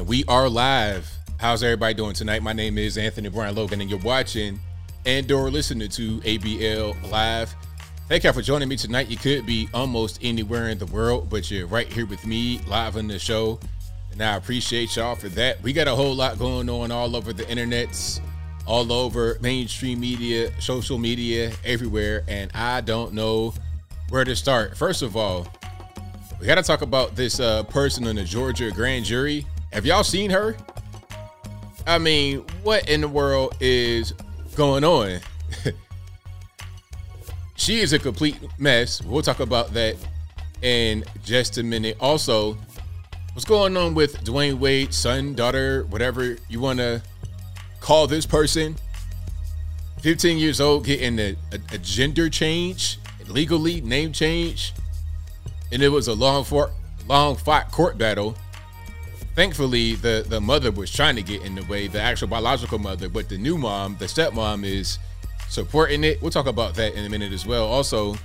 And we are live. How's everybody doing tonight? My name is Anthony Brian Logan, and you're watching and or listening to ABL Live. Thank y'all for joining me tonight. You could be almost anywhere in the world, but you're right here with me live on the show. And I appreciate y'all for that. We got a whole lot going on all over the internets, all over mainstream media, social media, everywhere. And I don't know where to start. First of all, we got to talk about this uh, person in the Georgia grand jury. Have y'all seen her? I mean, what in the world is going on? she is a complete mess. We'll talk about that in just a minute. Also, what's going on with Dwyane Wade's son, daughter, whatever you want to call this person? 15 years old, getting a, a, a gender change, legally name change and it was a long for long fought court battle. Thankfully, the the mother was trying to get in the way, the actual biological mother, but the new mom, the stepmom, is supporting it. We'll talk about that in a minute as well. Also,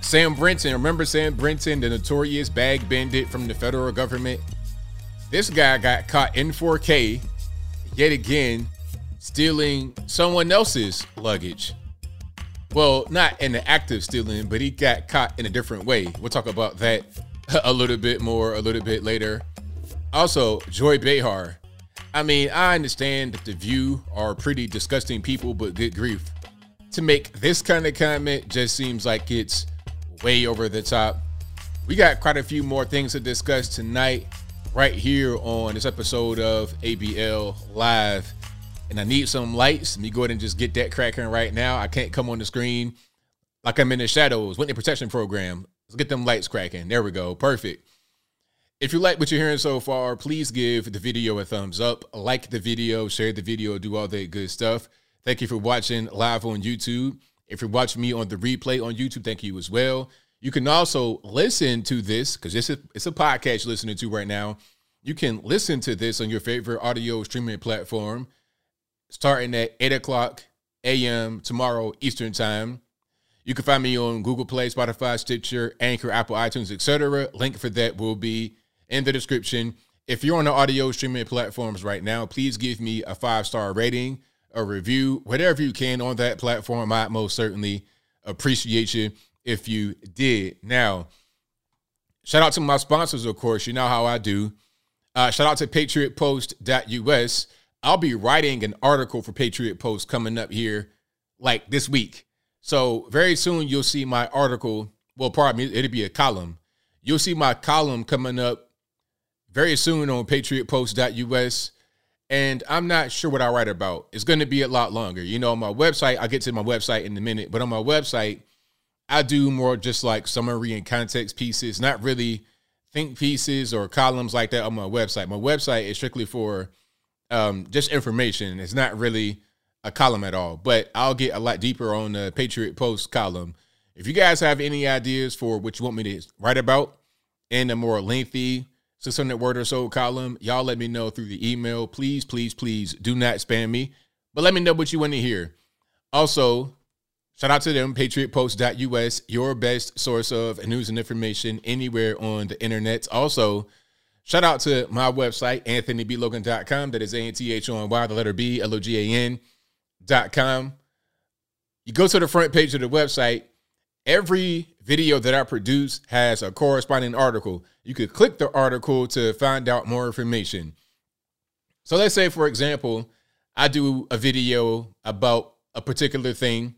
Sam Brinton, remember Sam Brinton, the notorious bag bandit from the federal government? This guy got caught in 4K yet again stealing someone else's luggage. Well, not in the act of stealing, but he got caught in a different way. We'll talk about that a little bit more a little bit later. Also, Joy Behar. I mean, I understand that the View are pretty disgusting people, but good grief. To make this kind of comment just seems like it's way over the top. We got quite a few more things to discuss tonight, right here on this episode of ABL Live and I need some lights. Let me go ahead and just get that cracking right now. I can't come on the screen like I'm in the shadows. Witness protection program. Let's get them lights cracking. There we go. Perfect. If you like what you're hearing so far, please give the video a thumbs up, like the video, share the video, do all that good stuff. Thank you for watching live on YouTube. If you're watching me on the replay on YouTube, thank you as well. You can also listen to this because it's it's a podcast you're listening to right now. You can listen to this on your favorite audio streaming platform starting at 8 o'clock a.m. tomorrow Eastern Time. You can find me on Google Play, Spotify, Stitcher, Anchor, Apple, iTunes, etc. Link for that will be in the description. If you're on the audio streaming platforms right now, please give me a five star rating, a review, whatever you can on that platform. I most certainly appreciate you if you did. Now, shout out to my sponsors, of course. You know how I do. Uh, shout out to patriotpost.us. I'll be writing an article for Patriot Post coming up here like this week. So very soon you'll see my article. Well, pardon me, it'll be a column. You'll see my column coming up very soon on patriotpost.us. And I'm not sure what I write about. It's going to be a lot longer. You know, on my website, I'll get to my website in a minute, but on my website, I do more just like summary and context pieces, not really think pieces or columns like that on my website. My website is strictly for um, just information. It's not really a column at all, but I'll get a lot deeper on the Patriot Post column. If you guys have any ideas for what you want me to write about in a more lengthy 600 word or so column, y'all let me know through the email. Please, please, please do not spam me, but let me know what you want to hear. Also, shout out to them, patriotpost.us, your best source of news and information anywhere on the internet. Also, Shout out to my website, anthonyblogan.com. That is A-N-T-H-O-N-Y, the letter B, L-O-G-A-N dot com. You go to the front page of the website. Every video that I produce has a corresponding article. You could click the article to find out more information. So let's say, for example, I do a video about a particular thing,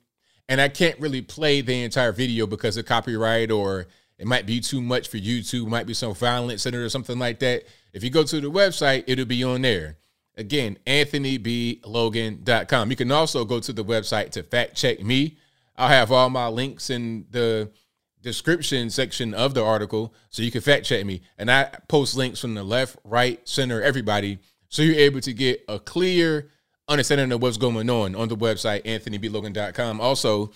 and I can't really play the entire video because of copyright or it might be too much for YouTube, might be some violence in it or something like that. If you go to the website, it'll be on there. Again, anthonyblogan.com. You can also go to the website to fact check me. I'll have all my links in the description section of the article so you can fact check me. And I post links from the left, right, center, everybody. So you're able to get a clear understanding of what's going on on the website, anthonyblogan.com. Also,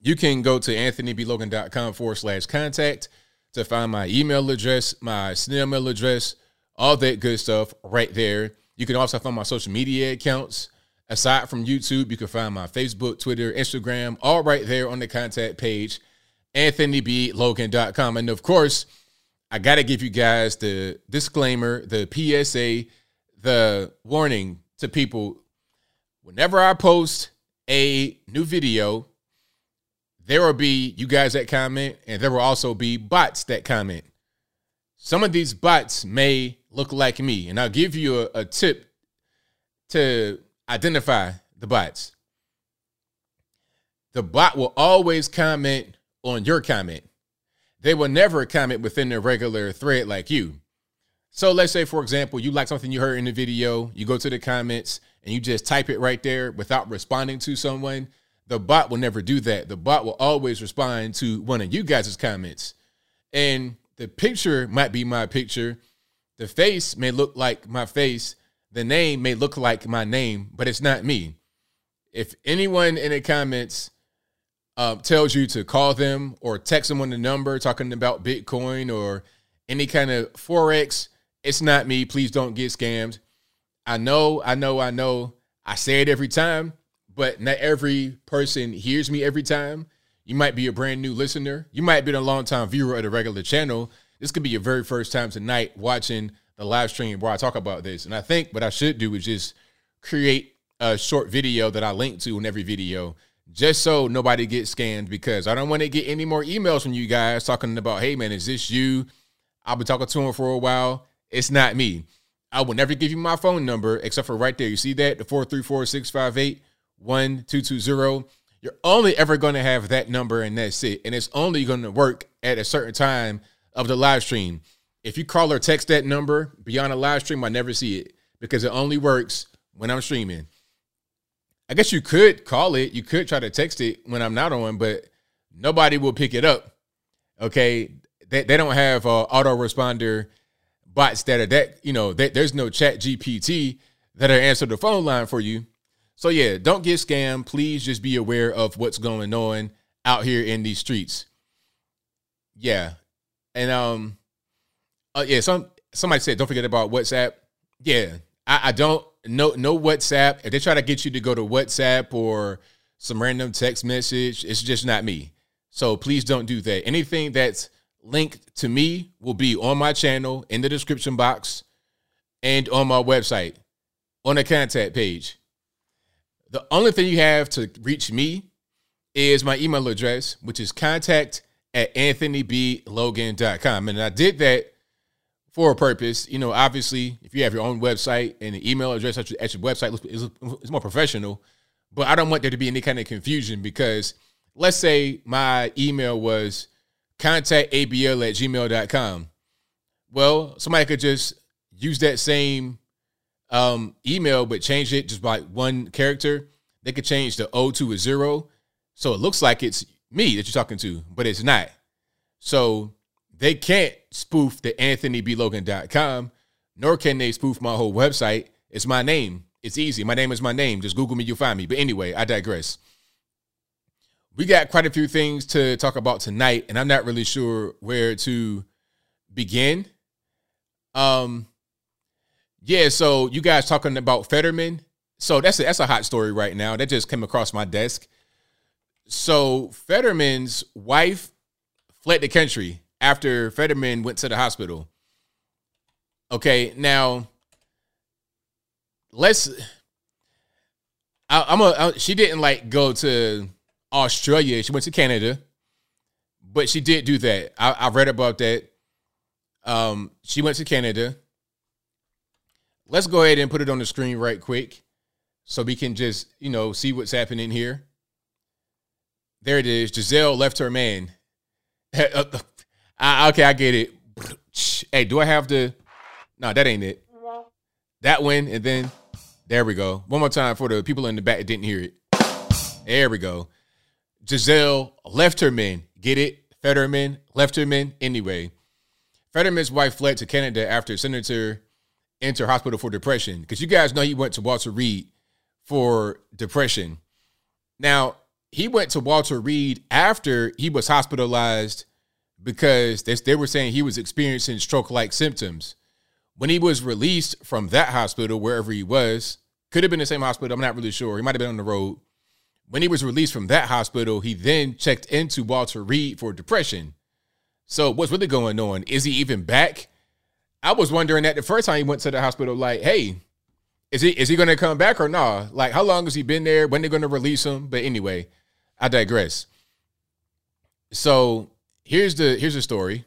you can go to anthonyblogan.com forward slash contact to find my email address, my snail mail address, all that good stuff right there. You can also find my social media accounts. Aside from YouTube, you can find my Facebook, Twitter, Instagram, all right there on the contact page, anthonyblogan.com. And of course, I got to give you guys the disclaimer, the PSA, the warning to people. Whenever I post a new video, there will be you guys that comment, and there will also be bots that comment. Some of these bots may look like me, and I'll give you a, a tip to identify the bots. The bot will always comment on your comment. They will never comment within the regular thread like you. So let's say, for example, you like something you heard in the video, you go to the comments and you just type it right there without responding to someone. The bot will never do that. The bot will always respond to one of you guys' comments. And the picture might be my picture. The face may look like my face. The name may look like my name, but it's not me. If anyone in the comments uh, tells you to call them or text them on the number talking about Bitcoin or any kind of Forex, it's not me. Please don't get scammed. I know, I know, I know. I say it every time, but not every person hears me every time. You might be a brand new listener. You might be a long time viewer of the regular channel. This could be your very first time tonight watching the live stream where I talk about this. And I think what I should do is just create a short video that I link to in every video just so nobody gets scammed because I don't want to get any more emails from you guys talking about, hey man, is this you? I've been talking to him for a while. It's not me. I will never give you my phone number except for right there. You see that? The 434 658 1220. You're only ever going to have that number and that's it. And it's only going to work at a certain time of the live stream. If you call or text that number beyond a live stream, I never see it because it only works when I'm streaming. I guess you could call it, you could try to text it when I'm not on, but nobody will pick it up. Okay. They, they don't have uh, autoresponder bots that are that, you know, they, there's no ChatGPT that are answer the phone line for you. So yeah, don't get scammed. Please just be aware of what's going on out here in these streets. Yeah. And um uh, yeah, some somebody said don't forget about WhatsApp. Yeah. I, I don't no no WhatsApp. If they try to get you to go to WhatsApp or some random text message, it's just not me. So please don't do that. Anything that's linked to me will be on my channel in the description box and on my website on the contact page. The only thing you have to reach me is my email address, which is contact at anthonyblogan.com. And I did that for a purpose. You know, obviously, if you have your own website and the email address at your, at your website is more professional, but I don't want there to be any kind of confusion because let's say my email was contactabl at gmail.com. Well, somebody could just use that same um, email, but change it just by one character. They could change the O to a zero. So it looks like it's me that you're talking to, but it's not. So they can't spoof the anthonyblogan.com, nor can they spoof my whole website. It's my name. It's easy. My name is my name. Just Google me, you'll find me. But anyway, I digress. We got quite a few things to talk about tonight, and I'm not really sure where to begin. Um, yeah, so you guys talking about Fetterman. So that's a, that's a hot story right now. That just came across my desk. So Fetterman's wife fled the country after Fetterman went to the hospital. Okay, now let's. I, I'm a. I, she didn't like go to Australia. She went to Canada, but she did do that. I, I read about that. Um, she went to Canada. Let's go ahead and put it on the screen right quick, so we can just you know see what's happening here. There it is. Giselle left her man. I, okay, I get it. Hey, do I have to? No, that ain't it. That one, and then there we go. One more time for the people in the back that didn't hear it. There we go. Giselle left her men. Get it? Fetterman left her men. Anyway, Fetterman's wife fled to Canada after Senator entered hospital for depression. Because you guys know he went to Walter Reed for depression. Now, he went to Walter Reed after he was hospitalized because they, they were saying he was experiencing stroke like symptoms. When he was released from that hospital, wherever he was, could have been the same hospital, I'm not really sure. He might have been on the road. When he was released from that hospital, he then checked into Walter Reed for depression. So what's really going on? Is he even back? I was wondering that the first time he went to the hospital, like, hey, is he is he gonna come back or nah? Like, how long has he been there? When they're gonna release him? But anyway, I digress. So here's the here's the story.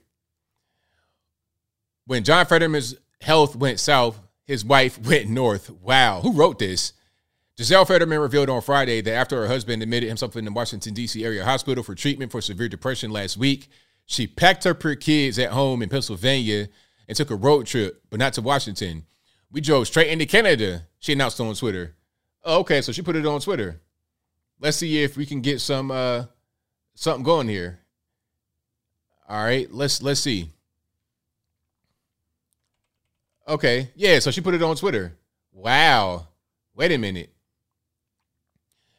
When John Fetterman's health went south, his wife went north. Wow, who wrote this? Giselle Fetterman revealed on Friday that after her husband admitted himself in the Washington, D.C. area hospital for treatment for severe depression last week, she packed her kids at home in Pennsylvania and took a road trip, but not to Washington. We drove straight into Canada, she announced on Twitter. Oh, okay, so she put it on Twitter. Let's see if we can get some uh something going here. All right, let's let's see. Okay, yeah, so she put it on Twitter. Wow. Wait a minute.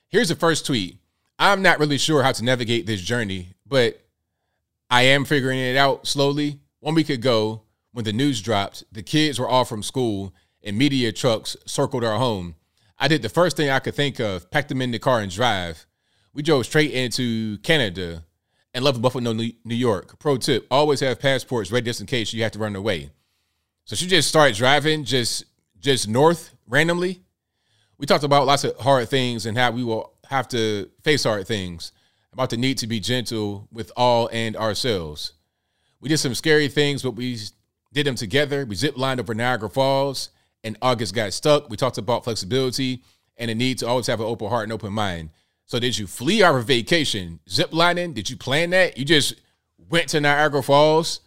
Here's the first tweet. I'm not really sure how to navigate this journey, but I am figuring it out slowly. One week ago, when the news dropped, the kids were all from school and media trucks circled our home. I did the first thing I could think of, packed them in the car and drive. We drove straight into Canada and left Buffalo, New York. Pro tip, always have passports ready just in case you have to run away. So she just started driving just just north randomly. We talked about lots of hard things and how we will have to face hard things, about the need to be gentle with all and ourselves. We did some scary things, but we did them together. We zip lined over Niagara Falls, and August got stuck. We talked about flexibility and the need to always have an open heart and open mind. So, did you flee our vacation zip lining? Did you plan that? You just went to Niagara Falls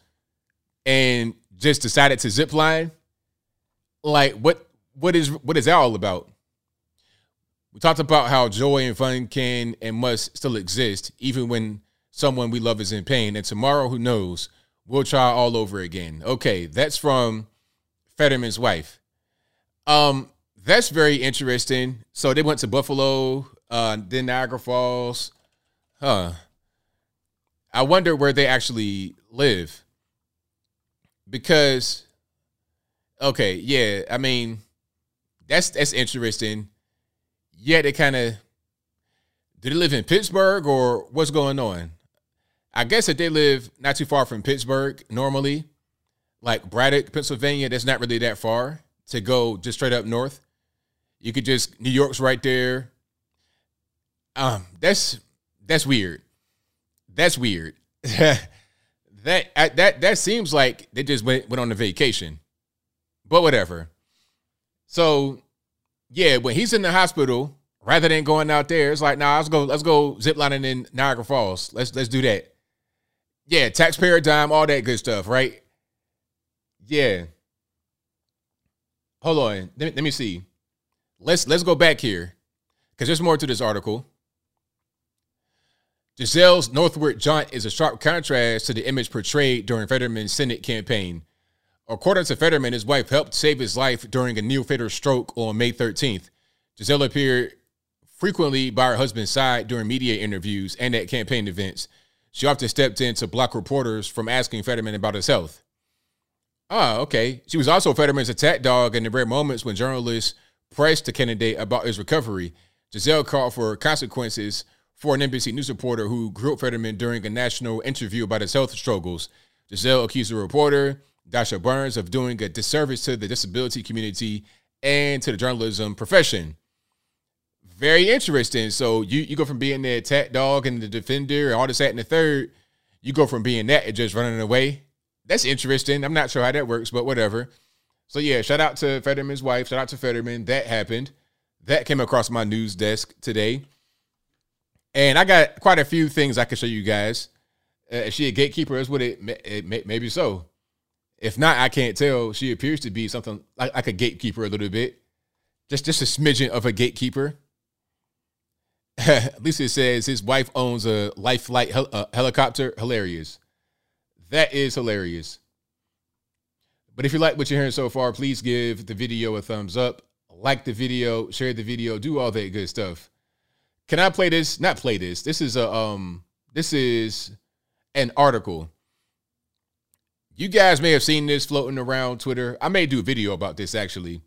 and just decided to zip line? Like, what? What is what is that all about? We talked about how joy and fun can and must still exist, even when someone we love is in pain. And tomorrow, who knows? We'll try all over again. Okay, that's from Fetterman's wife. Um, that's very interesting. So they went to Buffalo, uh, then Niagara Falls. Huh. I wonder where they actually live. Because okay, yeah, I mean, that's that's interesting yeah, they kind of do they live in Pittsburgh or what's going on? I guess if they live not too far from Pittsburgh normally, like Braddock, Pennsylvania, that's not really that far to go just straight up north. You could just New York's right there. Um, that's that's weird. That's weird. that that that seems like they just went went on a vacation. But whatever. So yeah, when he's in the hospital, rather than going out there, it's like, nah, let's go, let's go ziplining in Niagara Falls. Let's let's do that. Yeah, taxpayer dime, all that good stuff, right? Yeah. Hold on. Let me, let me see. Let's let's go back here. Because there's more to this article. Giselle's northward jaunt is a sharp contrast to the image portrayed during Fetterman's Senate campaign. According to Fetterman, his wife helped save his life during a near fatal stroke on May 13th. Giselle appeared frequently by her husband's side during media interviews and at campaign events. She often stepped in to block reporters from asking Fetterman about his health. Ah, okay. She was also Fetterman's attack dog in the rare moments when journalists pressed the candidate about his recovery. Giselle called for consequences for an NBC News reporter who grilled Fetterman during a national interview about his health struggles. Giselle accused the reporter Dasha Burns of doing a disservice to the disability community and to the journalism profession. Very interesting. So you, you go from being the attack dog and the defender and all this, that, and the third, you go from being that and just running away. That's interesting. I'm not sure how that works, but whatever. So yeah, shout out to Fetterman's wife. Shout out to Fetterman. That happened. That came across my news desk today. And I got quite a few things I can show you guys. Uh, she a gatekeeper? Is what it, it maybe so. If not, I can't tell. She appears to be something like, like a gatekeeper a little bit. Just just a smidgen of a gatekeeper. It says his wife owns a life flight hel- uh, helicopter. Hilarious. That is hilarious. But if you like what you're hearing so far, please give the video a thumbs up, like the video, share the video, do all that good stuff. Can I play this? Not play this. This is a um this is an article you guys may have seen this floating around Twitter. I may do a video about this actually.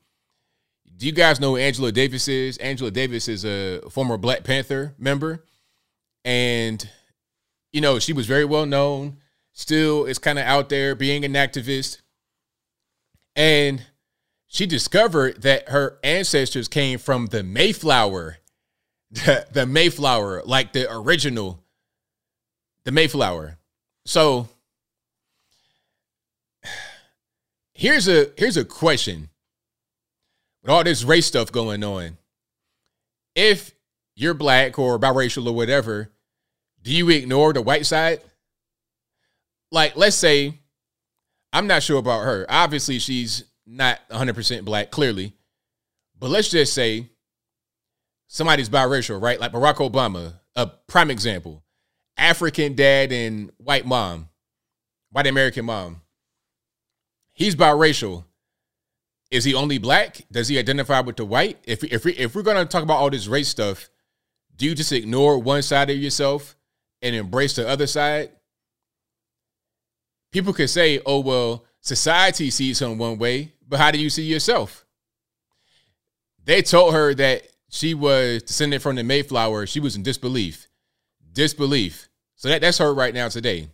Do you guys know who Angela Davis is? Angela Davis is a former Black Panther member. And, you know, she was very well known. still is kind of out there being an activist. And she discovered that her ancestors came from the Mayflower, the, the Mayflower, like the original, the Mayflower. So here's a here's a question with all this race stuff going on. If you're black or biracial or whatever, do you ignore the white side? Like, let's say, I'm not sure about her. Obviously, she's not 100% black, clearly. But let's just say somebody's biracial, right? Like Barack Obama, a prime example. African dad and white mom, white American mom. He's biracial. Is he only black? Does he identify with the white? If if we, if we're gonna talk about all this race stuff, do you just ignore one side of yourself and embrace the other side? People could say, "Oh well, society sees him one way, but how do you see yourself?" They told her that she was descended from the Mayflower. She was in disbelief, disbelief. So that, that's her right now today.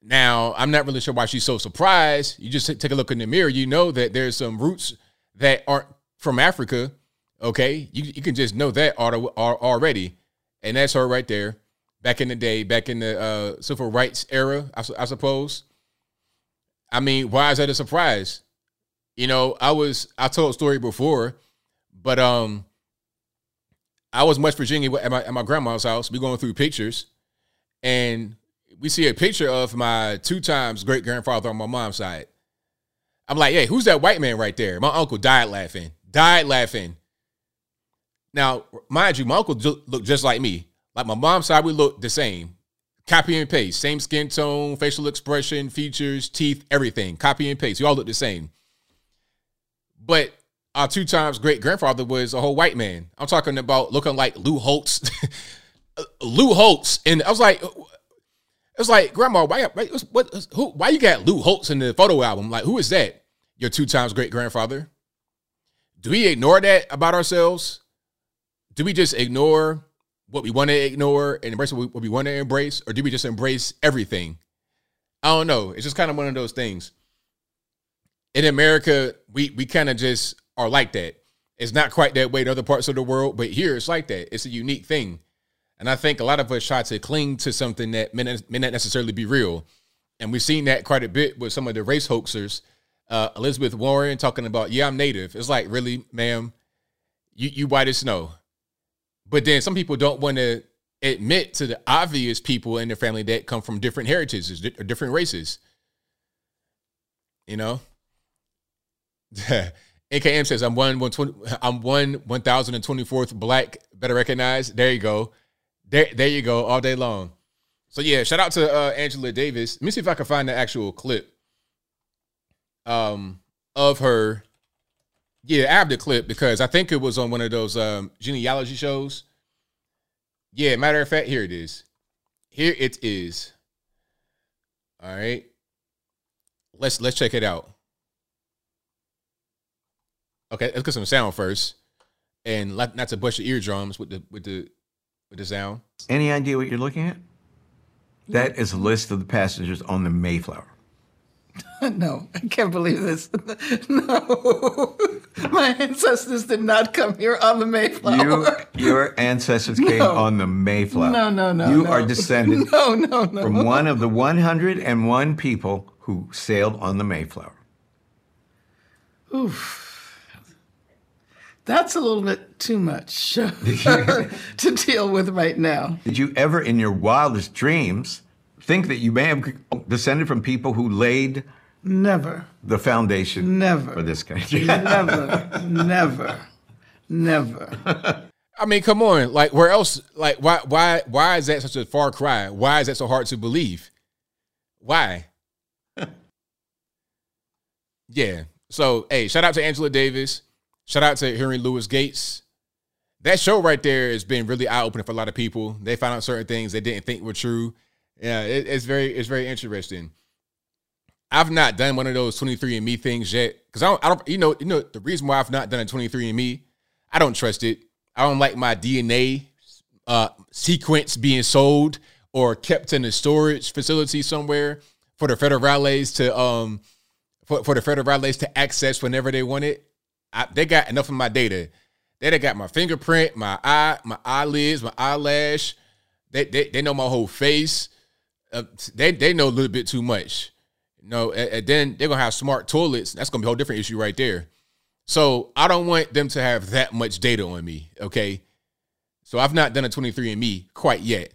Now, I'm not really sure why she's so surprised. You just take a look in the mirror, you know that there's some roots that aren't from Africa. Okay, you, you can just know that already, and that's her right there. Back in the day, back in the uh, civil rights era, I, I suppose. I mean, why is that a surprise? You know, I was I told a story before, but um, I was in West Virginia at my, at my grandma's house. We going through pictures, and we see a picture of my two times great grandfather on my mom's side. I'm like, hey, who's that white man right there? My uncle died laughing, died laughing. Now, mind you, my uncle looked just like me. Like my mom's side, we look the same. Copy and paste, same skin tone, facial expression, features, teeth, everything. Copy and paste. We all look the same. But our two times great grandfather was a whole white man. I'm talking about looking like Lou Holtz. Lou Holtz. And I was like, it's like, Grandma, why, why, what, who, why you got Lou Holtz in the photo album? Like, who is that? Your two times great grandfather? Do we ignore that about ourselves? Do we just ignore what we want to ignore and embrace what we, what we want to embrace? Or do we just embrace everything? I don't know. It's just kind of one of those things. In America, we, we kind of just are like that. It's not quite that way in other parts of the world, but here it's like that. It's a unique thing. And I think a lot of us try to cling to something that may not, may not necessarily be real. And we've seen that quite a bit with some of the race hoaxers. Uh, Elizabeth Warren talking about, yeah, I'm native. It's like, really, ma'am, you, you white as snow. But then some people don't want to admit to the obvious people in their family that come from different heritages or different races. You know? AKM says I'm one one twenty I'm one one thousand and twenty fourth black better recognized. There you go. There, there you go, all day long. So yeah, shout out to uh, Angela Davis. Let me see if I can find the actual clip um, of her. Yeah, I have the clip because I think it was on one of those um, genealogy shows. Yeah, matter of fact, here it is. Here it is. All right. Let's let's check it out. Okay, let's get some sound first, and not, not to bust your eardrums with the with the with the sound. Any idea what you're looking at? That is a list of the passengers on the Mayflower. no, I can't believe this. no, my ancestors did not come here on the Mayflower. You, your ancestors came no. on the Mayflower. No, no, no. You no. are descended no, no, no. from one of the 101 people who sailed on the Mayflower. Oof. That's a little bit too much to deal with right now. Did you ever, in your wildest dreams, think that you may have descended from people who laid never the foundation never for this country? never, never, never. I mean, come on. Like, where else? Like, why, why, why is that such a far cry? Why is that so hard to believe? Why? yeah. So, hey, shout out to Angela Davis. Shout out to Henry Louis Gates. That show right there has been really eye opening for a lot of people. They found out certain things they didn't think were true. Yeah, it, it's very it's very interesting. I've not done one of those 23andMe things yet because I don't, I don't you know you know the reason why I've not done a 23andMe I don't trust it. I don't like my DNA uh, sequence being sold or kept in a storage facility somewhere. for the federales to um for, for the federales to access whenever they want it. I, they got enough of my data. They got my fingerprint, my eye, my eyelids, my eyelash. They they, they know my whole face. Uh, they they know a little bit too much. You know, and, and then they're gonna have smart toilets. That's gonna be a whole different issue right there. So I don't want them to have that much data on me. Okay. So I've not done a 23andMe quite yet.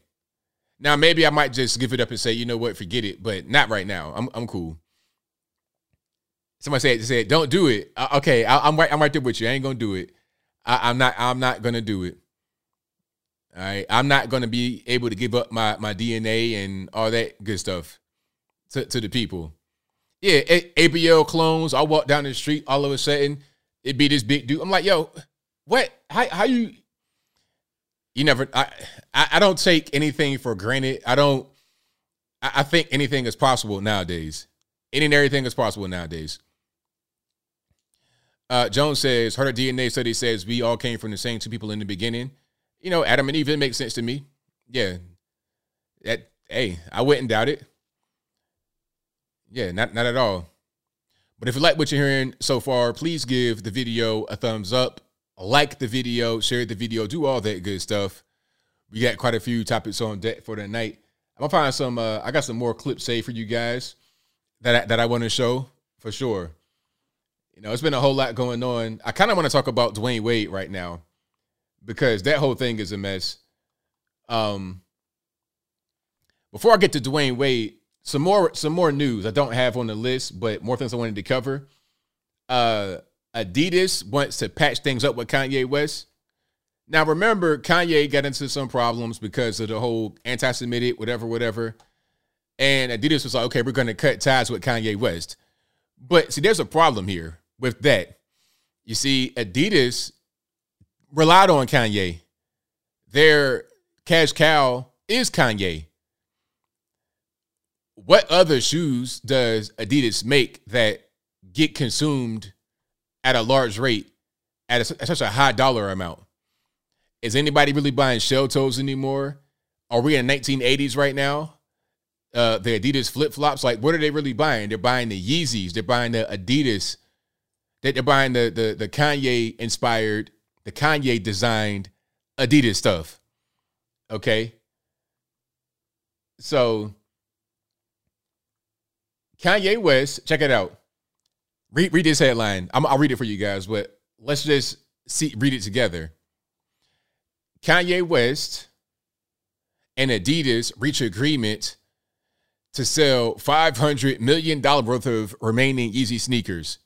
Now maybe I might just give it up and say, you know what, forget it, but not right now. I'm I'm cool. Somebody said said don't do it. Uh, okay, I, am right. I'm right there with you. I ain't gonna do it. I, I'm not. I'm not gonna do it. All right. I'm not gonna be able to give up my my DNA and all that good stuff to to the people. Yeah, a- ABL clones. I walk down the street, all of a sudden it be this big dude. I'm like, yo, what? How how you? You never. I I, I don't take anything for granted. I don't. I, I think anything is possible nowadays. Any and everything is possible nowadays. Uh, Jones says, heard a DNA study says we all came from the same two people in the beginning. You know, Adam and Eve, it makes sense to me. Yeah. That hey, I wouldn't doubt it. Yeah, not not at all. But if you like what you're hearing so far, please give the video a thumbs up, like the video, share the video, do all that good stuff. We got quite a few topics on deck for tonight. I'm gonna find some. Uh, I got some more clips saved for you guys that I, that I want to show for sure. You know, it's been a whole lot going on. I kind of want to talk about Dwyane Wade right now because that whole thing is a mess. Um, before I get to Dwyane Wade, some more some more news I don't have on the list, but more things I wanted to cover. Uh, Adidas wants to patch things up with Kanye West. Now, remember, Kanye got into some problems because of the whole anti-Semitic, whatever, whatever. And Adidas was like, okay, we're going to cut ties with Kanye West. But see, there's a problem here with that. You see, Adidas relied on Kanye. Their cash cow is Kanye. What other shoes does Adidas make that get consumed at a large rate at, a, at such a high dollar amount? Is anybody really buying shell toes anymore? Are we in the 1980s right now? Uh, the Adidas flip flops, like what are they really buying? They're buying the Yeezys. They're buying the Adidas they're buying the the the Kanye inspired, the Kanye designed Adidas stuff. Okay. So Kanye West, check it out. Read read this headline. i will read it for you guys, but let's just see read it together. Kanye West and Adidas reach agreement to sell $500 million worth of remaining Yeezy sneakers.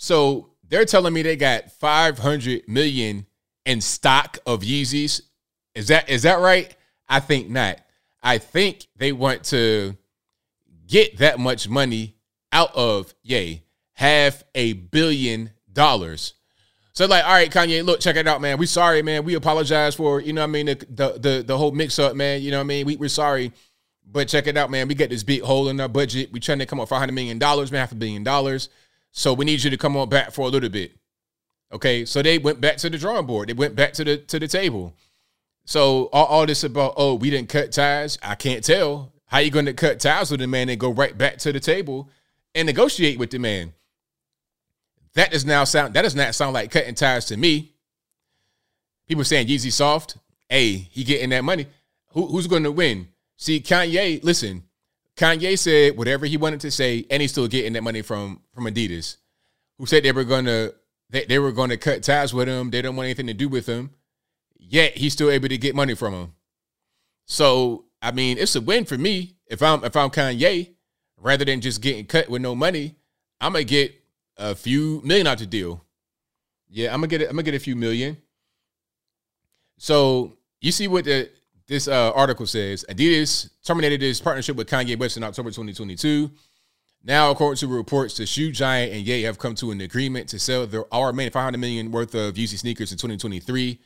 So they're telling me they got 500 million in stock of Yeezys. Is that is that right? I think not. I think they want to get that much money out of yay half a billion dollars. So like, all right, Kanye, look, check it out, man. We sorry, man. We apologize for, you know I mean, the, the the the, whole mix up, man. You know what I mean? We, we're sorry. But check it out, man. We got this big hole in our budget. We trying to come up $500 million, man, half a billion dollars. So we need you to come on back for a little bit. Okay, so they went back to the drawing board. They went back to the to the table. So all, all this about oh we didn't cut ties. I can't tell how you to cut ties with the man and go right back to the table and negotiate with the man. That does now sound that does not sound like cutting ties to me. People saying Yeezy soft. Hey, he getting that money. Who, who's to win? See, Kanye. Listen, Kanye said whatever he wanted to say, and he's still getting that money from from Adidas, who said they were gonna they, they were gonna cut ties with him. They don't want anything to do with him. Yet he's still able to get money from him. So I mean, it's a win for me if I'm if I'm Kanye, rather than just getting cut with no money. I'm gonna get a few million out the deal. Yeah, I'm gonna get I'm gonna get a few million. So you see what the this uh, article says Adidas terminated its partnership with Kanye West in October 2022. Now, according to reports, the shoe giant and Ye have come to an agreement to sell their our remaining 500 million worth of Yeezy sneakers in 2023.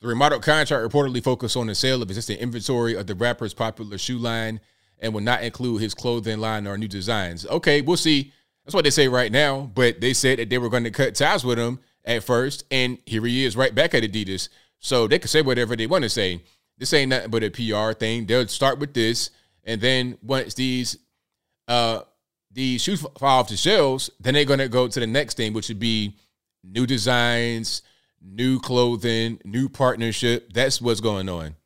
The remodeled contract reportedly focused on the sale of existing inventory of the rapper's popular shoe line and will not include his clothing line or new designs. Okay, we'll see. That's what they say right now. But they said that they were going to cut ties with him at first, and here he is right back at Adidas. So they could say whatever they want to say this ain't nothing but a PR thing. They'll start with this, and then once these uh, these shoes fall off the shelves, then they're to go to the next thing, which would be new designs, new clothing, new partnership. That's what's going on.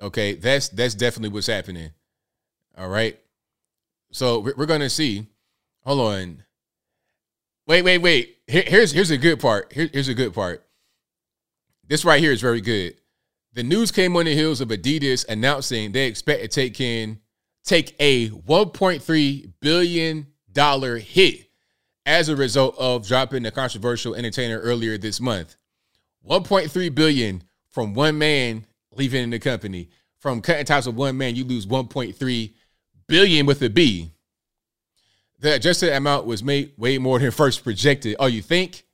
Okay, that's that's definitely what's happening. All right. So we're, to see. Hold on. Wait, wait, wait. Here, here's here's a good part. Here, here's a good part. This right here is very good. The news came on the heels of Adidas announcing they expect to take in take a 1.3 billion dollar hit as a result of dropping the controversial entertainer earlier this month. 1.3 billion from one man leaving the company. From cutting ties with one man, you lose 1.3 billion with a B. The adjusted amount was made way more than first projected. Oh, you think?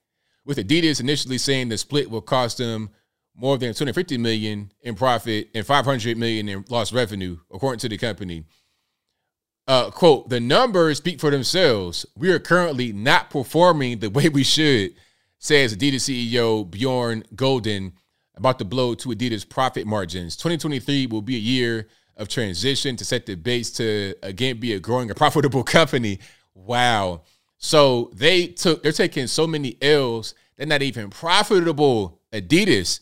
With Adidas initially saying the split will cost them more than 250 million in profit and 500 million in lost revenue, according to the company. Uh, quote, the numbers speak for themselves. We are currently not performing the way we should, says Adidas CEO Bjorn Gulden about the blow to Adidas profit margins. 2023 will be a year of transition to set the base to again be a growing and profitable company. Wow. So they took they're taking so many L's, they're not even profitable. Adidas,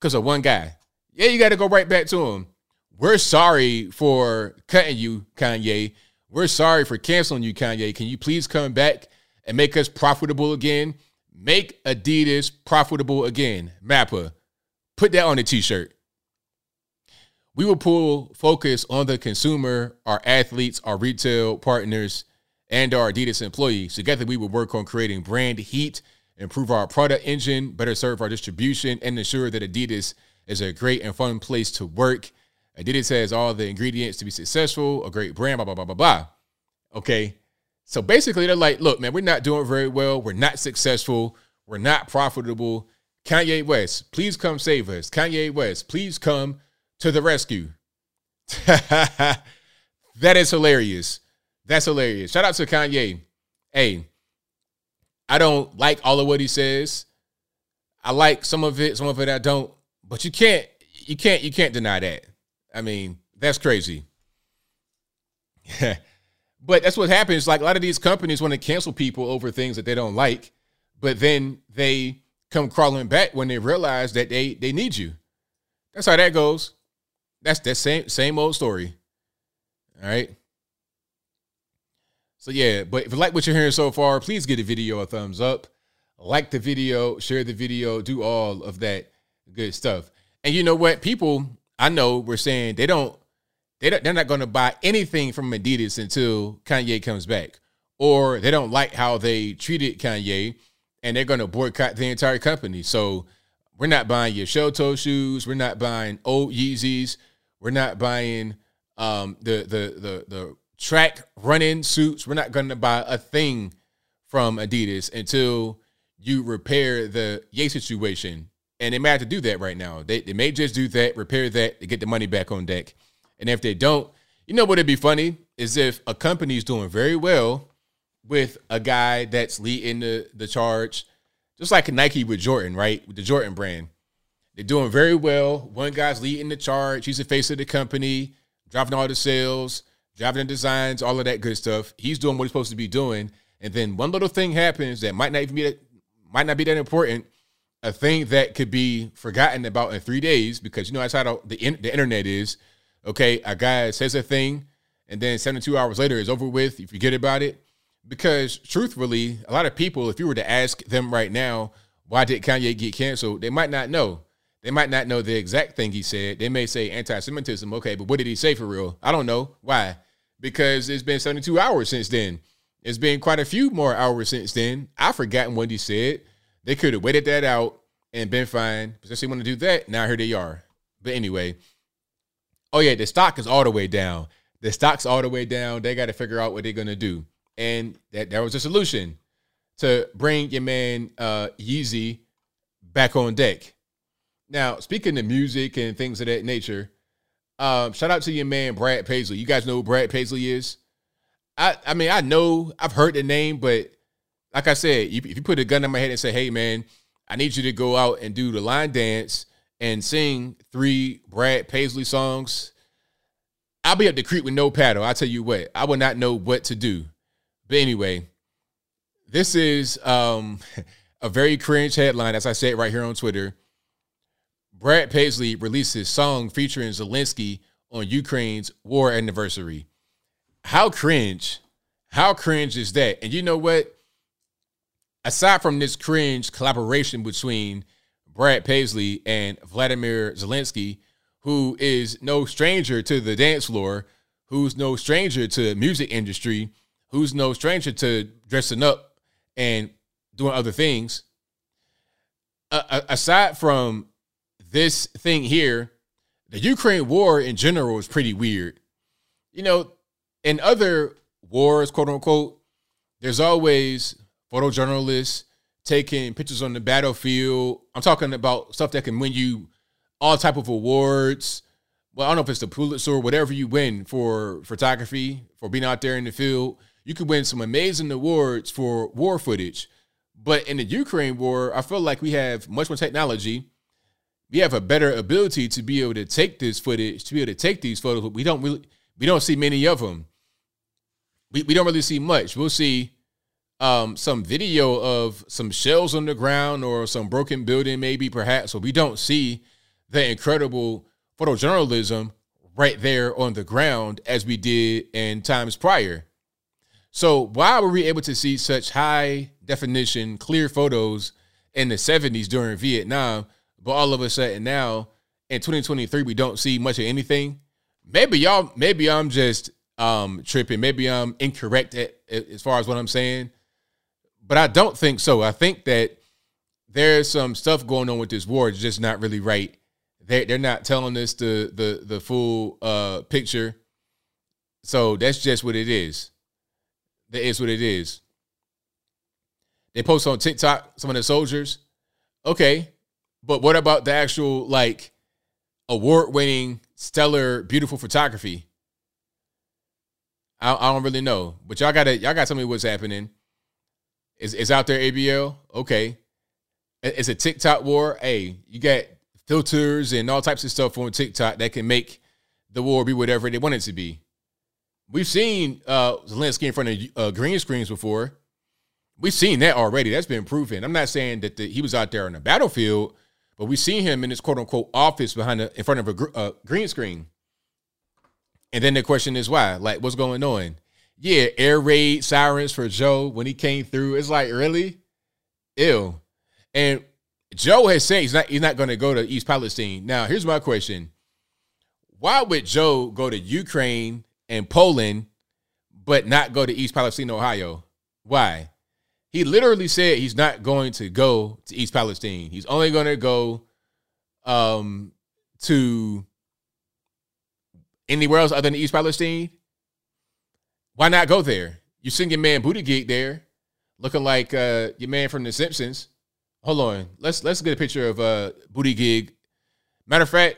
because of one guy. Yeah, you got to go right back to him. We're sorry for cutting you, Kanye. We're sorry for canceling you, Kanye. Can you please come back and make us profitable again? Make Adidas profitable again. Mappa, put that on a t shirt. We will pull focus on the consumer, our athletes, our retail partners, and our Adidas employees. Together, we will work on creating brand heat, improve our product engine, better serve our distribution, and ensure that Adidas is a great and fun place to work. Adidas has all the ingredients to be successful, a great brand, blah, blah, blah, blah, blah. Okay. So basically, they're like, look, man, we're not doing very well. We're not successful. We're not profitable. Kanye West, please come save us. Kanye West, please come to the rescue. that is hilarious. That's hilarious. Shout out to Kanye. Hey, I don't like all of what he says. I like some of it, some of it I don't. But you can't, you can't, you can't deny that. I mean, that's crazy. but that's what happens. Like a lot of these companies want to cancel people over things that they don't like, but then they come crawling back when they realize that they they need you. That's how that goes. That's that same same old story. All right. So yeah, but if you like what you're hearing so far, please give the video a thumbs up. Like the video, share the video, do all of that good stuff. And you know what? People I know we're saying they don't they don't, they're not going to buy anything from Adidas until Kanye comes back, or they don't like how they treated Kanye, and they're going to boycott the entire company. So we're not buying your show toe shoes. We're not buying old Yeezys. We're not buying um, the the the the track running suits. We're not going to buy a thing from Adidas until you repair the Ye situation and they may have to do that right now. They, they may just do that, repair that, to get the money back on deck. And if they don't, you know what would be funny is if a company is doing very well with a guy that's leading the, the charge, just like Nike with Jordan, right? With the Jordan brand. They're doing very well. One guy's leading the charge. He's the face of the company, driving all the sales, driving designs, all of that good stuff. He's doing what he's supposed to be doing. And then one little thing happens that might not even be that might not be that important a thing that could be forgotten about in three days because you know that's how the, the, the internet is. Okay, a guy says a thing, and then 72 hours later is over with. You forget about it because truthfully, a lot of people, if you were to ask them right now, why did Kanye get canceled? They might not know. They might not know the exact thing he said. They may say anti-Semitism. Okay, but what did he say for real? I don't know. Why? Because it's been 72 hours since then. It's been quite a few more hours since then. I've forgotten what he said. They could have waited that out and been fine. Since they want to do that, now here they are. But anyway, oh yeah, the stock is all the way down. The stock's all the way down. They got to figure out what they're gonna do, and that that was a solution to bring your man uh, Yeezy back on deck. Now, speaking of music and things of that nature, um, shout out to your man Brad Paisley. You guys know who Brad Paisley is? I I mean I know I've heard the name, but like I said, if you put a gun in my head and say, "Hey, man, I need you to go out and do the line dance and sing three Brad Paisley songs," I'll be up the creek with no paddle. I tell you what, I would not know what to do. But anyway, this is um, a very cringe headline, as I said right here on Twitter. Brad Paisley released releases song featuring Zelensky on Ukraine's war anniversary. How cringe? How cringe is that? And you know what? Aside from this cringe collaboration between Brad Paisley and Vladimir Zelensky, who is no stranger to the dance floor, who's no stranger to music industry, who's no stranger to dressing up and doing other things. Uh, aside from this thing here, the Ukraine war in general is pretty weird. You know, in other wars, quote unquote, there's always photojournalists taking pictures on the battlefield. I'm talking about stuff that can win you all type of awards. Well, I don't know if it's the Pulitzer or whatever you win for photography, for being out there in the field. You could win some amazing awards for war footage. But in the Ukraine war, I feel like we have much more technology. We have a better ability to be able to take this footage, to be able to take these photos. But we don't really, we don't see many of them. We, we don't really see much. We'll see um, some video of some shells on the ground or some broken building, maybe perhaps, but we don't see the incredible photojournalism right there on the ground as we did in times prior. So why were we able to see such high definition, clear photos in the 70s during Vietnam, but all of a sudden now in 2023 we don't see much of anything? Maybe y'all, maybe I'm just um, tripping. Maybe I'm incorrect at, as far as what I'm saying, but I don't think so. I think that there's some stuff going on with this war. It's just not really right. They they're not telling us the the the full uh, picture. So that's just what it is. That is what it is. They post on TikTok some of the soldiers. Okay, but what about the actual like award winning, stellar, beautiful photography? I, I don't really know, but y'all gotta y'all got to tell me what's happening. Is is out there ABL? Okay, it's a TikTok war. Hey, you got filters and all types of stuff on TikTok that can make the war be whatever they want it to be. We've seen uh, Zelensky in front of uh, green screens before. We've seen that already. That's been proven. I'm not saying that the, he was out there on the battlefield, but we see him in his quote unquote office behind in front of a gr- uh, green screen. And then the question is why? Like, what's going on? Yeah, air raid sirens for Joe when he came through. It's like, really? ill. And Joe has said he's not he's not going to go to East Palestine. Now, here's my question. Why would Joe go to Ukraine and Poland but not go to East Palestine, Ohio? Why? He literally said he's not going to go to East Palestine. He's only going to go um to anywhere else other than East Palestine? Why not go there? You seen your man Buttigieg there, looking like uh, your man from The Simpsons. Hold on, let's let's get a picture of uh, Gig. Matter of fact,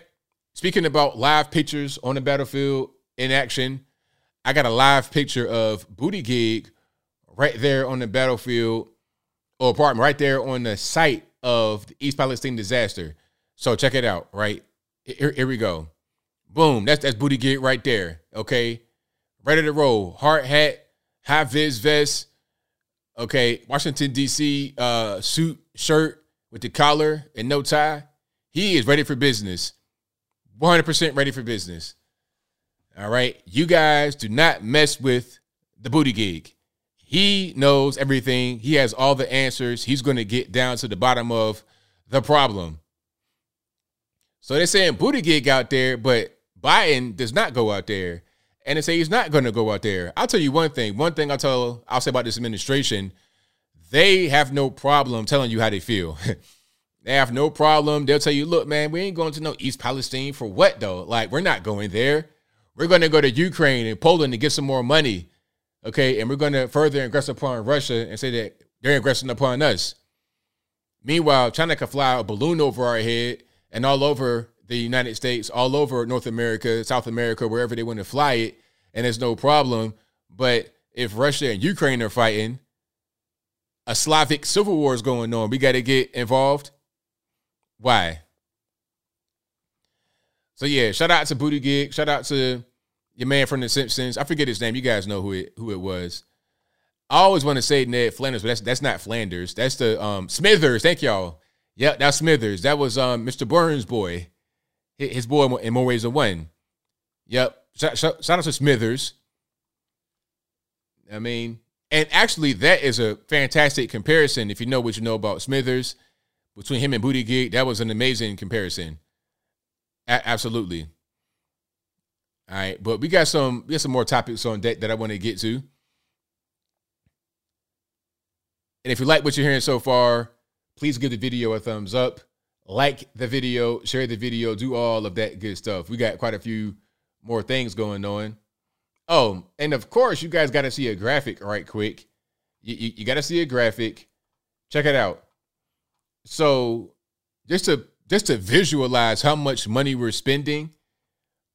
speaking about live pictures on the battlefield in action, I got a live picture of Buttigieg right there on the battlefield, or pardon, right there on the site of the East Palestine disaster. So check it out. Right here, here we go. Boom. That's that's Buttigieg right there. Okay. Ready to roll. Hard hat, high vis vest. Okay. Washington, D.C. Uh, suit, shirt with the collar and no tie. He is ready for business. 100% ready for business. All right. You guys do not mess with the Buttigieg. He knows everything. He has all the answers. He's going to get down to the bottom of the problem. So they're saying Buttigieg out there, but Biden does not go out there. And they say he's not going to go out there. I'll tell you one thing. One thing I'll tell I'll say about this administration, they have no problem telling you how they feel. they have no problem. They'll tell you, look, man, we ain't going to no East Palestine for what though? Like, we're not going there. We're going to go to Ukraine and Poland to get some more money. Okay. And we're going to further aggress upon Russia and say that they're aggressing upon us. Meanwhile, China can fly a balloon over our head and all over the United States, all over North America, South America, wherever they want to fly it, and there's no problem. But if Russia and Ukraine are fighting, a Slavic civil war is going on. We got to get involved. Why? So yeah, shout out to Booty Gig. Shout out to your man from The Simpsons. I forget his name. You guys know who it who it was. I always want to say Ned Flanders, but that's that's not Flanders. That's the um, Smithers. Thank y'all. Yep, that's Smithers. That was um, Mr. Burns' boy, his boy in more ways than one. Yep. Shout, shout, shout out to Smithers. I mean, and actually, that is a fantastic comparison. If you know what you know about Smithers, between him and Buttigieg, that was an amazing comparison. A- absolutely. All right, but we got some we got some more topics on deck that I want to get to. And if you like what you're hearing so far, please give the video a thumbs up, like the video, share the video, do all of that good stuff. We got quite a few more things going on. Oh, and of course, you guys got to see a graphic right quick. You, you, you got to see a graphic. Check it out. So, just to just to visualize how much money we're spending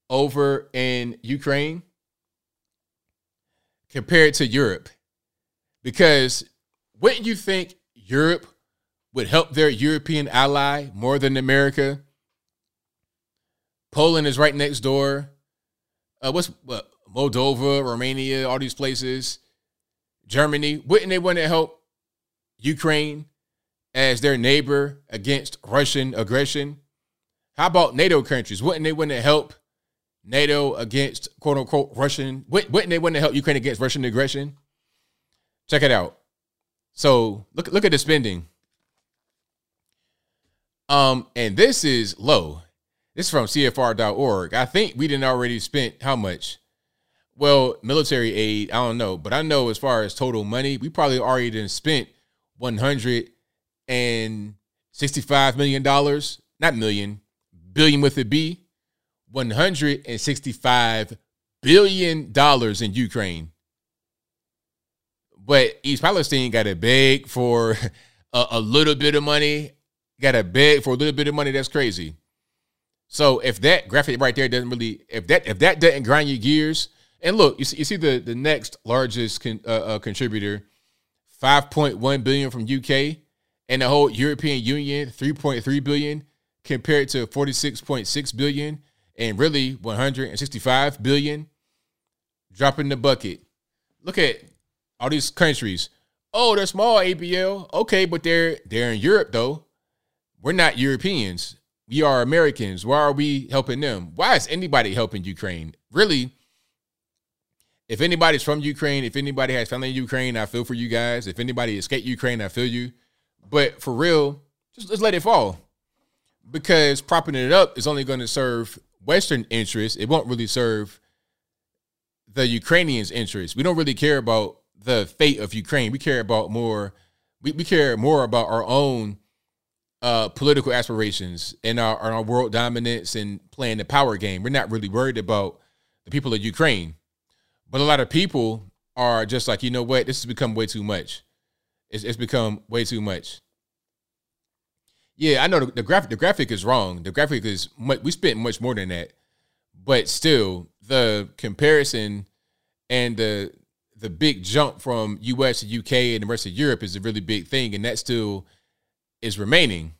over in Ukraine compared to Europe, because wouldn't you think Europe would help their European ally more than America? Poland is right next door. Uh, what's what, Moldova, Romania, all these places, Germany. Wouldn't they want to help Ukraine as their neighbor against Russian aggression? How about NATO countries? Wouldn't they want to help NATO against quote unquote Russian? Wouldn't they want to help Ukraine against Russian aggression? Check it out. So look look at the spending. Um, and this is low. This is from CFR.org. I think we didn't already spent how much? Well, military aid, I don't know, but I know as far as total money, we probably already spent one hundred and sixty-five million dollars, not million, billion with a B, one hundred and sixty-five billion dollars in Ukraine. But East Palestine got to beg for a, a little bit of money, got to beg for a little bit of money. That's crazy. So if that graphic right there doesn't really, if that if that doesn't grind your gears, and look, you see, you see the the next largest con, uh, uh, contributor, five point one billion from UK, and the whole European Union, three point three billion, compared to forty six point six billion, and really one hundred and sixty five billion, dropping the bucket. Look at all these countries. Oh, they're small ABL. Okay, but they're they're in Europe though. We're not Europeans. We are Americans. Why are we helping them? Why is anybody helping Ukraine? Really, if anybody's from Ukraine, if anybody has family in Ukraine, I feel for you guys. If anybody escaped Ukraine, I feel you. But for real, just, just let it fall. Because propping it up is only going to serve Western interests. It won't really serve the Ukrainians' interests. We don't really care about the fate of Ukraine. We care about more. We, we care more about our own uh, political aspirations and our, our world dominance and playing the power game. We're not really worried about the people of Ukraine. But a lot of people are just like, you know what? This has become way too much. It's, it's become way too much. Yeah, I know the, the graphic. The graphic is wrong. The graphic is much, we spent much more than that, but still, the comparison and the the big jump from U.S. to U.K. and the rest of Europe is a really big thing, and that still is remaining.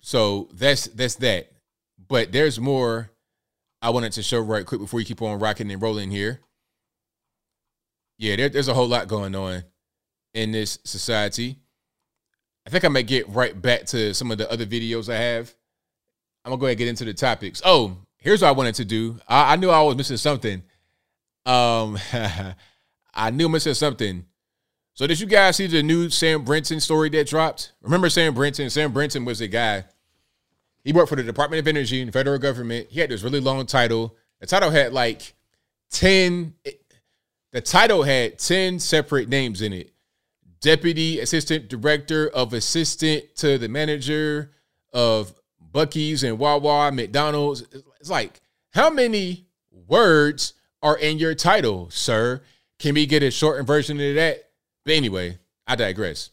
So that's that's that. But there's more I wanted to show right quick before you keep on rocking and rolling here. Yeah, there, there's a whole lot going on in this society. I think I might get right back to some of the other videos I have. I'm gonna go ahead and get into the topics. Oh, here's what I wanted to do. I, I knew I was missing something. Um, I knew I missing something. So did you guys see the new Sam Brinton story that dropped? Remember Sam Brinton? Sam Brinton was the guy. He worked for the Department of Energy and federal government. He had this really long title. The title had like 10 the title had 10 separate names in it. Deputy Assistant Director of Assistant to the Manager of Buc-ee's and Wawa, McDonald's. It's like, how many words are in your title, sir? Can we get a shortened version of that? But anyway, I digress.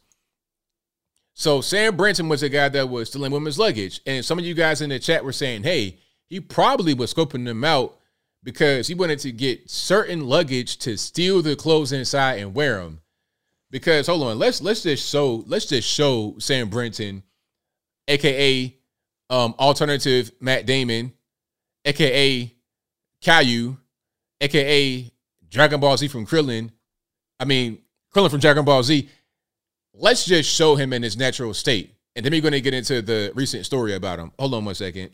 So Sam Brinton was a guy that was stealing women's luggage. And some of you guys in the chat were saying, hey, he probably was scoping them out because he wanted to get certain luggage to steal the clothes inside and wear them. Because hold on, let's let's just show let's just show Sam Brinton, aka um alternative Matt Damon, aka Caillou, aka Dragon Ball Z from Krillin. I mean, Krillin from Dragon Ball Z. Let's just show him in his natural state. And then we're going to get into the recent story about him. Hold on one second.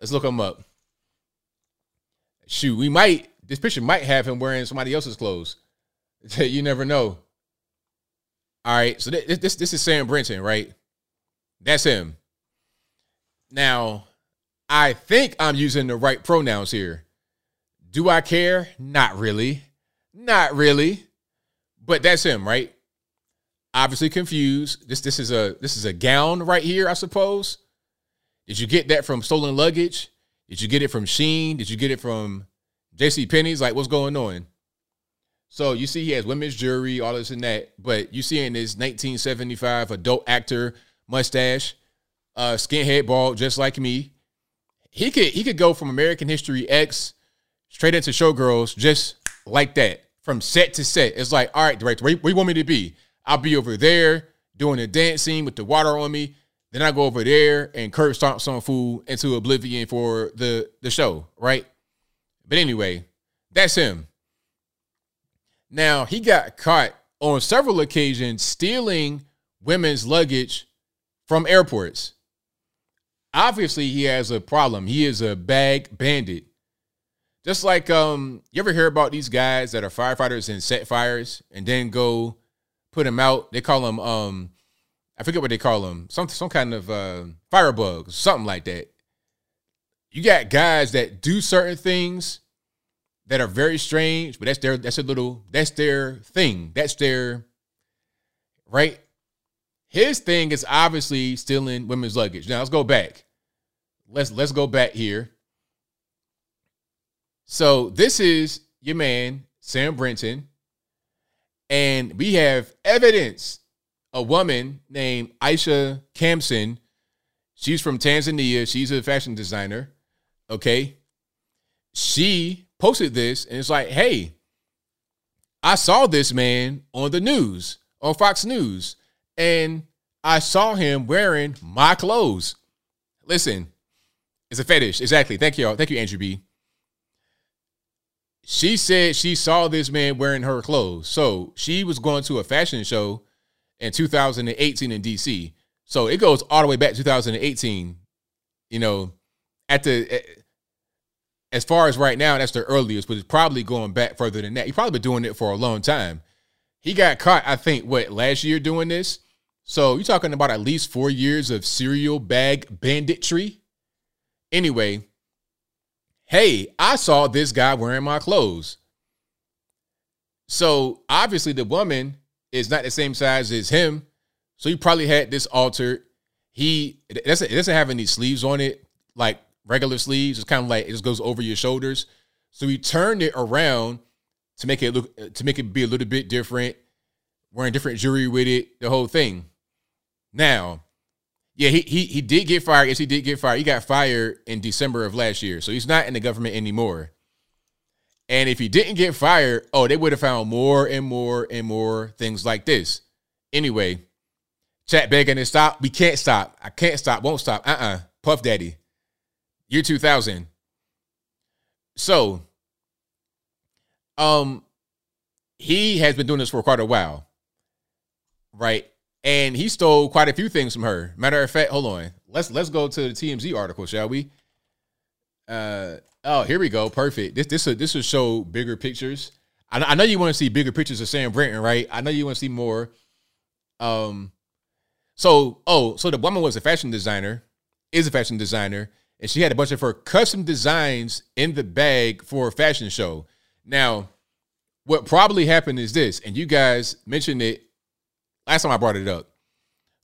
Let's look him up. Shoot, we might, this picture might have him wearing somebody else's clothes. you never know. All right, so this, this, is Sam Brinton, right? That's him. Now, I think I'm using the right pronouns here. Do I care? Not really. Not really. But that's him, right? Obviously confused. This this is a this is a gown right here, I suppose. Did you get that from stolen luggage? Did you get it from Shein? Did you get it from JC Penney's? Like, what's going on? So you see he has women's jewelry, all this and that, but you see in his 1975 adult actor mustache, uh, skinhead bald, just like me. He could he could go from American History X straight into Showgirls just like that, from set to set. It's like, all right, director, where, where you want me to be? I'll be over there doing a dance scene with the water on me. Then I go over there and curb stomp some fool into oblivion for the the show, right? But anyway, that's him. Now he got caught on several occasions stealing women's luggage from airports. Obviously, he has a problem. He is a bag bandit. Just like um, you ever hear about these guys that are firefighters and set fires and then go put them out? They call them um, I forget what they call them, some some kind of uh, firebug, something like that. You got guys that do certain things that are very strange, but that's their that's a little that's their thing. That's their right. His thing is obviously stealing women's luggage. Now let's go back. Let's let's go back here. So this is your man Sam Brinton, and we have evidence a woman named Aisha Kamson. She's from Tanzania. She's a fashion designer. Okay. She posted this and it's like, hey, I saw this man on the news, on Fox News, and I saw him wearing my clothes. Listen, it's a fetish. Exactly. Thank you. all. Thank you, Andrew B. She said she saw this man wearing her clothes. So she was going to a fashion show in 2018 in DC. So it goes all the way back to 2018. You know, at the eh, as far as right now, that's the earliest, but it's probably going back further than that. He probably been doing it for a long time. He got caught, I think, what last year doing this. So you're talking about at least four years of serial bag banditry. Anyway, hey, I saw this guy wearing my clothes. So obviously the woman is not the same size as him. So he probably had this altered. He it doesn't, it doesn't have any sleeves on it, like regular sleeves. It's kind of like it just goes over your shoulders. So he turned it around to make it look to make it be a little bit different, wearing different jewelry with it, the whole thing. Now, yeah, he he he did get fired. Yes, he did get fired. He got fired in December of last year. So he's not in the government anymore. And if he didn't get fired, oh, they would have found more and more and more things like this. Anyway, chat begging to stop. We can't stop. I can't stop. Won't stop. Uh uh-uh. uh Puff Daddy. Year 2000. So, um, he has been doing this for quite a while. Right. And he stole quite a few things from her. Matter of fact, hold on. Let's let's go to the TMZ article, shall we? Uh Oh, here we go. Perfect. This this will, this will show bigger pictures. I, I know you want to see bigger pictures of Sam Brinton, right? I know you want to see more. Um, so oh, so the woman was a fashion designer, is a fashion designer, and she had a bunch of her custom designs in the bag for a fashion show. Now, what probably happened is this, and you guys mentioned it last time I brought it up.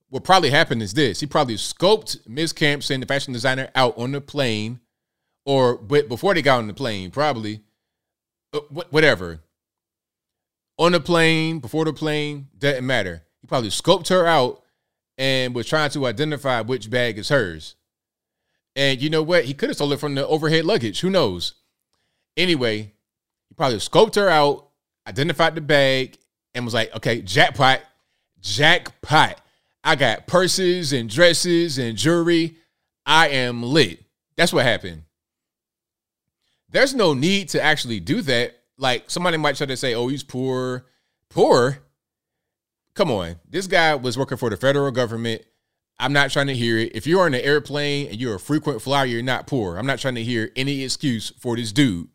What probably happened is this: he probably scoped Miss Kamson, the fashion designer, out on the plane or but before they got on the plane, probably, uh, whatever. On the plane, before the plane, doesn't matter. He probably scoped her out and was trying to identify which bag is hers. And you know what? He could have stole it from the overhead luggage. Who knows? Anyway, he probably scoped her out, identified the bag, and was like, okay, jackpot, jackpot. I got purses and dresses and jewelry. I am lit. That's what happened. there's no need to actually do that. Like somebody might try to say, "Oh, he's poor." Poor? Come on. This guy was working for the federal government. I'm not trying to hear it. If you're on an airplane and you're a frequent flyer, you're not poor. I'm not trying to hear any excuse for this dude.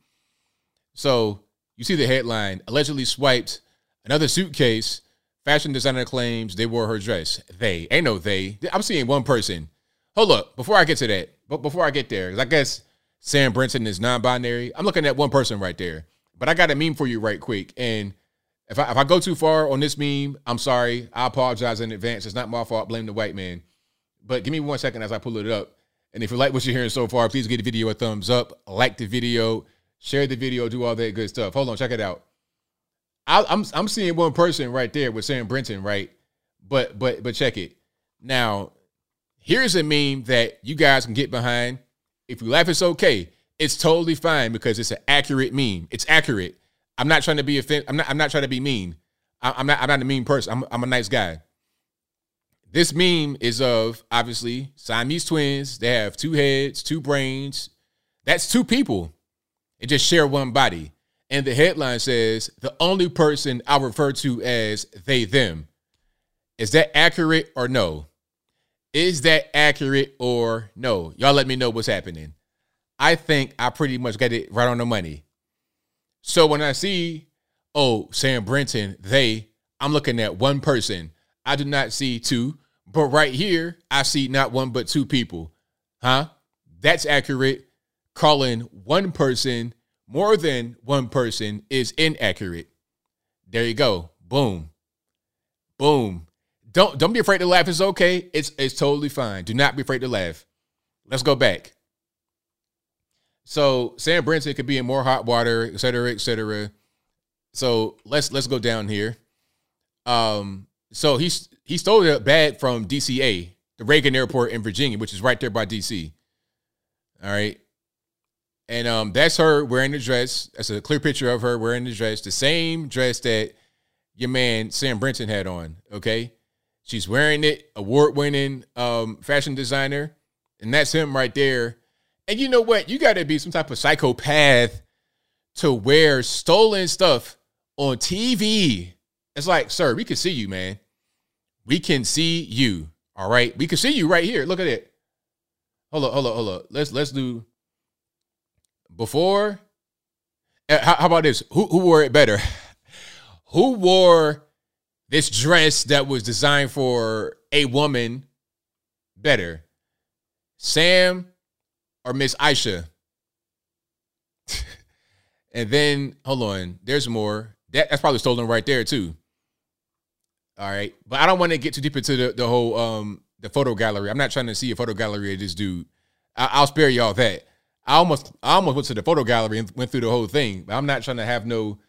So you see the headline allegedly swiped another suitcase. Fashion designer claims they wore her dress. They ain't no they. I'm seeing one person. Hold up. Before I get to that, but before I get there, because I guess Sam Brinton is non-binary. I'm looking at one person right there. But I got a meme for you right quick. And if I if I go too far on this meme, I'm sorry. I apologize in advance. It's not my fault. Blame the white man. But give me one second as I pull it up. And if you like what you're hearing so far, please give the video a thumbs up, like the video, share the video, do all that good stuff. Hold on, check it out. I, am I'm, I'm seeing one person right there with Sam Brinton, right? But but but check it. Now, here's a meme that you guys can get behind. If you laugh, it's okay. It's totally fine because it's an accurate meme. It's accurate. I'm not trying to be offend. I'm not. I'm not trying to be mean. I, am not. I'm not a mean person. I'm. I'm a nice guy. This meme is of obviously Siamese twins. They have two heads, two brains. That's two people. They just share one body. And the headline says the only person I refer to as they them. Is that accurate or no? Is that accurate or no? Y'all let me know what's happening. I think I pretty much got it right on the money. So when I see, oh, Sam Brinton, they, I'm looking at one person. I do not see two, but right here, I see not one but two people. Huh? That's accurate. Calling one person more than one person is inaccurate. There you go. Boom. Boom. Don't don't be afraid to laugh. It's okay. It's it's totally fine. Do not be afraid to laugh. Let's go back. So Sam Brinton could be in more hot water, et cetera, et cetera. So let's let's go down here. Um, so he's he stole a bag from DCA, the Reagan Airport in Virginia, which is right there by DC. All right. And um, that's her wearing the dress. That's a clear picture of her wearing the dress, the same dress that your man Sam Brinton had on. Okay. She's wearing it, award winning um, fashion designer. And that's him right there and you know what? You got to be some type of psychopath to wear stolen stuff on TV. It's like, sir, we can see you, man. We can see you. All right. We can see you right here. Look at it. Hold up, hold up, hold up. Let's let's do before. Uh, how, how about this? Who who wore it better? who wore this dress that was designed for a woman better? Sam or Miss Aisha. and then hold on, there's more. That, that's probably stolen right there too. All right, but I don't want to get too deep into the, the whole um the photo gallery. I'm not trying to see a photo gallery of this dude. I, will spare y'all that. I almost I almost went to the photo gallery and went through the whole thing, but I'm not trying to have no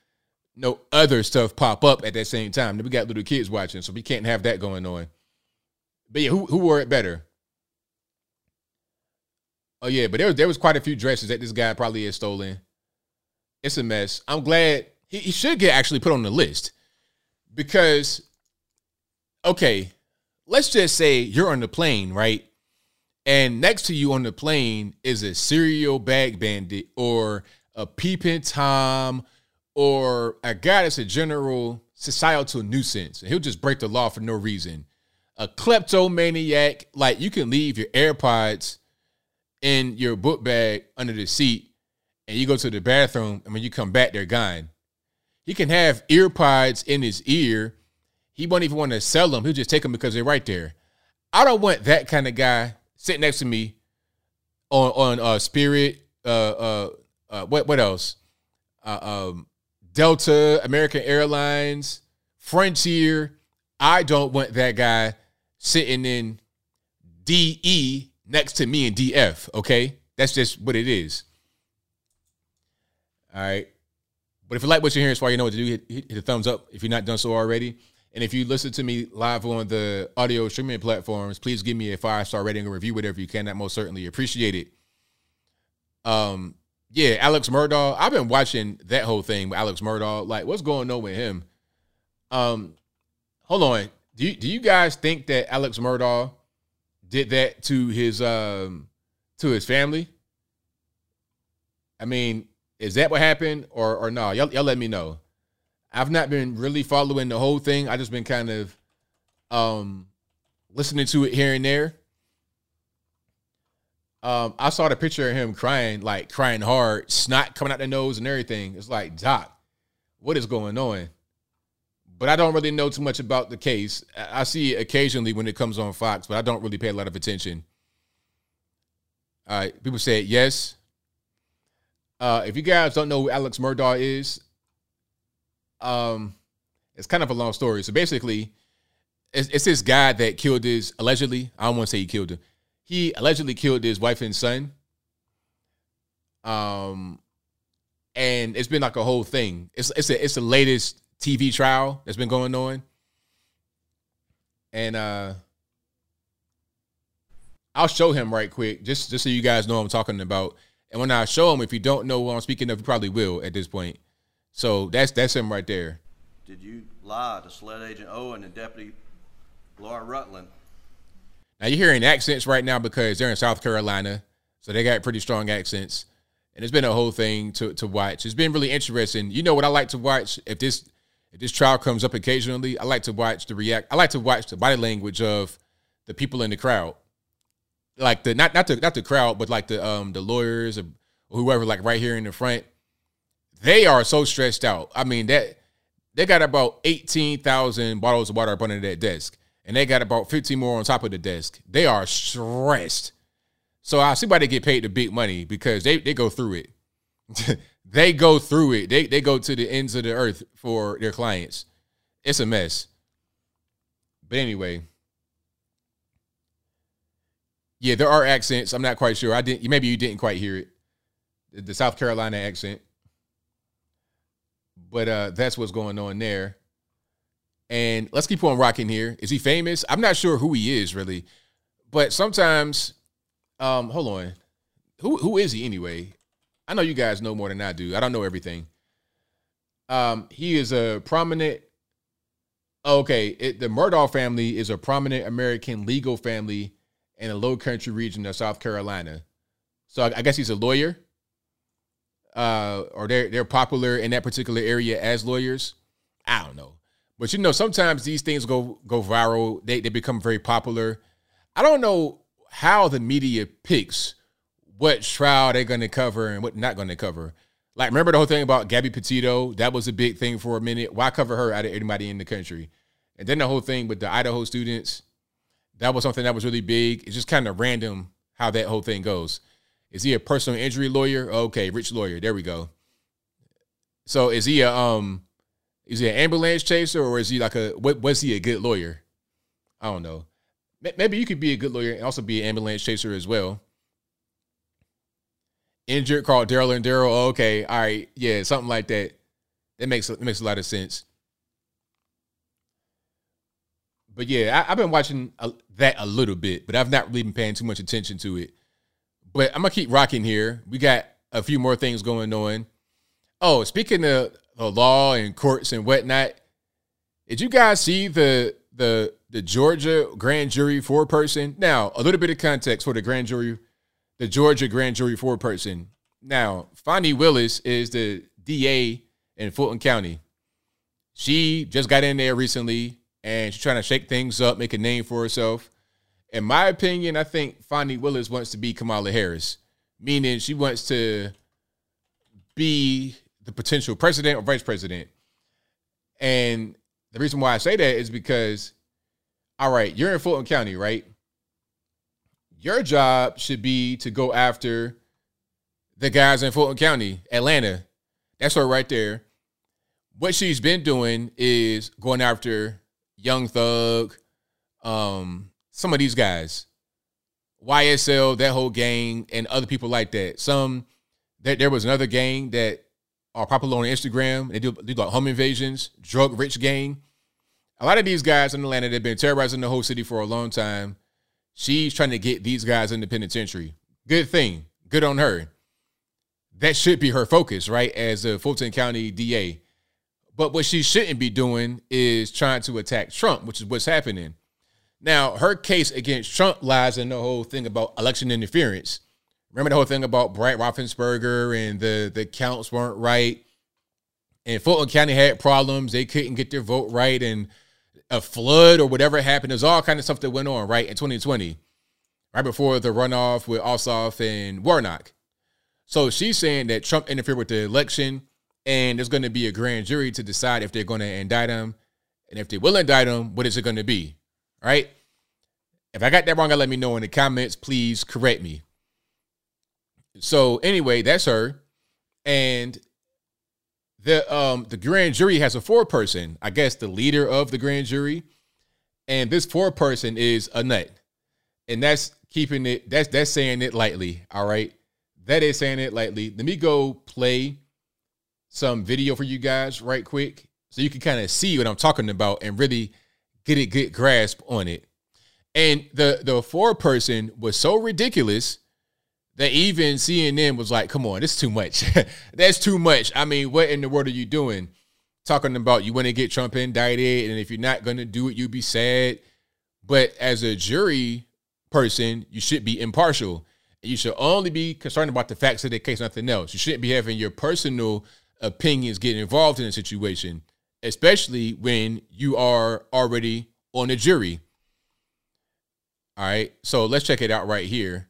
no other stuff pop up at that same time. We got little kids watching, so we can't have that going on. But yeah, who who wore it better? Oh yeah, but there was there was quite a few dresses that this guy probably has stolen. It's a mess. I'm glad he, he should get actually put on the list because okay, let's just say you're on the plane, right? And next to you on the plane is a serial bag bandit or a peeping tom or a guy that's a general societal nuisance. He'll just break the law for no reason. A kleptomaniac, like you can leave your AirPods in your book bag under the seat and you go to the bathroom and when you come back, they're gone. He can have ear pods in his ear. He won't even want to sell them. He'll just take them because they're right there. I don't want that kind of guy sitting next to me on on uh, Spirit. Uh, uh, uh, what what else? Uh, um, Delta, American Airlines, Frontier. I don't want that guy sitting in DE next to me in DF, okay? That's just what it is. All right. But if you like what you're hearing, so you know what to do. Hit, hit, hit thumbs up if you're not done so already. And if you listen to me live on the audio streaming platforms, please give me a five star rating or review, whatever you can. That most certainly appreciate it. Um, yeah, Alex Murdaugh. I've been watching that whole thing with Alex Murdaugh. Like, what's going on with him? Um, hold on. Do you, do you guys think that Alex Murdaugh did that to his um to his family. I mean, Is that what happened or or no? Y'all, y'all let me know. I've not been really following the whole thing. I just been kind of um listening to it here and there. Um, I saw the picture of him crying, like crying hard, snot coming out the nose and everything. It's like, Doc, what is going on? But I don't really know too much about the case. I see it occasionally when it comes on Fox, but I don't really pay a lot of attention. All right, people said yes. Uh, if you guys don't know who Alex Murdaugh is, um, it's kind of a long story. So basically, it's, it's this guy that killed his allegedly. I don't want to say he killed him. He allegedly killed his wife and son. Um, and it's been like a whole thing. It's it's a, it's the latest TV trial that's been going on, and uh, I'll show him right quick just just so you guys know I'm talking about. And when I show him, if you don't know what I'm speaking of, you probably will at this point. So that's that's him right there. Did you lie to SLED Agent Owen and Deputy Laura Rutland? Now you're hearing accents right now because they're in South Carolina, so they got pretty strong accents, and it's been a whole thing to to watch. It's been really interesting. You know what I like to watch if this if this trial comes up occasionally, I like to watch the react. I like to watch the body language of the people in the crowd, like the not not the not the crowd, but like the um the lawyers or whoever, like right here in the front they are so stressed out. I mean that they got about eighteen thousand bottles of water up under that desk, and they got about fifteen more on top of the desk. They are stressed. So I see why they get paid the big money because they they go through it. they go through it. They they go to the ends of the earth for their clients. It's a mess. But anyway, yeah, there are accents. I'm not quite sure. I didn't. Maybe you didn't quite hear it. The South Carolina accent but uh, that's what's going on there. And let's keep on rocking here. Is he famous? I'm not sure who he is really, but sometimes, um, hold on, who who is he anyway? I know you guys know more than I do. I don't know everything. Um, he is a prominent. Okay, it, the Murdaugh family is a prominent American legal family in a low country region of South Carolina. So I, I guess he's a lawyer uh, or they're they're popular in that particular area as lawyers. I don't know, but you know, sometimes these things go go viral. They they become very popular. I don't know how the media picks what trial they're going to cover and what not going to cover. Like, remember the whole thing about Gabby Petito? That was a big thing for a minute. Why cover her out of anybody in the country? And then the whole thing with the Idaho students, that was something that was really big. It's just kind of random how that whole thing goes. Is he a personal injury lawyer? Okay, rich lawyer. There we go. So is he a um is he an ambulance chaser or is he like a what was he a good lawyer? I don't know. Maybe you could be a good lawyer and also be an ambulance chaser as well. Injured called Daryl and Daryl. Oh, okay, all right, yeah, something like that. That makes it makes a lot of sense. But yeah, I, have been watching a, that a little bit, but I've not really been paying too much attention to it. But I'm gonna keep rocking here. We got a few more things going on. Oh, speaking of the law and courts and whatnot, did you guys see the the the Georgia grand jury foreperson? Now, a little bit of context for the grand jury, the Georgia grand jury foreperson. Now, Fani Willis is the DA in Fulton County. She just got in there recently and she's trying to shake things up, make a name for herself in my opinion, I think Fani Willis wants to be Kamala Harris, meaning she wants to be the potential president or vice president. And the reason why I say that is because, all right, you're in Fulton County, right? Your job should be to go after the guys in Fulton County, Atlanta. That's her right there. What she's been doing is going after Young Thug, um, some of these guys, YSL, that whole gang, and other people like that. Some there, there was another gang that are popular on Instagram. They do, do like home invasions, drug rich gang. A lot of these guys in Atlanta, they've been terrorizing the whole city for a long time. She's trying to get these guys in the penitentiary. Good thing. Good on her. That should be her focus, right? As a Fulton County DA. But what she shouldn't be doing is trying to attack Trump, which is what's happening. Now, her case against Trump lies in the whole thing about election interference, Remember the whole thing about Brad Raffensperger and the the counts weren't right, and Fulton County had problems. They couldn't get their vote right, and a flood or whatever happened. There's all kind of stuff that went on right in 2020, right before the runoff with Ossoff and Warnock. So she's saying that Trump interfered with the election, and there's going to be a grand jury to decide if they're going to indict him, and if they will indict him, what is it going to be? Right? If I got that wrong, I let me know in the comments. Please correct me. So anyway, that's her, and the um the grand jury has a foreperson. I guess the leader of the grand jury, and this foreperson is a nut, and that's keeping it. That's that's saying it lightly. All right, that is saying it lightly. Let me go play some video for you guys right quick, so you can kind of see what I'm talking about and really get a good grasp on it. And the the foreperson was so ridiculous that even CNN was like, "Come on, is too much. That's too much." I mean, what in the world are you doing? Talking about you want to get Trump indicted, and if you're not going to do it, you'd be sad. But as a jury person, you should be impartial. You should only be concerned about the facts of the case, nothing else. You shouldn't be having your personal opinions get involved in a situation, especially when you are already on a jury. All right, so let's check it out right here.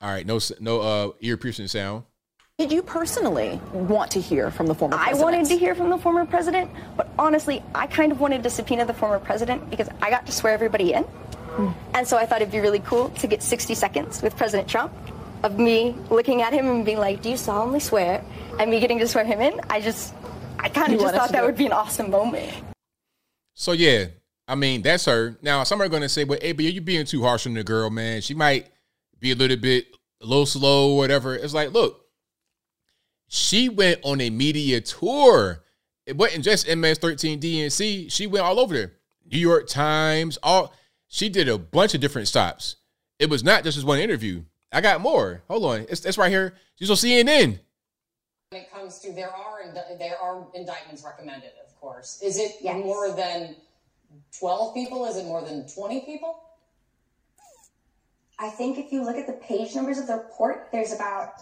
All right, no no uh ear piercing sound. Did you personally want to hear from the former president? I wanted to hear from the former president, but honestly, I kind of wanted to subpoena the former president because I got to swear everybody in. And so I thought it'd be really cool to get 60 seconds with President Trump of me looking at him and being like, Do you solemnly swear? And me getting to swear him in. I just, I kind of just thought that would be an awesome moment. So yeah, I mean that's her. Now some are gonna say, "Well, hey, but you being too harsh on the girl, man. She might be a little bit, a little slow, whatever." It's like, look, she went on a media tour. It wasn't just MS13 DNC. She went all over there. New York Times. All she did a bunch of different stops. It was not just this one interview. I got more. Hold on, it's, it's right here. She's on CNN. When it comes to there are there are indictments recommended, of course. Is it Yes. more than twelve people? Is it more than twenty people? I think if you look at the page numbers of the report, there's about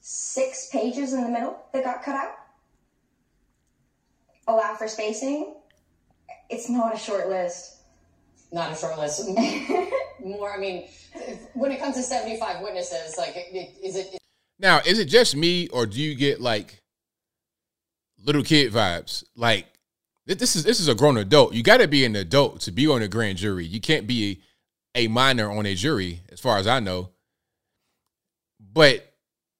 six pages in the middle that got cut out. Allow for spacing. It's not a short list. Not a short list. more. I mean, when it comes to seventy-five witnesses, like, it- it- is it? Now, is it just me or do you get like little kid vibes? Like th- this is this is a grown adult. You got to be an adult to be on a grand jury. You can't be a, minor on a jury, as far as I know. But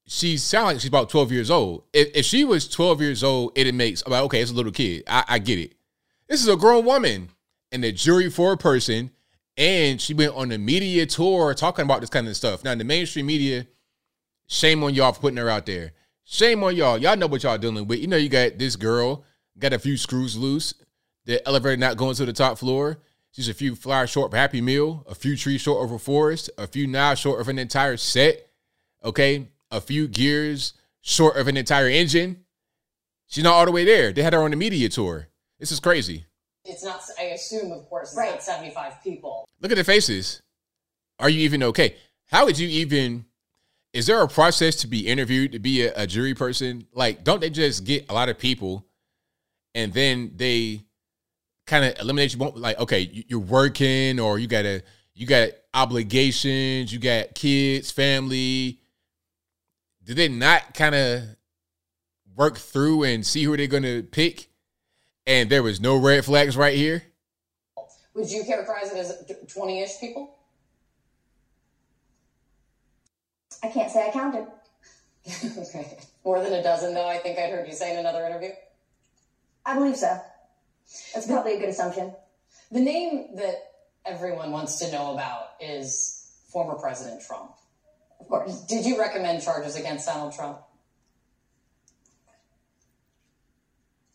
she sounds like she's about twelve years old. If, if she was twelve years old, it makes I'm like okay, it's a little kid. I, I get it. This is a grown woman and a jury for a person, and she went on a media tour talking about this kind of stuff. Now, in the mainstream media Shame on y'all for putting her out there. Shame on y'all. Y'all know what y'all dealing with. You know, you got this girl, got a few screws loose. The elevator not going to the top floor. She's a few flowers short of a Happy Meal, a few trees short of a forest, a few knives short of an entire set. Okay, a few gears short of an entire engine. She's not all the way there. They had her on the media tour. This is crazy. It's not. I assume, of course, it's Right. not seventy-five people. Look at the faces. Are you even okay? How would you even? Is there a process to be interviewed to be a, a jury person? Like, don't they just get a lot of people, and then they kind of eliminate you? Like, okay, you- you're working, or you got a you got obligations, you got kids, family. Did they not kind of work through and see who they're going to pick? And there was no red flags right here. Would you characterize it as twenty-ish people? I can't say I counted. okay, more than a dozen, though. I think I'd heard you say in another interview. I believe so. That's probably a good assumption. The name that everyone wants to know about is former President Trump. Of course. Did you recommend charges against Donald Trump?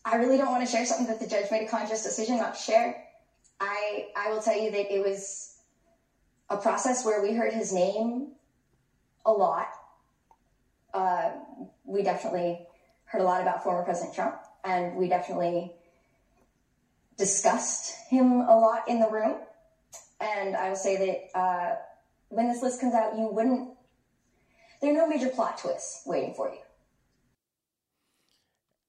I really don't want to share something that the judge made a conscious decision not to share. I I will tell you that it was a process where we heard his name a lot. Uh, we definitely heard a lot about former President Trump, and we definitely discussed him a lot in the room. And I will say that uh, when this list comes out, you wouldn't. There are no major plot twists waiting for you.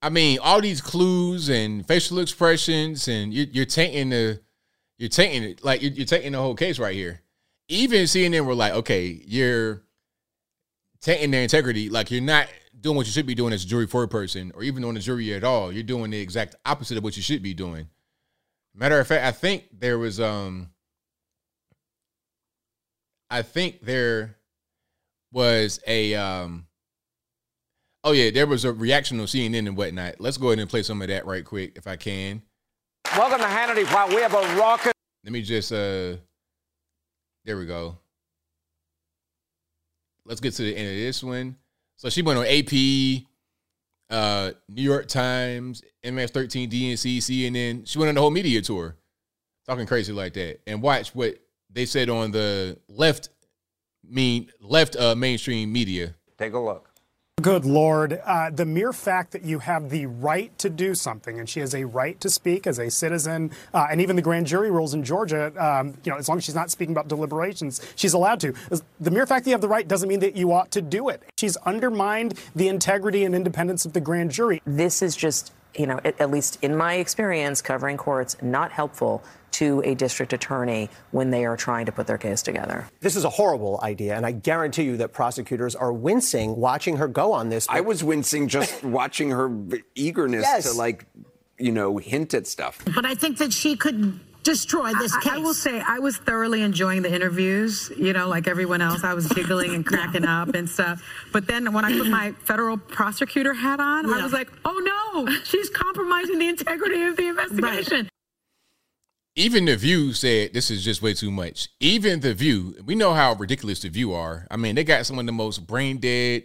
I mean, all these clues and facial expressions, and you're, you're taking the, you're taking it like you're, you're the whole case right here. Even CNN were like, okay, you're taking their integrity. Like you're not doing what you should be doing as a jury for a person, or even on the jury at all. You're doing the exact opposite of what you should be doing. Matter of fact, I think there was um, I think there was a um Oh yeah, there was a reaction on CNN and whatnot. Let's go ahead and play some of that right quick, if I can. Welcome to Hannity. While we have a rocket. Let me just uh, there we go. Let's get to the end of this one. So she went on AP, uh, New York Times, MS13, DNC, CNN. She went on the whole media tour, talking crazy like that. And watch what they said on the left, mean left uh, mainstream media. Take a look. Good Lord. Uh, the mere fact that you have the right to do something, and she has a right to speak as a citizen, uh, and even the grand jury rules in Georgia, um, you know, as long as she's not speaking about deliberations, she's allowed to. The mere fact that you have the right doesn't mean that you ought to do it. She's undermined the integrity and independence of the grand jury. This is just, you know, at, at least in my experience covering courts, not helpful to a district attorney when they are trying to put their case together. This is a horrible idea, and I guarantee you that prosecutors are wincing watching her go on this. I was wincing just watching her eagerness Yes. to like, you know, hint at stuff. But I think that she could destroy this I, case. I will say I was thoroughly enjoying the interviews. You know, like everyone else, I was giggling and cracking up and stuff. But then when I put my federal prosecutor hat on, I was like, oh no, she's compromising the integrity of the investigation. Even the view said this is just way too much. Even the view we know how ridiculous the view are. I mean they got some of the most brain dead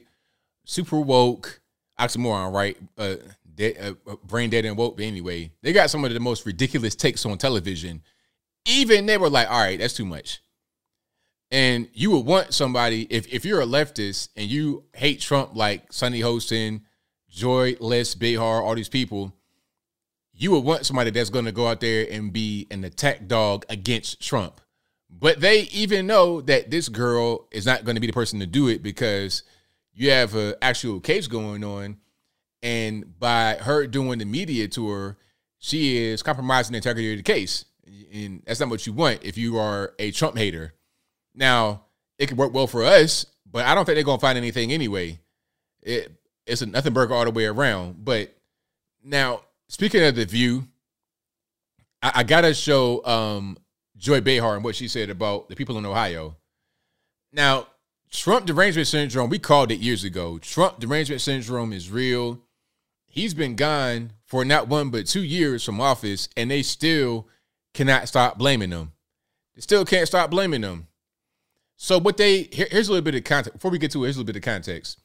super woke oxymoron right? Uh, dead, uh, uh, brain dead and woke but anyway they got some of the most ridiculous takes on television. Even they were like all right that's too much. And you would want somebody if, if you're a leftist and you hate trump like sunny hostin joy les behar all these people you would want somebody that's going to go out there and be an attack dog against Trump. But they even know that this girl is not going to be the person to do it because you have an actual case going on. And by her doing the media tour, she is compromising the integrity of the case. And that's not what you want if you are a Trump hater. Now, it could work well for us, but I don't think they're going to find anything anyway. It, it's a nothing burger all the way around. But now, speaking of the view, I, I gotta show um, Joy Behar and what she said about the people in Ohio. Now, Trump derangement syndrome, we called it years ago. Trump derangement syndrome is real. He's been gone for not one but two years from office, and they still cannot stop blaming him. They still can't stop blaming him. So, what they here- here's a little bit of context. Before we get to it, here's a little bit of context.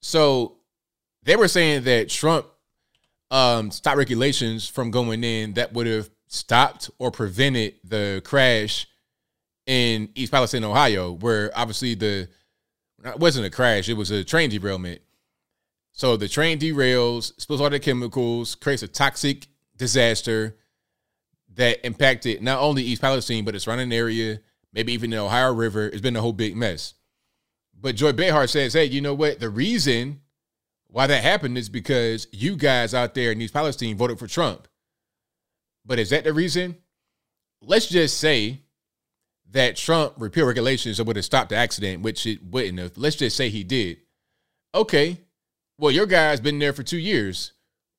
So, they were saying that Trump um, stopped regulations from going in that would have stopped or prevented the crash in East Palestine, Ohio, where obviously the it wasn't a crash, it was a train derailment. So the train derails, spills all the chemicals, creates a toxic disaster that impacted not only East Palestine, but its surrounding area, maybe even the Ohio River. It's been a whole big mess. But Joy Behar says, hey, you know what? The reason why that happened is because you guys out there in East Palestine voted for Trump. But is that the reason? Let's just say that Trump repealed regulations that would have stopped the accident, which it wouldn't have. Let's just say he did. Okay. Well, your guy's been there for two years.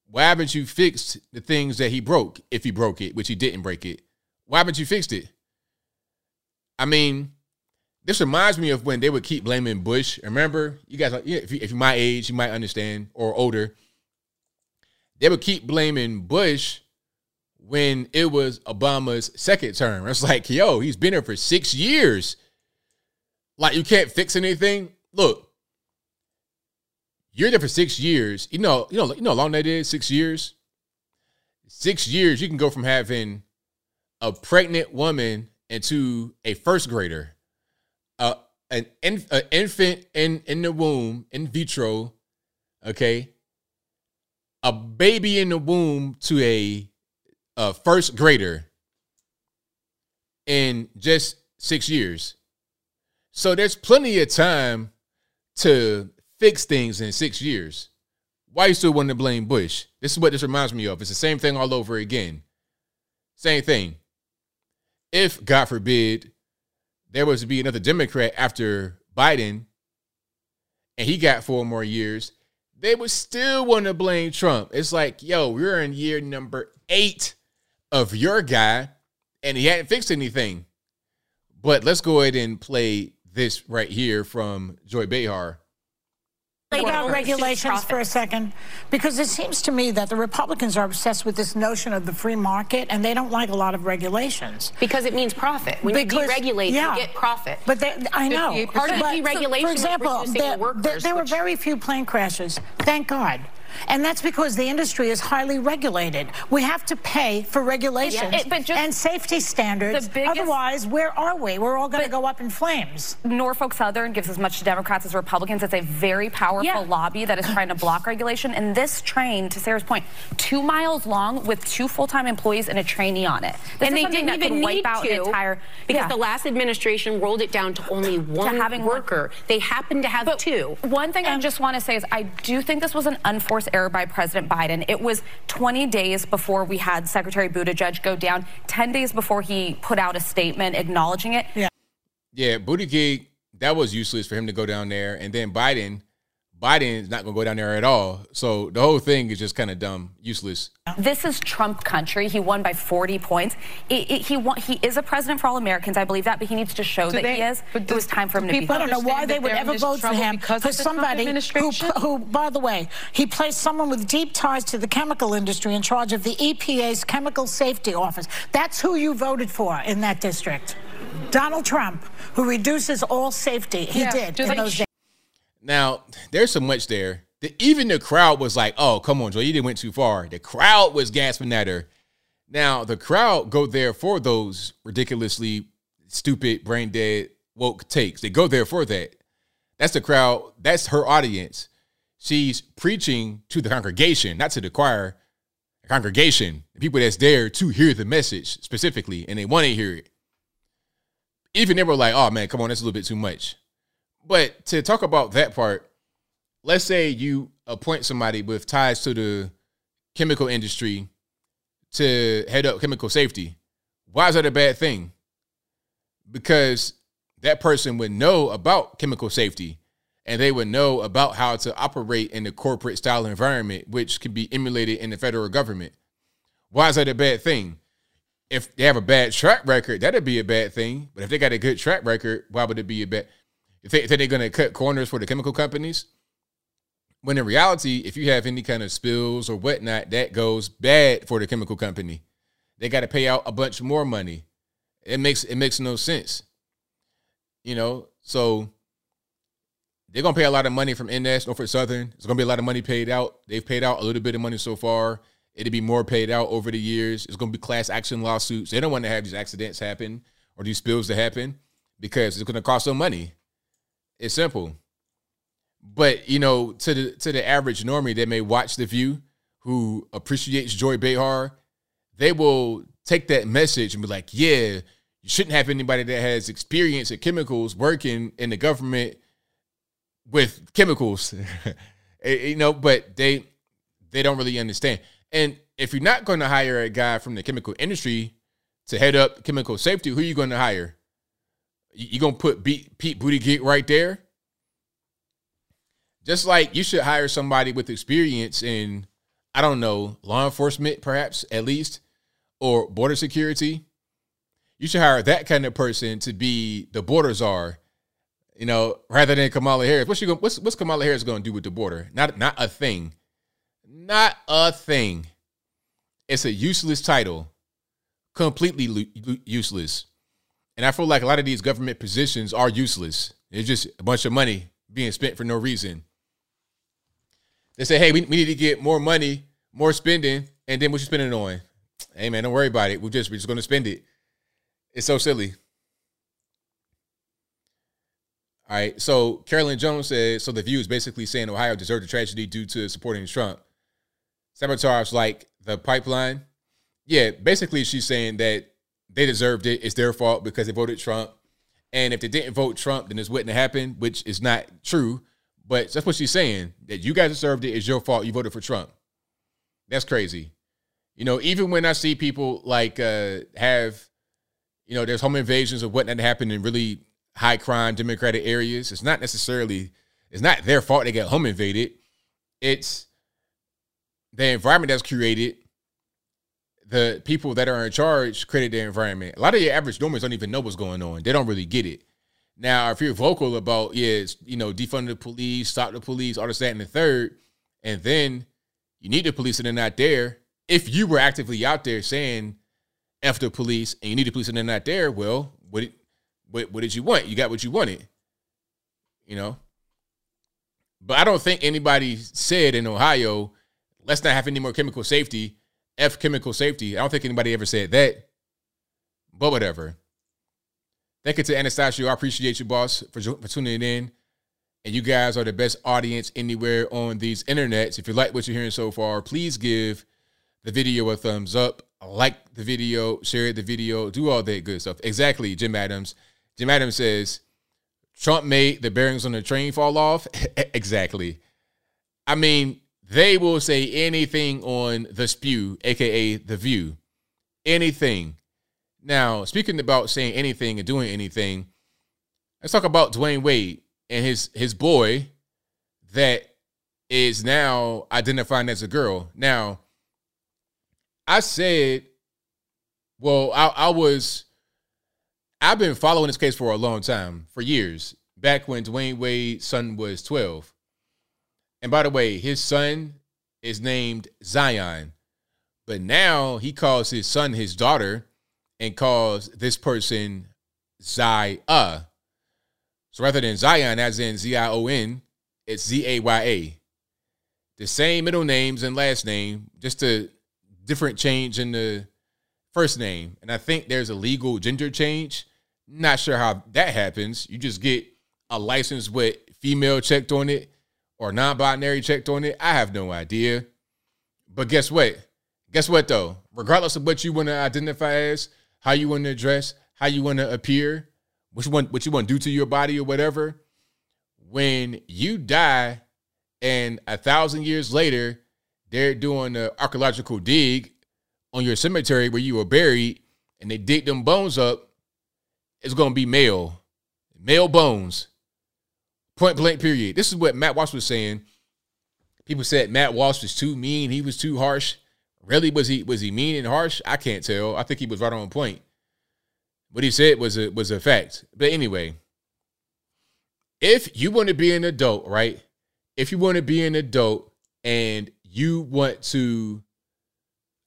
Why haven't you fixed the things that he broke, if he broke it, which he didn't break it? Why haven't you fixed it? I mean, this reminds me of when they would keep blaming Bush. Remember, you guys, if, you, if you're my age, you might understand, or older. They would keep blaming Bush when it was Obama's second term. It's like, yo, he's been here for six years. Like, you can't fix anything. Look, you're there for six years. You know, you know, you know how long that is? Six years. Six years, you can go from having a pregnant woman into a first grader uh, an, an infant in in the womb in vitro, okay, a baby in the womb to a, a first grader in just six years. So there's plenty of time to fix things in six years. Why you still want to blame Bush? This is what this reminds me of. It's the same thing all over again. Same thing. If, God forbid, there was to be another Democrat after Biden and he got four more years, they would still want to blame Trump. It's like, yo, we're in year number eight of your guy and he hadn't fixed anything. But let's go ahead and play this right here from Joy Behar. Lay down regulations for a second because it seems to me that the Republicans are obsessed with this notion of the free market and they don't like a lot of regulations. Because it means profit. When Because- you deregulate, yeah. you get profit. But they, I know. 58% Part of deregulation For was example, there, the workers, there, there were very few plane crashes. Thank God. And that's because the industry is highly regulated. We have to pay for regulations it- but just- and safety standards. The biggest- Otherwise, where are we? We're all going to go up in flames. Norfolk Southern gives as much to Democrats as Republicans. It's a very powerful Yeah. lobby that is trying to block regulation. And this train, to Sarah's point, two miles long with two full-time employees and a trainee on it. This and they didn't even wipe need out to an entire because Yeah. the last administration rolled it down to only one having one- worker. They happened to have But two. One thing I just want to say is I do think this was an unforced error by President Biden. It was 20 days before we had Secretary Buttigieg go down, 10 days before he put out a statement acknowledging it. Yeah. Yeah, Buttigieg, that was useless for him to go down there. And then Biden, Biden's not going to go down there at all. So the whole thing is just kind of dumb, useless. This is Trump country. He won by 40 points. It, it, he won, he is a president for all Americans. I believe that, but he needs to show Do that they- he is. but It was time for him to be. I don't know why they would ever vote for him because for of the Trump somebody who, administration? who, by the way, he placed someone with deep ties to the chemical industry in charge of the EPA's Chemical Safety Office. That's who you voted for in that district. Donald Trump, who reduces all safety. He Yeah, did just in like- those days. Now, there's so much there. The, even the crowd was like, oh, come on, Joe, you didn't went too far. The crowd was gasping at her. Now, the crowd go there for those ridiculously stupid, brain dead, woke takes. They go there for that. That's the crowd. That's her audience. She's preaching to the congregation, not to the choir. The congregation, the people that's there to hear the message specifically, and they want to hear it. Even they were like, oh man, come on, that's a little bit too much. But to talk about that part, let's say you appoint somebody with ties to the chemical industry to head up chemical safety. Why is that a bad thing? Because that person would know about chemical safety and they would know about how to operate in the corporate style environment, which can be emulated in the federal government. Why is that a bad thing? If they have a bad track record, that'd be a bad thing. But if they got a good track record, why would it be a bad? If, they, if they're going to cut corners for the chemical companies, when in reality, if you have any kind of spills or whatnot, that goes bad for the chemical company. They got to pay out a bunch more money. It makes it makes no sense. You know, so they're gonna pay a lot of money from NS, Norfolk Southern. It's gonna be a lot of money paid out. They've paid out a little bit of money so far. It'll be more paid out over the years. It's gonna be class action lawsuits. They don't want to have these accidents happen or these spills to happen because it's gonna cost them money. It's simple. But you know, to the to the average normie that may watch the view who appreciates Joy Behar, they will take that message and be like, yeah, you shouldn't have anybody that has experience at chemicals working in the government with chemicals. Eh, you know, but they they don't really understand. And if you're not going to hire a guy from the chemical industry to head up chemical safety, who are you going to hire? You, to put Pete, Pete Buttigieg right there? Just like you should hire somebody with experience in, I don't know, law enforcement, perhaps at least, or border security. You should hire that kind of person to be the border czar, you know, rather than Kamala Harris. What's she going? What's what's Kamala Harris going to do with the border? Not not a thing, not a thing. It's a useless title, completely lu- useless. And I feel like a lot of these government positions are useless. It's just a bunch of money being spent for no reason. They say, hey, we, we need to get more money, more spending, and then what you spending it on? Hey man, don't worry about it. We're just we're just gonna spend it. It's so silly. All right. So Carolyn Jones says, so the view is basically saying Ohio deserved a tragedy due to supporting Trump. Sabotage like the pipeline. Yeah, basically she's saying that they deserved it. It's their fault because they voted Trump. And if they didn't vote Trump, then this wouldn't have happened, which is not true. But that's what she's saying. That you guys deserved it. It's your fault. You voted for Trump. That's crazy. You know, even when I see people like uh have, you know, there's home invasions or whatnot happened in really high crime democratic areas, it's not necessarily it's not their fault they got home invaded. It's the environment that's created. The people that are in charge created the environment. A lot of your average normals don't even know what's going on. They don't really get it. Now, if you're vocal about, yeah, you know, defund the police, stop the police, all this, that, and the third, and then you need the police and they're not there. If you were actively out there saying F the police and you need the police and they're not there, well, what, what, what did you want? You got what you wanted, you know? But I don't think anybody said in Ohio, let's not have any more chemical safety, F chemical safety. I don't think anybody ever said that. But whatever. Thank you to Anastasio. I appreciate you, boss, for, for tuning in. And you guys are the best audience anywhere on these internets. If you like what you're hearing so far, please give the video a thumbs up, like the video, share the video, do all that good stuff. Exactly, Jim Adams. Jim Adams says, Trump made the bearings on the train fall off. exactly. I mean, they will say anything on the spew, aka the view. Anything. Now, speaking about saying anything and doing anything, let's talk about Dwyane Wade and his his boy that is now identifying as a girl. Now, I said, well, I, I was I've been following this case for a long time, for years, back when Dwyane Wade's son was 12. And by the way, his son is named Zion, but now he calls his son his daughter and calls this person Zaya. So rather than Zion, as in Z I O N, it's Z A Y A. The same middle names and last name, just a different change in the first name. And I think there's a legal gender change. Not sure how that happens. You just get a license with female checked on it or non binary checked on it. I have no idea. But guess what? Guess what though? Regardless of what you want to identify as, how you want to dress, how you want to appear, what you want, what you want to do to your body or whatever, when you die and a thousand years later, they're doing an archaeological dig on your cemetery where you were buried and they dig them bones up, it's going to be male. Male bones. Point blank, period. This is what Matt Walsh was saying. People said Matt Walsh was too mean. He was too harsh. Really, was he was he mean and harsh? I can't tell. I think he was right on point. What he said was a was a fact. But anyway, if you want to be an adult, right? If you want to be an adult and you want to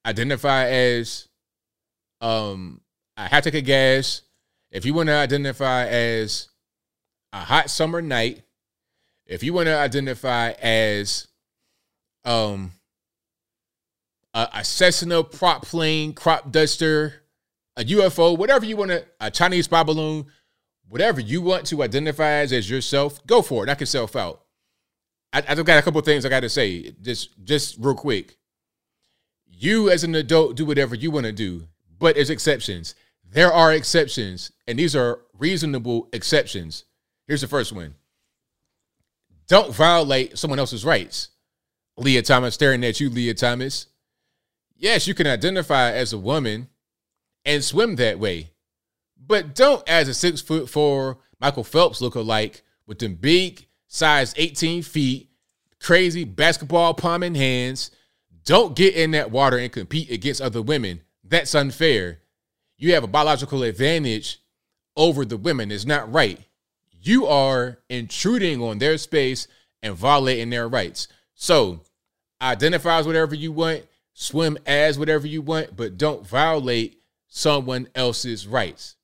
identify as um a tank of gas, if you want to identify as a hot summer night, if you want to identify as um a, a Cessna prop plane, crop duster, a UFO, whatever you want to, a Chinese spy balloon, whatever you want to identify as as yourself, go for it. Knock yourself out. I, I've got a couple things I got to say, just just real quick. You as an adult do whatever you want to do, but there's exceptions. There are exceptions, and these are reasonable exceptions. Here's the first one. Don't violate someone else's rights. Lia Thomas staring at you, Lia Thomas. Yes, you can identify as a woman and swim that way. But don't as a six foot four Michael Phelps look alike with them big size 18 feet, crazy basketball palm in hands. Don't get in that water and compete against other women. That's unfair. You have a biological advantage over the women. It's not right. You are intruding on their space and violating their rights. So identify as whatever you want, swim as whatever you want, but don't violate someone else's rights.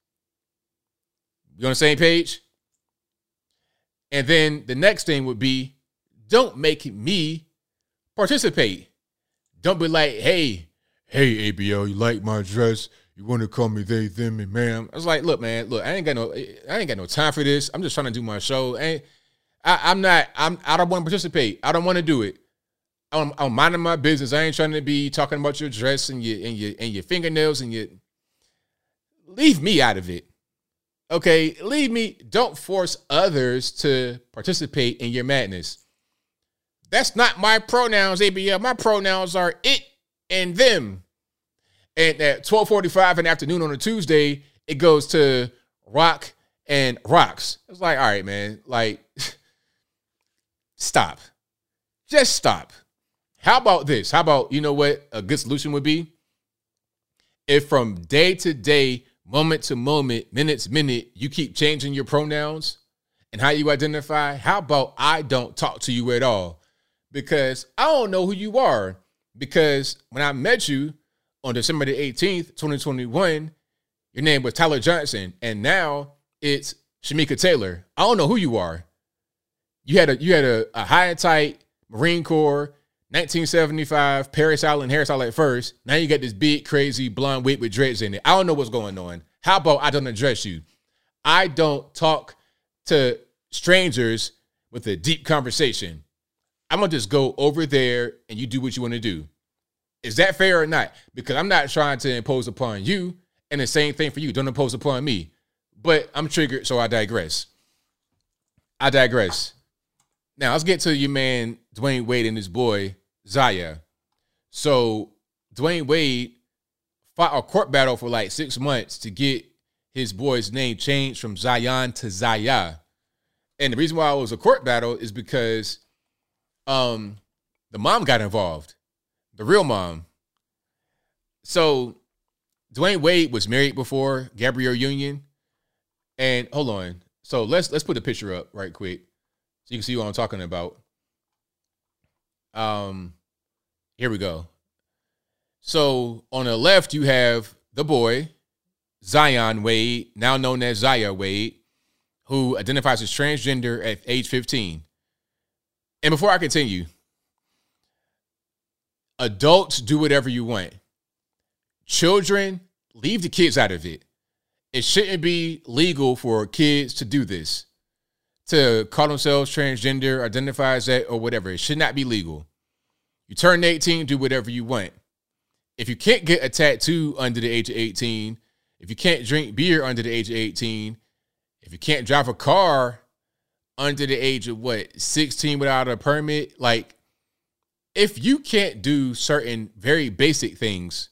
You on the same page? And then the next thing would be don't make me participate. Don't be like, hey, hey, ABL, you like my dress? You want to call me they, them, and ma'am? I was like, look, man, look, I ain't got no, I ain't got no time for this. I'm just trying to do my show. And I, I'm not, I'm, I don't want to participate. I don't want to do it. I'm, I'm minding my business. I ain't trying to be talking about your dress and your and your and your fingernails and your. Leave me out of it. Okay, leave me. Don't force others to participate in your madness. That's not my pronouns, ABL. My pronouns are it and them. And at 12:45 in the afternoon on a Tuesday, it goes to rock and rocks. It's like, all right, man, like stop. Just stop. How about this? How about you know what a good solution would be? If from day to day, moment to moment, minute to minute, you keep changing your pronouns and how you identify, how about I don't talk to you at all? Because I don't know who you are. Because when I met you on December the 18th, 2021, your name was Tyler Johnson, and now it's Shamika Taylor. I don't know who you are. You had a you had a, a high and tight Marine Corps 1975 Parris Island hairstyle at first. Now you got this big, crazy blonde wig with dreads in it. I don't know what's going on. How about I don't address you? I don't talk to strangers with a deep conversation. I'm gonna just go over there and you do what you want to do. Is that fair or not? Because I'm not trying to impose upon you, and the same thing for you. Don't impose upon me. But I'm triggered, so I digress. I digress. Now let's get to your man Dwyane Wade and his boy Zaya. So Dwyane Wade fought a court battle for like six months to get his boy's name changed from Zion to Zaya. And the reason why it was a court battle is because um the mom got involved. The real mom. So Dwyane Wade was married before Gabrielle Union. And hold on. So let's let's put the picture up right quick so you can see what I'm talking about. Um, here we go. So on the left, you have the boy, Zion Wade, now known as Zaya Wade, who identifies as transgender at age 15. And before I continue, adults do whatever you want. Children, leave the kids out of it. It shouldn't be legal for kids to do this to call themselves transgender, identify as that, or whatever. It should not be legal. You turn 18, do whatever you want. If you can't get a tattoo under the age of 18, if you can't drink beer under the age of 18, if you can't drive a car under the age of what, 16 without a permit, like if you can't do certain very basic things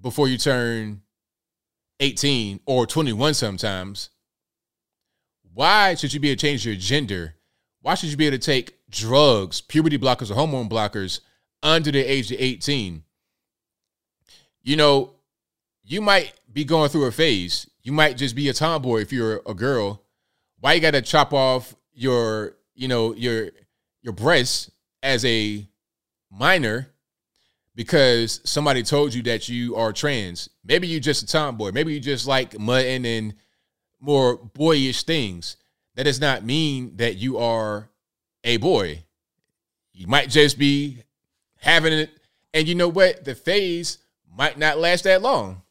before you turn 18 or 21 sometimes, why should you be able to change your gender? Why should you be able to take drugs, puberty blockers, or hormone blockers under the age of 18? You know, you might be going through a phase. You might just be a tomboy if you're a girl. Why you got to chop off your, you know, your your breasts as a minor because somebody told you that you are trans? Maybe you're just a tomboy. Maybe you just like mutton and more boyish things. That does not mean that you are a boy. You might just be having it. And you know what? The phase might not last that long.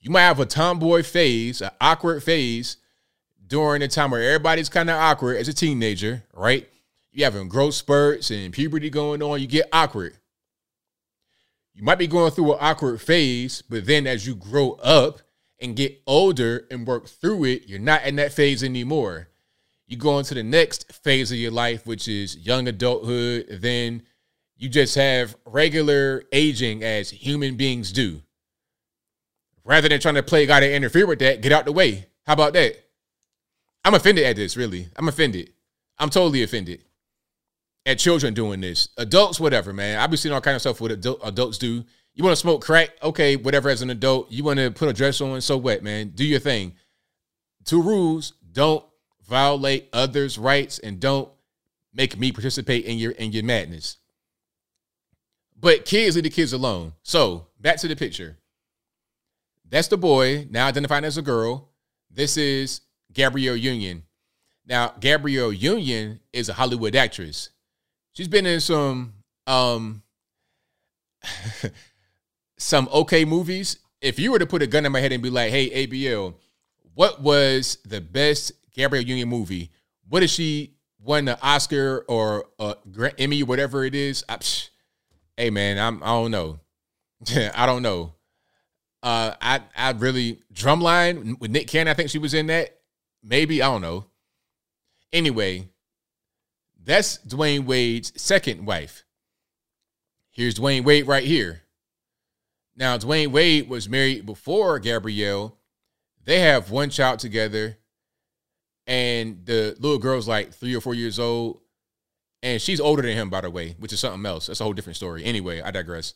You might have a tomboy phase, an awkward phase during the time where everybody's kind of awkward as a teenager, right? You having growth spurts and puberty going on, you get awkward. You might be going through an awkward phase, but then as you grow up and get older and work through it, you're not in that phase anymore. You go into the next phase of your life, which is young adulthood. Then you just have regular aging as human beings do. Rather than trying to play God and interfere with that, get out the way. How about that? I'm offended at this, really. I'm offended. I'm totally offended at children doing this. Adults, whatever, man. I've been seeing all kind of stuff what adult, adults do. You want to smoke crack? Okay, whatever. As an adult, you want to put a dress on? So what, man? Do your thing. Two rules: don't violate others' rights, and don't make me participate in your in your madness. But kids, leave the kids alone. So back to the picture. That's the boy now identified as a girl. This is Gabrielle Union. Now, Gabrielle Union is a Hollywood actress. She's been in some um some okay movies. If you were to put a gun in my head and be like, "Hey, ABL, what was the best Gabrielle Union movie? What did she won an Oscar or a Emmy, whatever it is?" I, psh, hey, man, I'm I don't know. I don't know. Uh, I I really drumline with Nick Cannon. I think she was in that. Maybe I don't know. Anyway, that's Dwyane Wade's second wife. Here's Dwyane Wade right here. Now, Dwyane Wade was married before Gabrielle. They have one child together, and the little girl's like three or four years old. And she's older than him, by the way, which is something else. That's a whole different story. Anyway, I digress.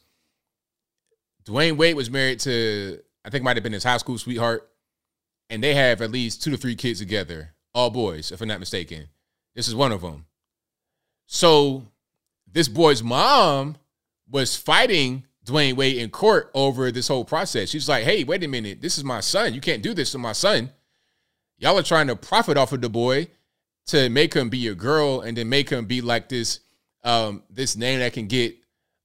Dwyane Wade was married to, I think might have been his high school sweetheart, and they have at least two to three kids together, all boys, if I'm not mistaken. This is one of them. So this boy's mom was fighting Dwyane Wade in court over this whole process. She's like, hey, wait a minute. This is my son. You can't do this to my son. Y'all are trying to profit off of the boy to make him be a girl and then make him be like this um this name that can get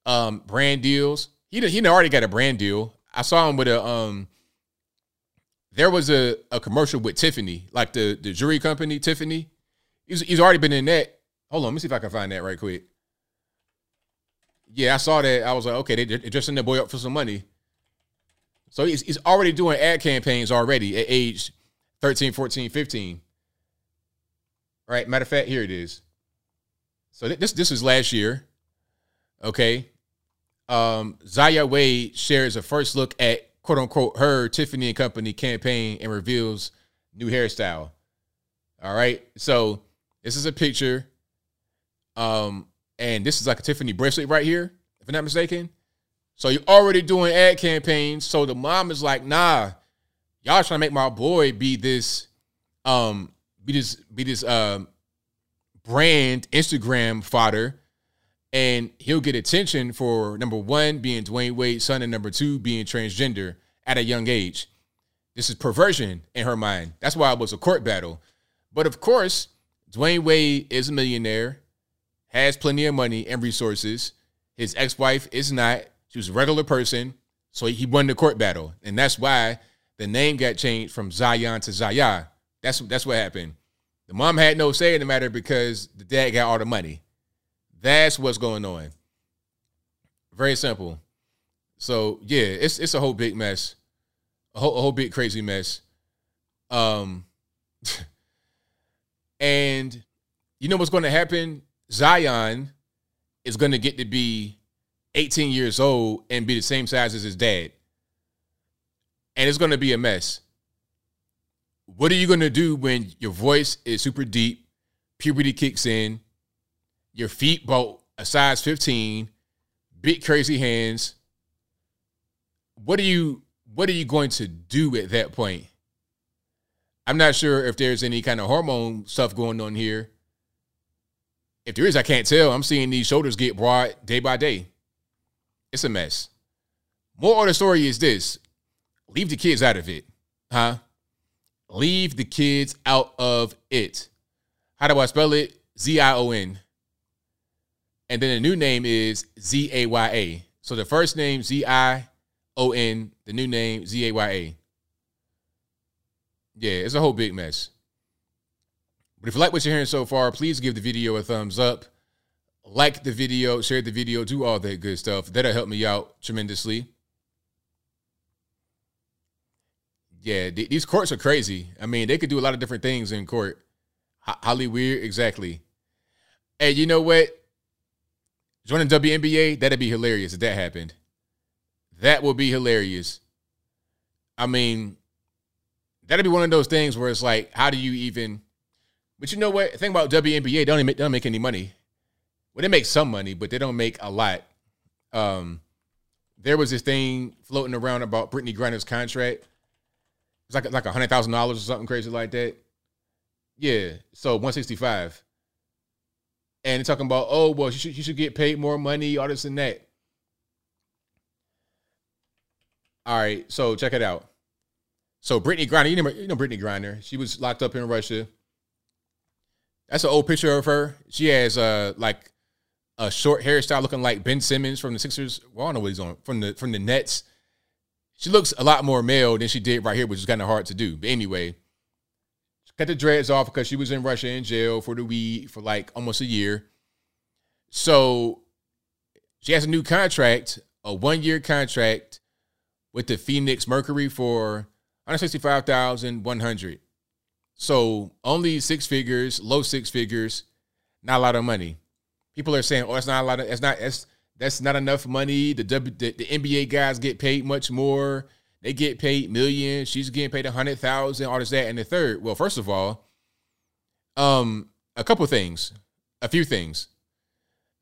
um brand deals. He he already got a brand deal. I saw him with a um there was a, a commercial with Tiffany, like the the jewelry company Tiffany. He's he's already been in that. Hold on, let me see if I can find that right quick. Yeah, I saw that. I was like, okay, they, they're dressing that boy up for some money. So he's, he's already doing ad campaigns already at age 13, 14, 15. All right. Matter of fact, here it is. So th- this this was last year. Okay. Um, Zaya Wade shares a first look at quote unquote her Tiffany and Company campaign and reveals new hairstyle. All right. So this is a picture. Um, and this is like a Tiffany bracelet right here, if I'm not mistaken. So you're already doing ad campaigns. So the mom is like, nah, y'all trying to make my boy be this, um, be this, be this um brand Instagram fodder. And he'll get attention for number one, being Dwyane Wade's son, and number two, being transgender at a young age. This is perversion in her mind. That's why it was a court battle. But of course, Dwyane Wade is a millionaire has plenty of money and resources. His ex-wife is not. She was a regular person, so he won the court battle, and that's why the name got changed from Zion to Zaya. That's that's what happened. The mom had no say in the matter because the dad got all the money. That's what's going on. Very simple. So yeah, it's it's a whole big mess, a whole, a whole big crazy mess. Um, and you know what's going to happen Zion is going to get to be 18 years old and be the same size as his dad. And it's going to be a mess. What are you going to do when your voice is super deep, puberty kicks in, your feet bolt a size 15, big crazy hands? What are you what are you going to do at that point? I'm not sure if there's any kind of hormone stuff going on here if there is, I can't tell. I'm seeing these shoulders get broad day by day. It's a mess. More of the story is this leave the kids out of it, huh? Leave the kids out of it. How do I spell it? Z I O N. And then the new name is Z A Y A. So the first name, Z I O N, the new name, Z A Y A. Yeah, it's a whole big mess. But if you like what you're hearing so far, please give the video a thumbs up. Like the video, share the video, do all that good stuff. That'll help me out tremendously. Yeah, th- these courts are crazy. I mean, they could do a lot of different things in court. H- Weird, exactly. And you know what? Joining WNBA, that'd be hilarious if that happened. That would be hilarious. I mean, that'd be one of those things where it's like, how do you even but you know what? Thing about WNBA, they don't make, they don't make any money. Well, they make some money, but they don't make a lot. Um, there was this thing floating around about Brittney Griner's contract. It's like like hundred thousand dollars or something crazy like that. Yeah, so one sixty five. And they're talking about, oh well, you should you should get paid more money, all this and that. All right, so check it out. So Brittney Griner, you know, you know Brittney Griner, she was locked up in Russia. That's an old picture of her. She has uh like a short hairstyle looking like Ben Simmons from the Sixers. Well, I don't know what he's on from the from the Nets. She looks a lot more male than she did right here, which is kind of hard to do. But anyway, cut the dreads off because she was in Russia in jail for the weed for like almost a year. So she has a new contract, a one year contract with the Phoenix Mercury for 165,100. So only six figures, low six figures, not a lot of money. People are saying, "Oh, it's not a lot of. It's not. It's that's not enough money. The W, the, the NBA guys get paid much more. They get paid millions. She's getting paid a hundred thousand. All this, that, and the third. Well, first of all, um, a couple things, a few things.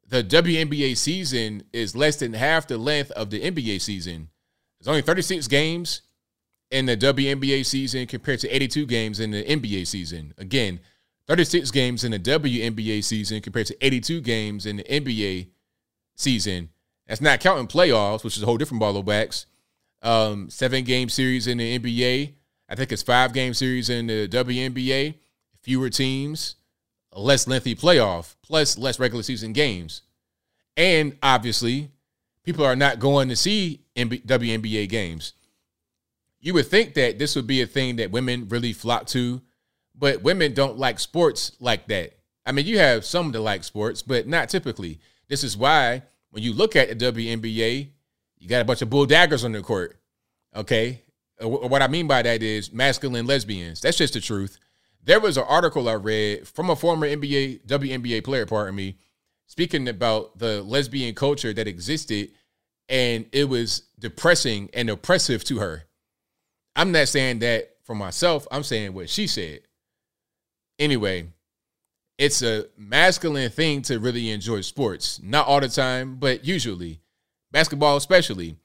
The WNBA season is less than half the length of the NBA season. There's only 36 games in the WNBA season compared to 82 games in the NBA season. Again, 36 games in the WNBA season compared to 82 games in the NBA season. That's not counting playoffs, which is a whole different ball of wax. Um, seven game series in the NBA. I think it's five game series in the WNBA. Fewer teams, less lengthy playoff, plus less regular season games. And obviously, people are not going to see NB- WNBA games. You would think that this would be a thing that women really flock to, but women don't like sports like that. I mean, you have some that like sports, but not typically. This is why when you look at the WNBA, you got a bunch of bull daggers on the court. Okay. Uh, What I mean by that is masculine lesbians. That's just the truth. There was an article I read from a former NBA, WNBA player, pardon me, speaking about the lesbian culture that existed, and it was depressing and oppressive to her. I'm not saying that for myself, I'm saying what she said. Anyway, it's a masculine thing to really enjoy sports. Not all the time, but usually. Basketball, especially.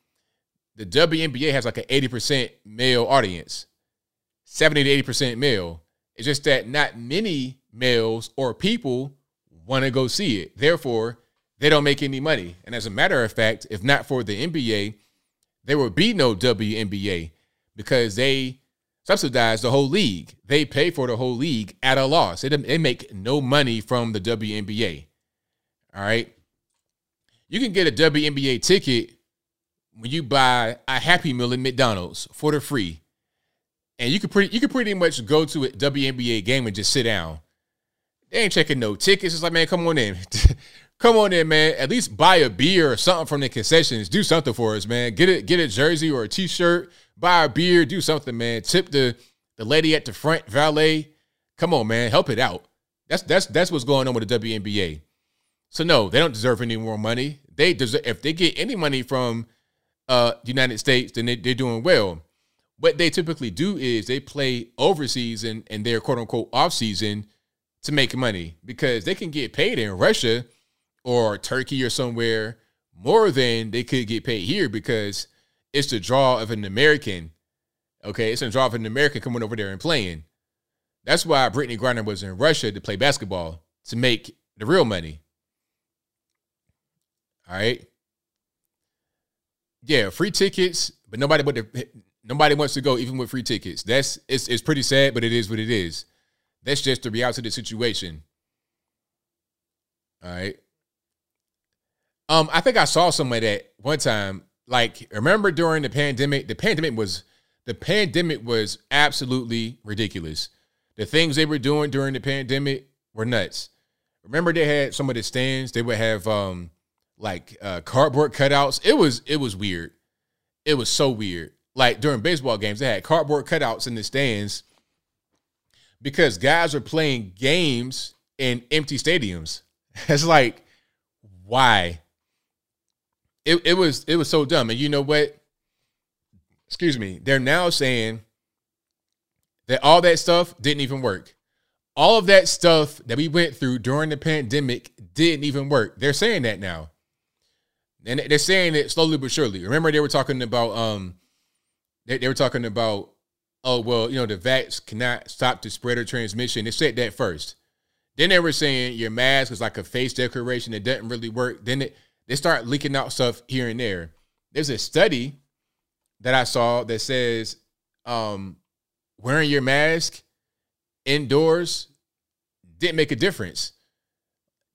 The WNBA has like an 80% male audience, 70 to 80% male. It's just that not many males or people want to go see it. Therefore, they don't make any money. And as a matter of fact, if not for the NBA, there would be no WNBA because they subsidize the whole league. They pay for the whole league at a loss. They, they make no money from the WNBA. All right. You can get a WNBA ticket when you buy a Happy Meal at McDonald's for the free. And you could pretty you could pretty much go to a WNBA game and just sit down. They ain't checking no tickets. It's like, man, come on in. come on in, man. At least buy a beer or something from the concessions. Do something for us, man. Get it, get a jersey or a t-shirt. Buy a beer. Do something, man. Tip the the lady at the front, valet. Come on, man. Help it out. That's that's that's what's going on with the WNBA. So no, they don't deserve any more money. They deserve if they get any money from uh the United States, then they, they're doing well. What they typically do is they play overseas and and their quote unquote off season to make money because they can get paid in Russia or Turkey or somewhere more than they could get paid here because it's the draw of an American. Okay, it's a draw of an American coming over there and playing. That's why Brittney Griner was in Russia to play basketball to make the real money. All right. Yeah, free tickets, but nobody but the, nobody wants to go even with free tickets. That's it's it's pretty sad, but it is what it is. That's just the reality of the situation. All right. Um, I think I saw some of that one time. Like, remember during the pandemic, the pandemic was the pandemic was absolutely ridiculous. The things they were doing during the pandemic were nuts. Remember they had some of the stands, they would have um like uh cardboard cutouts. It was it was weird. It was so weird. Like during baseball games, they had cardboard cutouts in the stands because guys are playing games in empty stadiums. It's like, why? It it was it was so dumb. And you know what? Excuse me. They're now saying that all that stuff didn't even work. All of that stuff that we went through during the pandemic didn't even work. They're saying that now. And they're saying it slowly but surely. Remember, they were talking about um they, they were talking about, oh well, you know, the vax cannot stop the spread of transmission. They said that first. Then they were saying your mask is like a face decoration. It doesn't really work. Then it, they start leaking out stuff here and there. There's a study that I saw that says um, wearing your mask indoors didn't make a difference.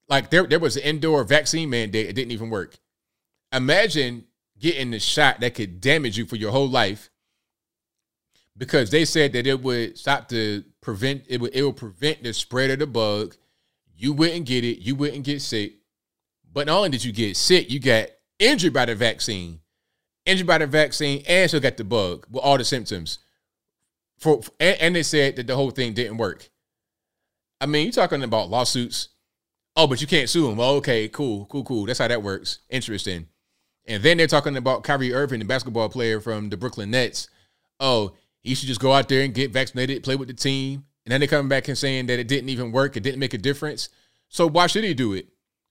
Like there, there was an indoor vaccine mandate. It didn't even work. Imagine getting the shot that could damage you for your whole life because they said that it would stop to prevent it would it would prevent the spread of the bug. You wouldn't get it, you wouldn't get sick. But not only did you get sick, you got injured by the vaccine. injured by the vaccine, and still got the bug with all the symptoms. For and, and they said that the whole thing didn't work. I mean, you're talking about lawsuits. Oh, but you can't sue them. Well, okay, cool, cool, cool. That's how that works. Interesting. And then they're talking about Kyrie Irving, the basketball player from the Brooklyn Nets. Oh, he should just go out there and get vaccinated, play with the team. And then they're coming back and saying that it didn't even work, it didn't make a difference. So why should he do it?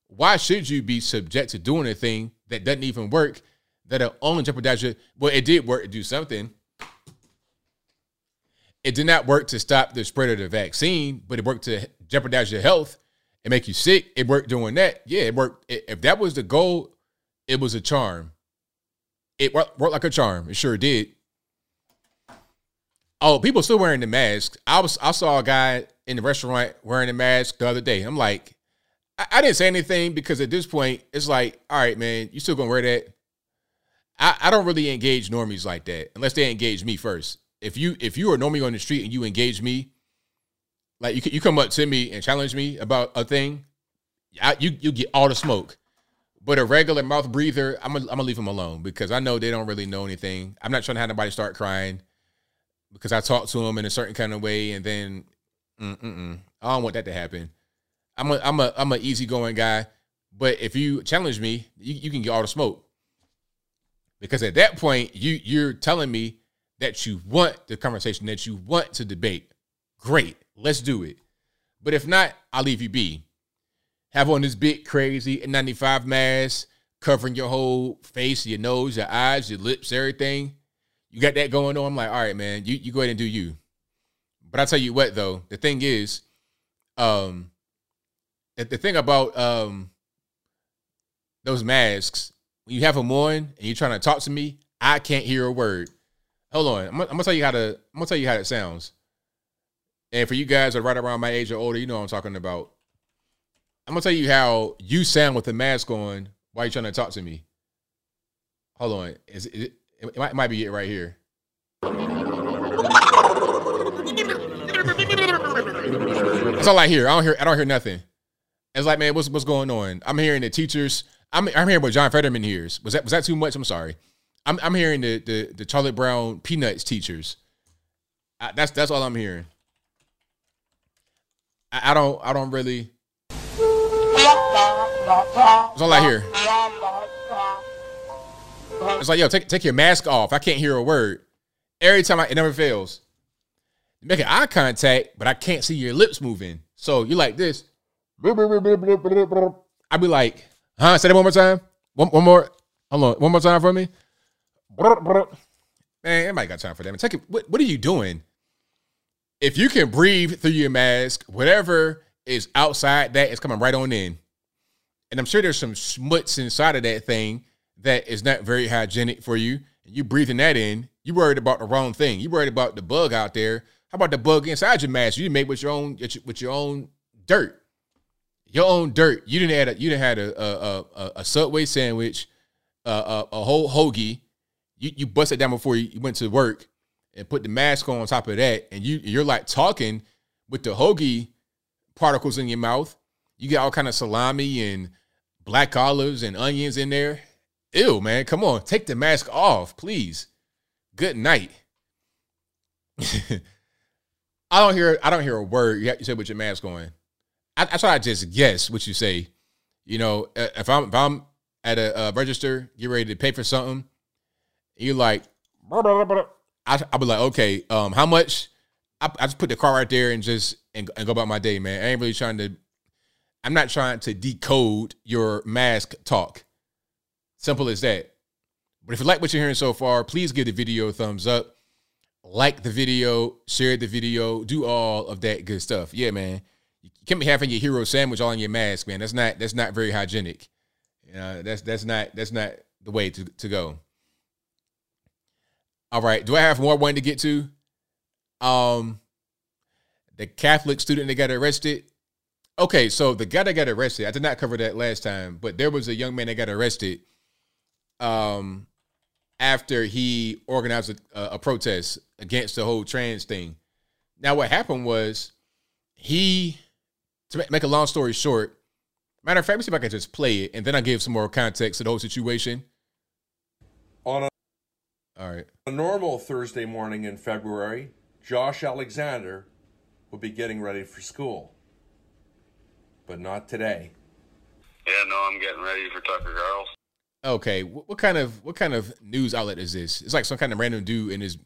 Why should you be subject to doing a thing that doesn't even work, that'll only jeopardize you? Well, it did work to do something. It did not work to stop the spread of the vaccine, but it worked to jeopardize your health and make you sick. It worked doing that. Yeah, it worked. If that was the goal, it was a charm. It worked, like a charm. It sure did. Oh, people still wearing the mask. I was I saw a guy in the restaurant wearing a mask the other day. I'm like, I, I didn't say anything because at this point, it's like, all right, man, you still gonna wear that? I, I don't really engage normies like that unless they engage me first. If you if you are normally on the street and you engage me, like you you come up to me and challenge me about a thing, I, you you get all the smoke. But a regular mouth breather, I'm gonna, I'm gonna leave them alone because I know they don't really know anything. I'm not trying to have nobody start crying because I talk to them in a certain kind of way, and then mm-mm, I don't want that to happen. I'm a I'm a I'm an easygoing guy, but if you challenge me, you, you can get all the smoke because at that point you you're telling me that you want the conversation, that you want to debate. Great, let's do it. But if not, I'll leave you be. Have on this big crazy N95 mask covering your whole face, your nose, your eyes, your lips, everything. You got that going on. I'm like, all right, man, you, you go ahead and do you. But I tell you what, though, the thing is, um, the, the thing about um those masks, when you have them on and you're trying to talk to me, I can't hear a word. Hold on, I'm, I'm gonna tell you how to. I'm gonna tell you how it sounds. And for you guys that are right around my age or older, you know what I'm talking about. I'm gonna tell you how you sound with the mask on while you're trying to talk to me. Hold on, is it? It might, it might be it right here. That's all I hear. I don't hear. I don't hear nothing. It's like, man, what's what's going on? I'm hearing the teachers. I'm I'm hearing what John Fetterman hears. Was that was that too much? I'm sorry. I'm I'm hearing the the, the Charlie Brown Peanuts teachers. I, that's that's all I'm hearing. I, I don't I don't really. That's all I hear. It's like, yo, take take your mask off. I can't hear a word. Every time I, it never fails. An eye contact, but I can't see your lips moving. So you're like this. I'd be like, huh? Say that one more time. One, one more. Hold on. One more time for me. Man, everybody got time for that. Take it. What, what are you doing? If you can breathe through your mask, whatever is outside that is coming right on in. And I'm sure there's some smuts inside of that thing that is not very hygienic for you. And you breathing that in, you worried about the wrong thing. You worried about the bug out there. How about the bug inside your mask? You made with your own with your own dirt, your own dirt. You didn't add a, you didn't had a a, a, a Subway sandwich, a, a whole hoagie. You you busted down before you went to work and put the mask on, on top of that, and you you're like talking with the hoagie particles in your mouth. You get all kind of salami and black olives and onions in there. Ew, man, come on, take the mask off, please. Good night. I don't hear I don't hear a word you, you say with your mask on. I, I try to just guess what you say. You know, if I'm if I'm at a uh, register, get ready to pay for something, you're like, I, I'll be like, okay, um, how much? I, I just put the car right there and just and, and go about my day, man. I ain't really trying to. I'm not trying to decode your mask talk. Simple as that. But if you like what you're hearing so far, please give the video a thumbs up. Like the video, share the video, do all of that good stuff. Yeah, man. You can't be having your hero sandwich all in your mask, man. That's not that's not very hygienic. You know, that's that's not that's not the way to, to go. All right. Do I have more one to get to? Um the Catholic student that got arrested. Okay, so the guy that got arrested, I did not cover that last time, but there was a young man that got arrested um after he organized a, a, protest against the whole trans thing. Now, what happened was he, to make a long story short, matter of fact, let me see if I can just play it and then I give some more context to the whole situation. On a All right. A normal Thursday morning in February, Josh Alexander would be getting ready for school. But not today. Yeah, no, I'm getting ready for Tucker Carlson. Okay, what, what kind of what kind of news outlet is this? It's like some kind of random dude in his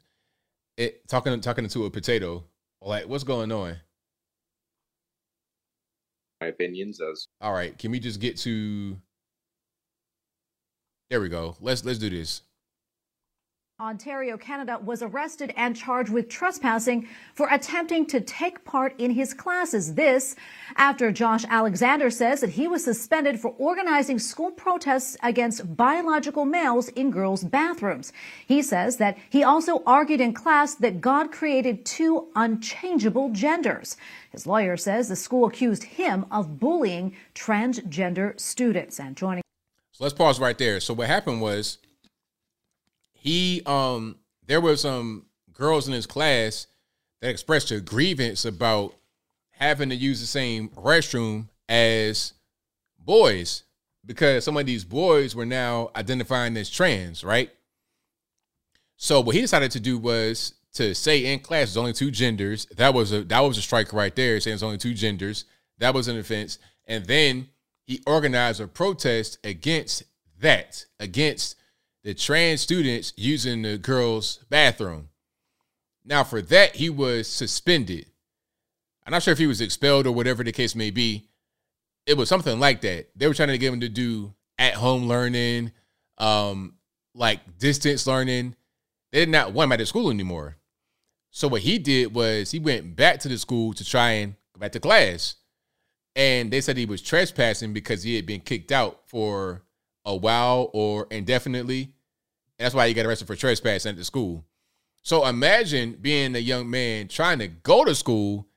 it talking talking to a potato. Like, what's going on? My opinions as All right, can we just get to? There we go. Let's let's do this. Ontario, Canada, was arrested and charged with trespassing for attempting to take part in his classes. This after Josh Alexander says that he was suspended for organizing school protests against biological males in girls' bathrooms. He says that he also argued in class that God created two unchangeable genders. His lawyer says the school accused him of bullying transgender students. And joining. So let's pause right there. So what happened was he um there were some girls in his class that expressed a grievance about having to use the same restroom as boys because some of these boys were now identifying as trans, right? So what he decided to do was to say in class there's only two genders. That was a that was a strike right there, saying there's only two genders. That was an offense. And then he organized a protest against that, against the trans students using the girls' bathroom. Now, for that, he was suspended. I'm not sure if he was expelled or whatever the case may be. It was something like that. They were trying to get him to do at home learning, um, like distance learning. They did not want him at the school anymore. So what he did was he went back to the school to try and go back to class. And they said he was trespassing because he had been kicked out for a while or indefinitely. That's why he got arrested for trespassing at the school. So imagine being a young man trying to go to school,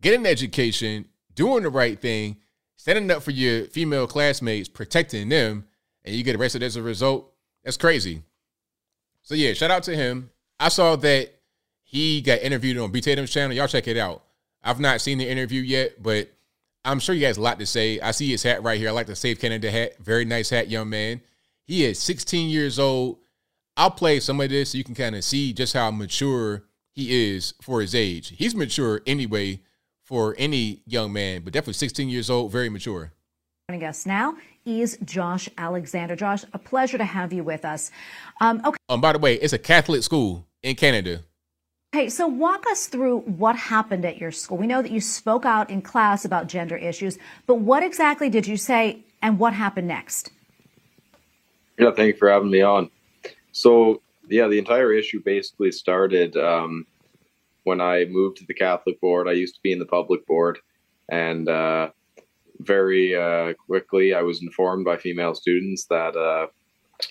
get an education, doing the right thing, standing up for your female classmates, protecting them, and you get arrested as a result. That's crazy. So yeah, shout out to him. I saw that he got interviewed on B Tatum's channel. Y'all check it out. I've not seen the interview yet, but I'm sure he has a lot to say. I see his hat right here. I like the Save Canada hat. Very nice hat, young man. He is 16 years old. I'll play some of this so you can kind of see just how mature he is for his age. He's mature anyway for any young man, but definitely 16 years old, very mature. Joining us now is Josh Alexander. Josh, a pleasure to have you with us. Um, okay. Um, by the way, it's a Catholic school in Canada. Okay, so walk us through what happened at your school. We know that you spoke out in class about gender issues, but what exactly did you say and what happened next? Yeah, thank you for having me on. So, yeah, the entire issue basically started um, when I moved to the Catholic board. I used to be in the public board, and uh, very uh, quickly I was informed by female students that uh,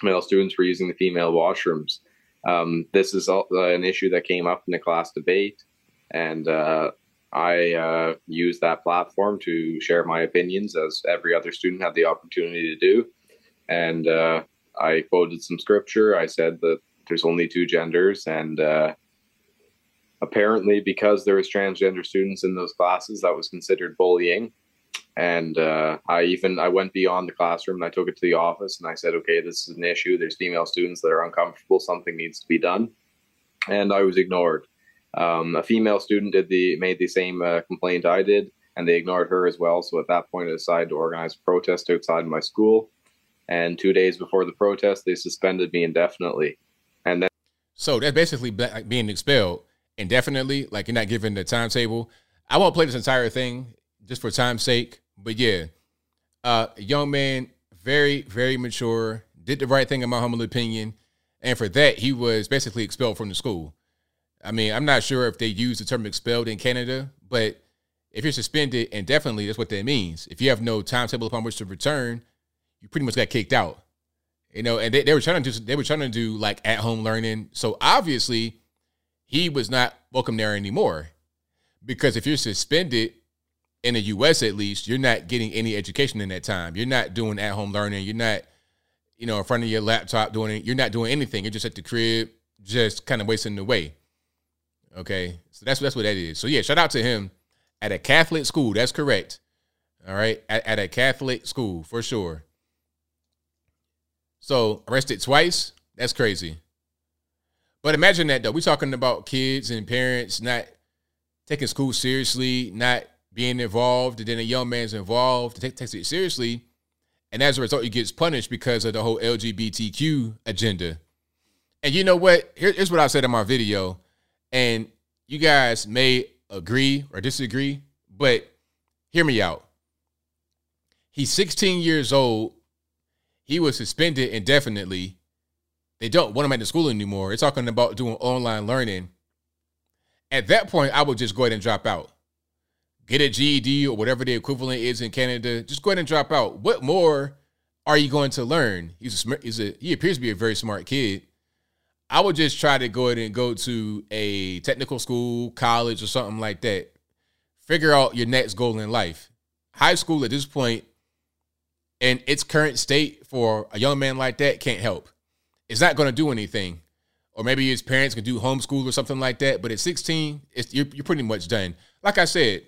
male students were using the female washrooms. Um, this is all an issue that came up in the class debate, and uh, I uh, used that platform to share my opinions as every other student had the opportunity to do. And uh, I quoted some scripture. I said that there's only two genders, and uh, apparently, because there was transgender students in those classes, that was considered bullying. And uh, I even I went beyond the classroom and I took it to the office and I said, okay, this is an issue. There's female students that are uncomfortable. Something needs to be done. And I was ignored. Um, a female student did the made the same uh, complaint I did, and they ignored her as well. So at that point, I decided to organize a protest outside my school. And two days before the protest, they suspended me indefinitely. And then, so that's basically being expelled indefinitely. Like you're not given the timetable. I won't play this entire thing just for time's sake. But yeah, uh, young man, very, very mature, did the right thing in my humble opinion. And for that, he was basically expelled from the school. I mean, I'm not sure if they use the term expelled in Canada, but if you're suspended, and definitely that's what that means. If you have no timetable upon which to return, you pretty much got kicked out. You know, and they, they were trying to do they were trying to do like at home learning. So obviously, he was not welcome there anymore. Because if you're suspended, in the US at least, you're not getting any education in that time. You're not doing at home learning. You're not, you know, in front of your laptop doing it. You're not doing anything. You're just at the crib, just kind of wasting away. Okay. So that's that's what that is. So yeah, shout out to him at a Catholic school. That's correct. All right. At, at a Catholic school for sure. So arrested twice. That's crazy. But imagine that though. We're talking about kids and parents not taking school seriously, not being involved, and then a young man's involved, take, takes it seriously, and as a result, he gets punished because of the whole LGBTQ agenda. And you know what? Here- here's what I said in my video, and you guys may agree or disagree, but hear me out. He's 16 years old. He was suspended indefinitely. They don't want him at the school anymore. They're talking about doing online learning. At that point, I would just go ahead and drop out. Get a GED or whatever the equivalent is in Canada. Just go ahead and drop out. What more are you going to learn? He's a he's a he appears to be a very smart kid. I would just try to go ahead and go to a technical school, college, or something like that. Figure out your next goal in life. High school at this point, in its current state for a young man like that, can't help. It's not going to do anything. Or maybe his parents can do homeschool or something like that. But at 16, it's, you're, you're pretty much done. Like I said,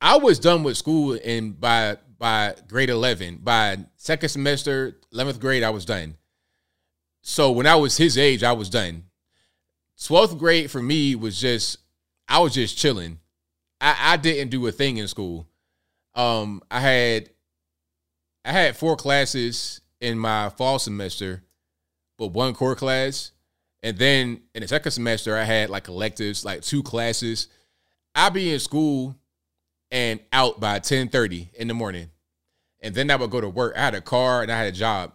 I was done with school in by by grade 11. By second semester, 11th grade, I was done. So when I was his age, I was done. 12th grade for me was just I was just chilling. I, I didn't do a thing in school. Um, I had I had four classes in my fall semester, but one core class. And then in the second semester, I had like electives, like two classes. I'd be in school and out by 10:30 in the morning. And then I would go to work. I had a car and I had a job.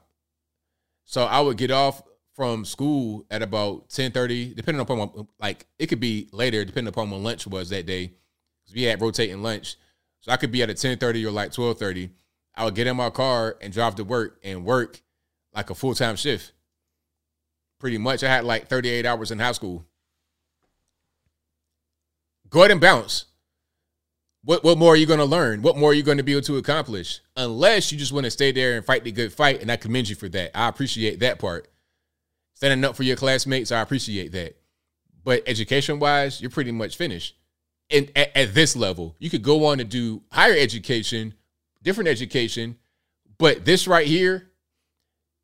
So I would get off from school at about 10:30, depending upon what, like it could be later, depending upon when lunch was that day. Because we had rotating lunch. So I could be at a 10:30 or like 12:30. I would get in my car and drive to work and work like a full-time shift. Pretty much. I had like 38 hours in high school. Go ahead and bounce. What what more are you going to learn? What more are you going to be able to accomplish? Unless you just want to stay there and fight the good fight, and I commend you for that. I appreciate that part. Standing up for your classmates, I appreciate that. But education wise, you're pretty much finished. And at, at this level, you could go on to do higher education, different education, but this right here,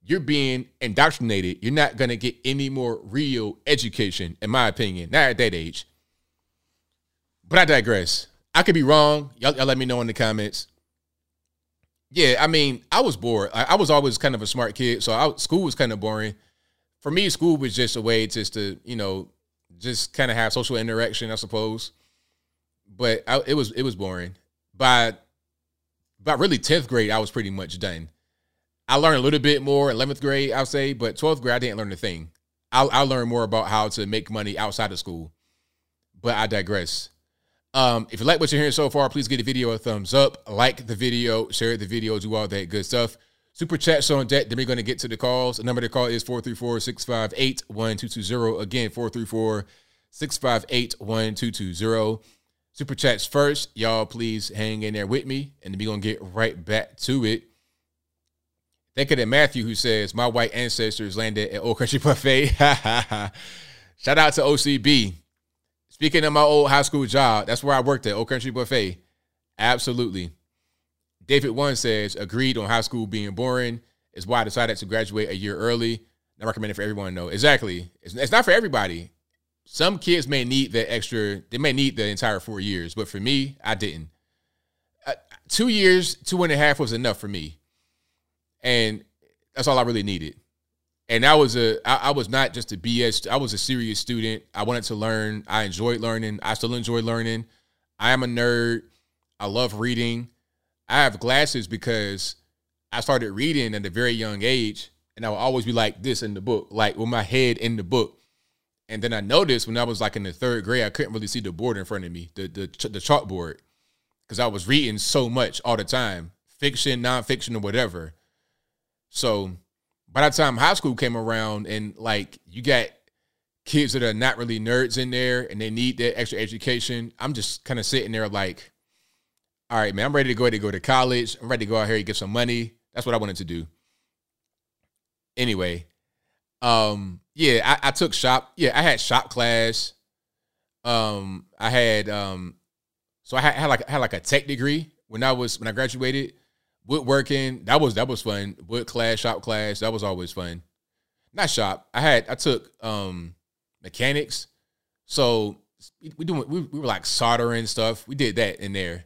you're being indoctrinated. You're not going to get any more real education, in my opinion, not at that age. But I digress. I could be wrong. Y'all, y'all let me know in the comments. Yeah, I mean, I was bored. I, I was always kind of a smart kid, so I, school was kind of boring. For me, school was just a way just to, you know, just kind of have social interaction, I suppose. But I, it was it was boring. By by really tenth grade, I was pretty much done. I learned a little bit more. Eleventh grade, I'll say, but twelfth grade, I didn't learn a thing. I, I learned more about how to make money outside of school. But I digress. Um, if you like what you're hearing so far, please give the video a thumbs up, like the video, share the video, do all that good stuff. Super chats on deck. Then we're going to get to the calls. The number to call is 434 658 1220. Again, 434 658 1220. Super chats first. Y'all, please hang in there with me, and we're going to get right back to it. Thank you Matthew, who says, My white ancestors landed at Old Country Buffet. Shout out to OCB. Speaking of my old high school job, that's where I worked at, Old Country Buffet. Absolutely. David One says, agreed on high school being boring. Is why I decided to graduate a year early. Not recommended for everyone know. Exactly. It's, it's not for everybody. Some kids may need the extra, they may need the entire four years, but for me, I didn't. Uh, two years, two and a half was enough for me. And that's all I really needed. And I was a, I, I was not just a BS. I was a serious student. I wanted to learn. I enjoyed learning. I still enjoy learning. I am a nerd. I love reading. I have glasses because I started reading at a very young age, and I would always be like this in the book, like with my head in the book. And then I noticed when I was like in the third grade, I couldn't really see the board in front of me, the the the chalkboard, because I was reading so much all the time, fiction, nonfiction, or whatever. So by the time high school came around, and like you got kids that are not really nerds in there, and they need that extra education, I'm just kind of sitting there like, all right, man, I'm ready to go ahead and go to college. I'm ready to go out here and get some money. That's what I wanted to do. Anyway, um, yeah, I, I took shop. Yeah, I had shop class. Um, I had um, so I had, had like had like a tech degree when I was when I graduated. Woodworking that was that was fun. Wood class, shop class, that was always fun. not shop. I had I took um mechanics. So we, doing we, we were like soldering stuff. We did that in there,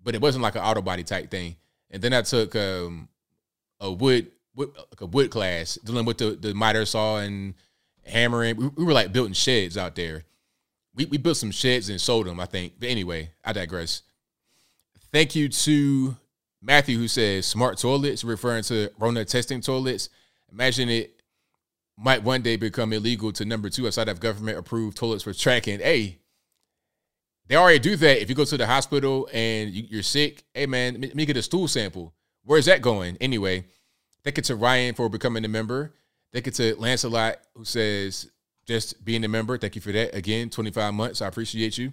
but it wasn't like an auto body type thing. And then I took um a wood, wood like a wood class dealing with the the miter saw and hammering. We, we were like building sheds out there. We we built some sheds and sold them, I think. But anyway, I digress. Thank you to Matthew who says smart toilets, referring to Rona testing toilets. Imagine it might one day become illegal to number two outside of government approved toilets for tracking. Hey, they already do that. If you go to the hospital and you, are sick, hey man, let me get a stool sample. Where's that going? Anyway, thank you to Ryan for becoming a member. Thank you to Lancelot who says just being a member. Thank you for that. Again, 25 months. I appreciate you.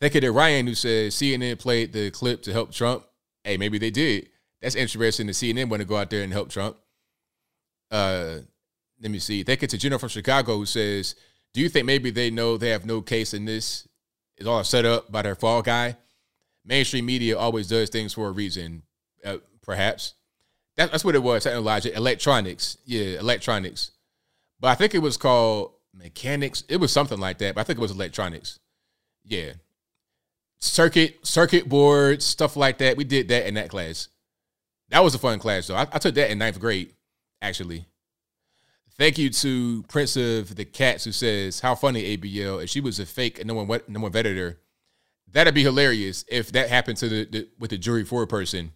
Thank you to Ryan who says CNN played the clip to help Trump. Hey, maybe they did. That's interesting to see CNN want to go out there and help Trump. Uh, let me see. Thank you to Gino from Chicago who says, Do you think maybe they know they have no case in this? It's all set up by their fall guy. Mainstream media always does things for a reason, uh, perhaps. That, that's what it was. Technology, electronics. Yeah, electronics. But I think it was called mechanics. It was something like that. But I think it was electronics. Yeah. Circuit, circuit boards, stuff like that. We did that in that class. That was a fun class, though. I, I took that in ninth grade, actually. Thank you to Prince of the Cats who says, "How funny ABL if she was a fake and no one no one vetted her. That'd be hilarious if that happened to the, the with the jury foreperson."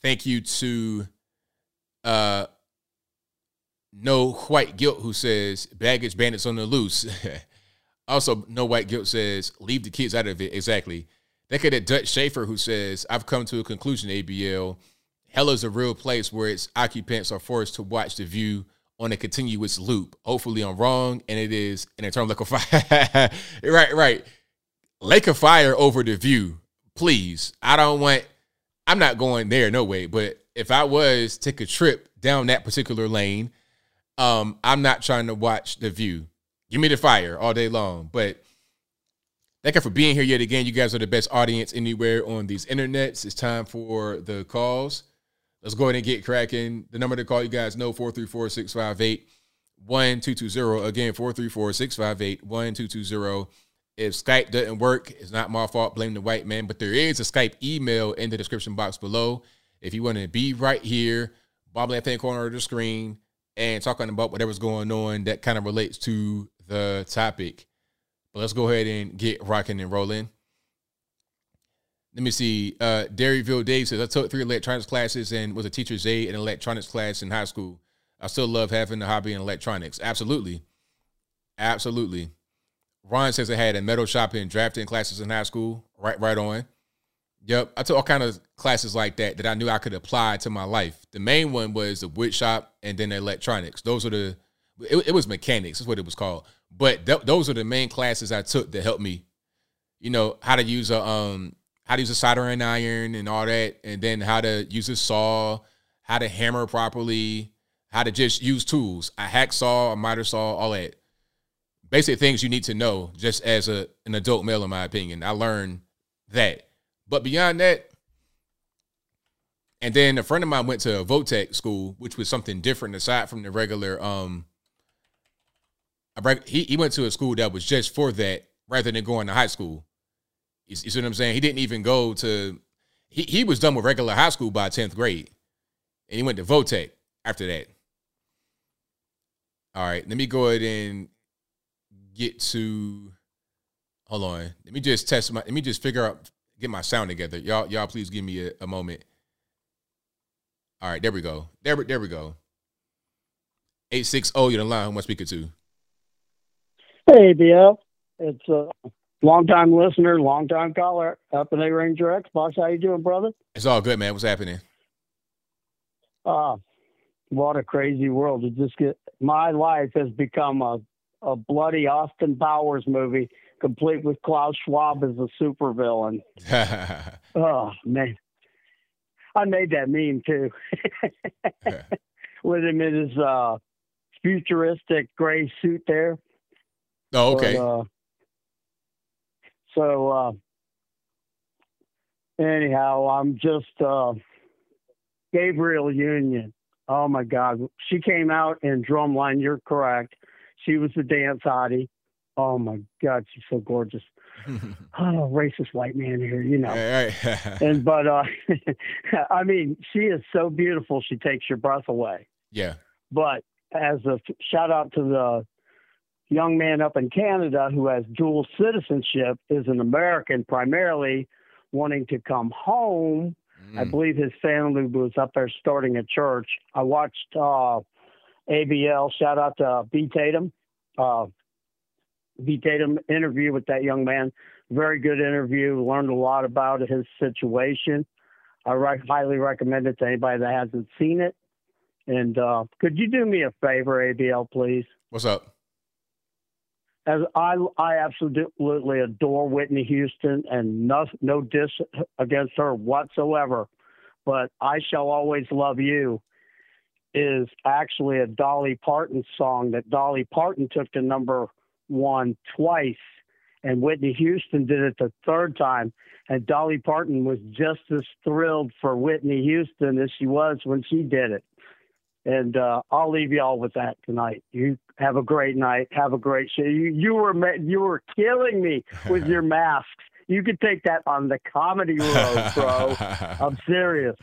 Thank you to uh no white guilt who says baggage bandits on the loose. also, no white guilt says leave the kids out of it. Exactly. Thank you to Dutch Schaefer who says I've come to a conclusion. ABL, hell is a real place where its occupants are forced to watch the view on a continuous loop. Hopefully, I'm wrong, and it is an eternal lake of fire. right, right. Lake of fire over the view, please. I don't want. I'm not going there, no way. But if I was take a trip down that particular lane, um, I'm not trying to watch the view. Give me the fire all day long. But thank you for being here yet again. You guys are the best audience anywhere on these internets. It's time for the calls. Let's go ahead and get cracking. The number to call you guys know 434 658 1220. Again, 434 658 1220. If Skype doesn't work, it's not my fault. Blame the white man. But there is a Skype email in the description box below. If you want to be right here, bottom left hand corner of the screen, and talking about whatever's going on that kind of relates to the topic. But let's go ahead and get rocking and rolling. Let me see. Uh, Derryville Dave says, I took three electronics classes and was a teacher's aide in electronics class in high school. I still love having a hobby in electronics. Absolutely. Absolutely. Ron says I had a metal shop and drafting classes in high school. Right, right on. Yep. I took all kind of classes like that that I knew I could apply to my life. The main one was the wood shop and then the electronics. Those are the, it, it was mechanics. That's what it was called. But th- those are the main classes I took that helped me, you know, how to use a, um, how to use a soldering iron and all that, and then how to use a saw, how to hammer properly, how to just use tools, a hacksaw, a miter saw, all that. Basic things you need to know just as a an adult male, in my opinion. I learned that. But beyond that, and then a friend of mine went to a Votech school, which was something different aside from the regular. Um, he he went to a school that was just for that, rather than going to high school. You, you see what I'm saying? He didn't even go to. He he was done with regular high school by tenth grade, and he went to Votech after that. All right, let me go ahead and get to. Hold on. Let me just test my. Let me just figure out get my sound together. Y'all, y'all, please give me a, a moment. All right, there we go. There, there we go. Eight six zero. You're the line. Who am I speaking to? Hey, BL. It's a long time listener, long time caller, up in A Ranger Xbox. How you doing, brother? It's all good, man. What's happening? Uh what a crazy world. It just get my life has become a a bloody Austin Powers movie, complete with Klaus Schwab as a supervillain. oh man. I made that meme too. with him in his uh futuristic gray suit there. Oh, okay. But, uh, so uh, anyhow, I'm just uh, Gabrielle Union. Oh my God, she came out in Drumline. You're correct. She was the dance hottie. Oh my God, she's so gorgeous. oh, racist white man here, you know. and but uh, I mean, she is so beautiful. She takes your breath away. yeah. But as a shout out to the young man up in Canada who has dual citizenship, is an American primarily, wanting to come home. I believe his family was up there starting a church. I watched uh, ABL. Shout out to B Tatum. Uh, B Tatum interview with that young man. Very good interview. Learned a lot about his situation. I re- highly recommend it to anybody that hasn't seen it. And uh, could you do me a favor, ABL, please? What's up? As I, I absolutely adore Whitney Houston, and no, no diss against her whatsoever. But I shall always love you is actually a Dolly Parton song that Dolly Parton took to number one twice, and Whitney Houston did it the third time. And Dolly Parton was just as thrilled for Whitney Houston as she was when she did it. And uh, I'll leave y'all with that tonight. You have a great night. Have a great show. You, you were you were killing me with your masks. You could take that on the comedy road, bro. I'm serious.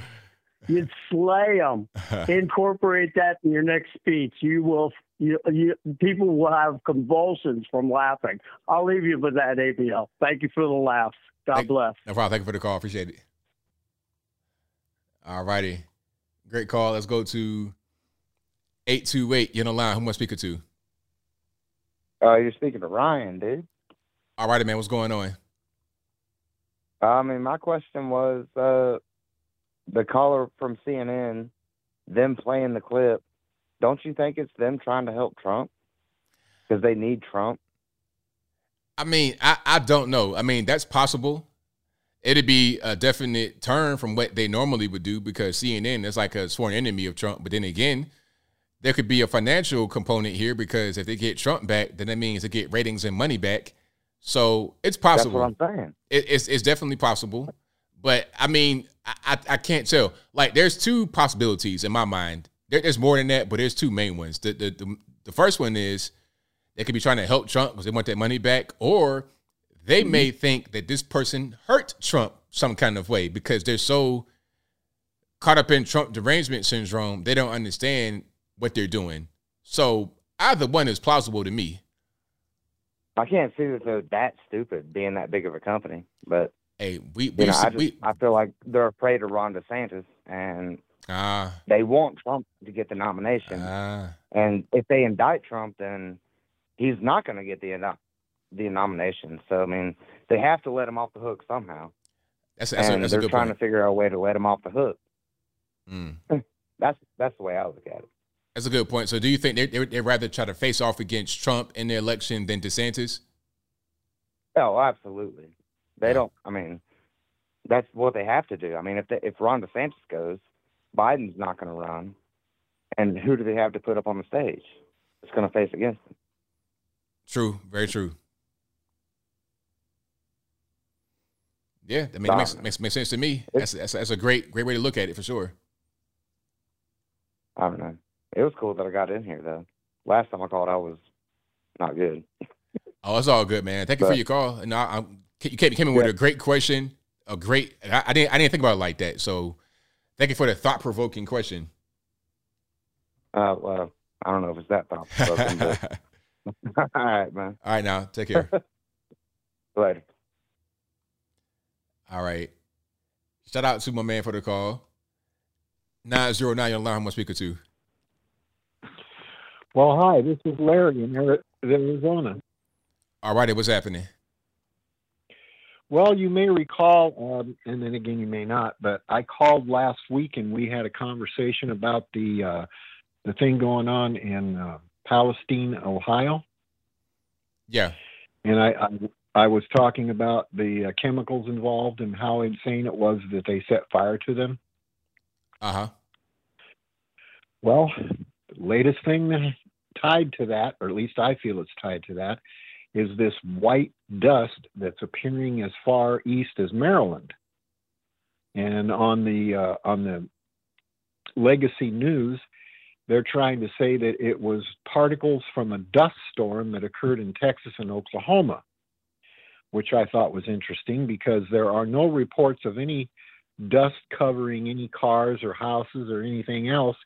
You'd slay them. Incorporate that in your next speech. You will. You, you, people will have convulsions from laughing. I'll leave you with that, ABL. Thank you for the laughs. God bless. No problem. Thank you for the call. Appreciate it. All righty. Great call. Let's go to 828. You're on the line. Who am I speaking to? Uh, you're speaking to Ryan, dude. All righty, man. What's going on? I mean, my question was uh, the caller from CNN, them playing the clip. Don't you think it's them trying to help Trump because they need Trump? I mean, I, I don't know. I mean, that's possible. It'd be a definite turn from what they normally would do because CNN is like a sworn enemy of Trump. But then again, there could be a financial component here because if they get Trump back, then that means they get ratings and money back. So it's possible. That's what I'm saying. It, it's it's definitely possible, but I mean, I, I can't tell. Like, there's two possibilities in my mind. There, there's more than that, but there's two main ones. The, the the the first one is they could be trying to help Trump because they want that money back, or they may think that this person hurt Trump some kind of way because they're so caught up in Trump derangement syndrome, they don't understand what they're doing. So either one is plausible to me. I can't see that they're that stupid being that big of a company, but hey, we you know, I, just, we- I feel like they're afraid of Ron DeSantis, and Ah, they want Trump to get the nomination. ah. And if they indict Trump, then he's not going to get the the nomination. So I mean, they have to let him off the hook somehow. That's that's, a, and that's they're trying point. to figure out a way to let him off the hook. Mm. That's that's the way I look at it. That's a good point. So, do you think they they they'd rather try to face off against Trump in the election than DeSantis? Oh, absolutely. They don't. I mean, that's what they have to do. I mean, if they, if Ron DeSantis goes, Biden's not going to run, and who do they have to put up on the stage? It's going to face against him. True, very true. Yeah, I mean, it makes, makes makes sense to me. That's, that's that's a great great way to look at it for sure. I don't know. It was cool that I got in here though. Last time I called, I was not good. Oh, it's all good, man. Thank you for your call. And I, I, you came, came in with a great question, a great. I, I didn't I didn't think about it like that. So, thank you for the thought provoking question. Uh, well, I don't know if it's that thought provoking, but all right, man. All right, now take care. Later. All right. Shout out to my man for the call. 909 your line, I'm speaker to. Well, hi, this is Larry in Ari- Arizona. All righty, what's happening? Well, you may recall, um, and then again, you may not, but I called last week and we had a conversation about the uh, the thing going on in uh, Palestine, Ohio, Yeah. and I, I I was talking about the uh, chemicals involved and how insane it was that they set fire to them. Uh huh. Well, latest thing tied to that, or at least I feel it's tied to that, is this white dust that's appearing as far east as Maryland. And on the uh, on the Legacy News, they're trying to say that it was particles from a dust storm that occurred in Texas and Oklahoma, which I thought was interesting because there are no reports of any dust covering any cars or houses or anything else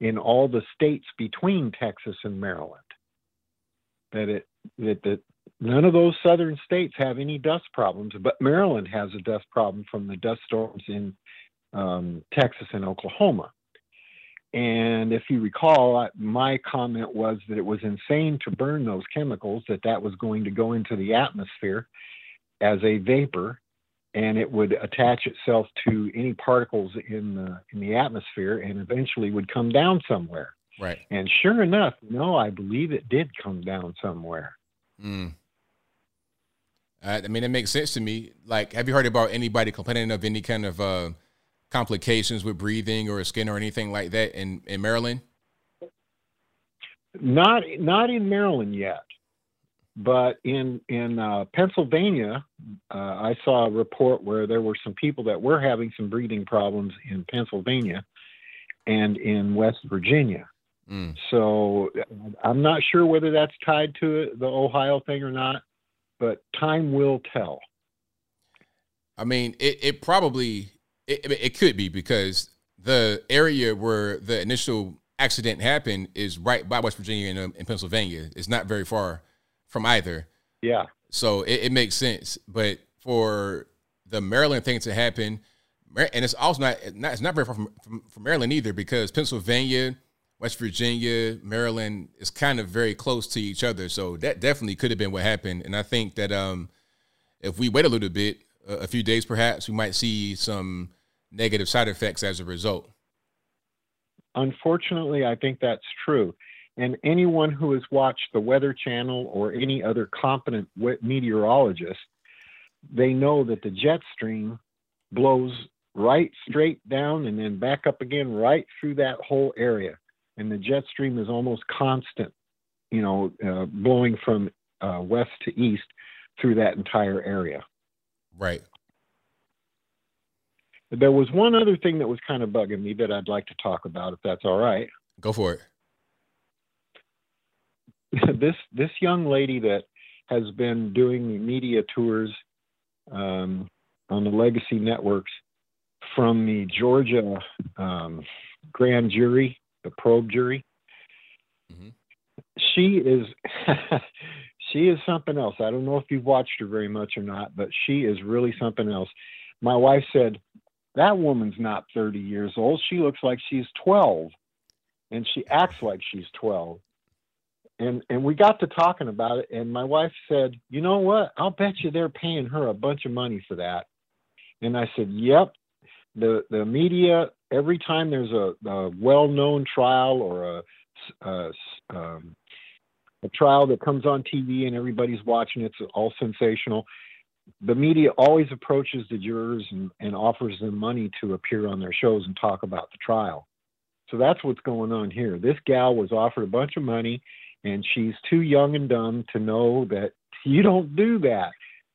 in all the states between Texas and Maryland. That it that that none of those southern states have any dust problems, but Maryland has a dust problem from the dust storms in um, Texas and Oklahoma. And if you recall, my comment was that it was insane to burn those chemicals, that that was going to go into the atmosphere as a vapor, and it would attach itself to any particles in the in the atmosphere, and eventually would come down somewhere. Right. And sure enough, no, I believe it did come down somewhere. Mm. I mean, it makes sense to me. Like, have you heard about anybody complaining of any kind of uh, complications with breathing or skin or anything like that in, in Maryland? Not not in Maryland yet, but in in uh, Pennsylvania, uh, I saw a report where there were some people that were having some breathing problems in Pennsylvania and in West Virginia. Mm. So I'm not sure whether that's tied to it, the Ohio thing or not, but time will tell. I mean, it, it probably it, it could be because the area where the initial accident happened is right by West Virginia and, um, and Pennsylvania. It's not very far from either. Yeah. So it, it makes sense. But for the Maryland thing to happen, and it's also not, not it's not very far from, from, from Maryland either because Pennsylvania, West Virginia, Maryland is kind of very close to each other. So that definitely could have been what happened. And I think that um, if we wait a little bit, a, a few days perhaps, we might see some negative side effects as a result. Unfortunately, I think that's true. And anyone who has watched the Weather Channel or any other competent meteorologist, they know that the jet stream blows right straight down and then back up again right through that whole area. And the jet stream is almost constant, you know, uh, blowing from uh, west to east through that entire area. Right. There was one other thing that was kind of bugging me that I'd like to talk about, if that's all right. Go for it. this this young lady that has been doing media tours um, on the legacy networks from the Georgia um, grand jury, the probe jury. She is she is something else. I don't know if you've watched her very much or not, but she is really something else. My wife said that woman's not 30 years old. She looks like she's 12 and she acts like she's 12 and and we got to talking about it and my wife said you know what? I'll bet you they're paying her a bunch of money for that. And i said yep. The the media every time there's a, a well-known trial or a a, um, a trial that comes on tv and everybody's watching it's all sensational the media always approaches the jurors and, and offers them money to appear on their shows and talk about the trial. So that's what's going on here. This gal was offered a bunch of money and she's too young and dumb to know that you don't do that.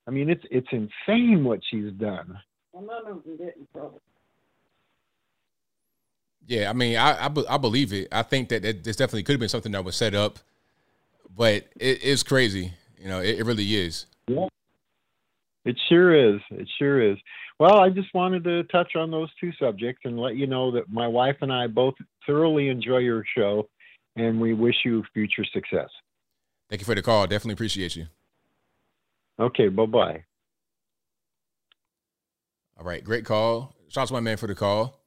I mean, it's it's insane what she's done. Yeah, I mean, I I, be- I believe it. I think that it, this definitely could have been something that was set up, but it is crazy. You know, it, it really is. Yeah. It sure is. It sure is. Well, I just wanted to touch on those two subjects and let you know that my wife and I both thoroughly enjoy your show, and we wish you future success. Thank you for the call. Definitely appreciate you. Okay, bye bye. All right, great call. Shout out to my man for the call.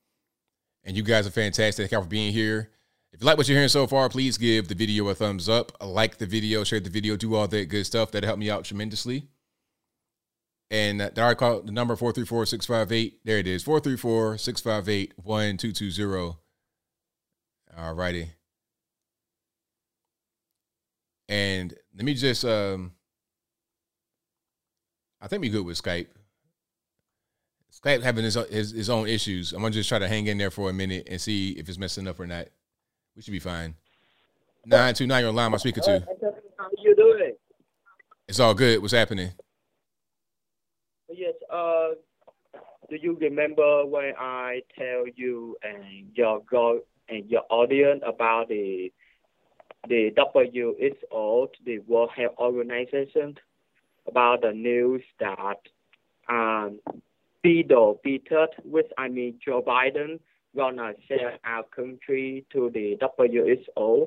And you guys are fantastic. Thank you for being here. If you like what you're hearing so far, please give the video a thumbs up, like the video, share the video, do all that good stuff. That helped me out tremendously. And uh, the call the number 434-658. There it is. 434-658-1220. All righty. And let me just um I think we good with Skype. Skype having his, his his own issues. I'm gonna just try to hang in there for a minute and see if it's messing up or not. We should be fine. Nine two nine, your line. I'm speaking to. How you doing? It's all good. What's happening? Yes. Uh, do you remember when I tell you and your girl and your audience about the the WHO, the World Health Organization, about the news that um, Peter Peter, which I mean Joe Biden, gonna sell our country to the WHO.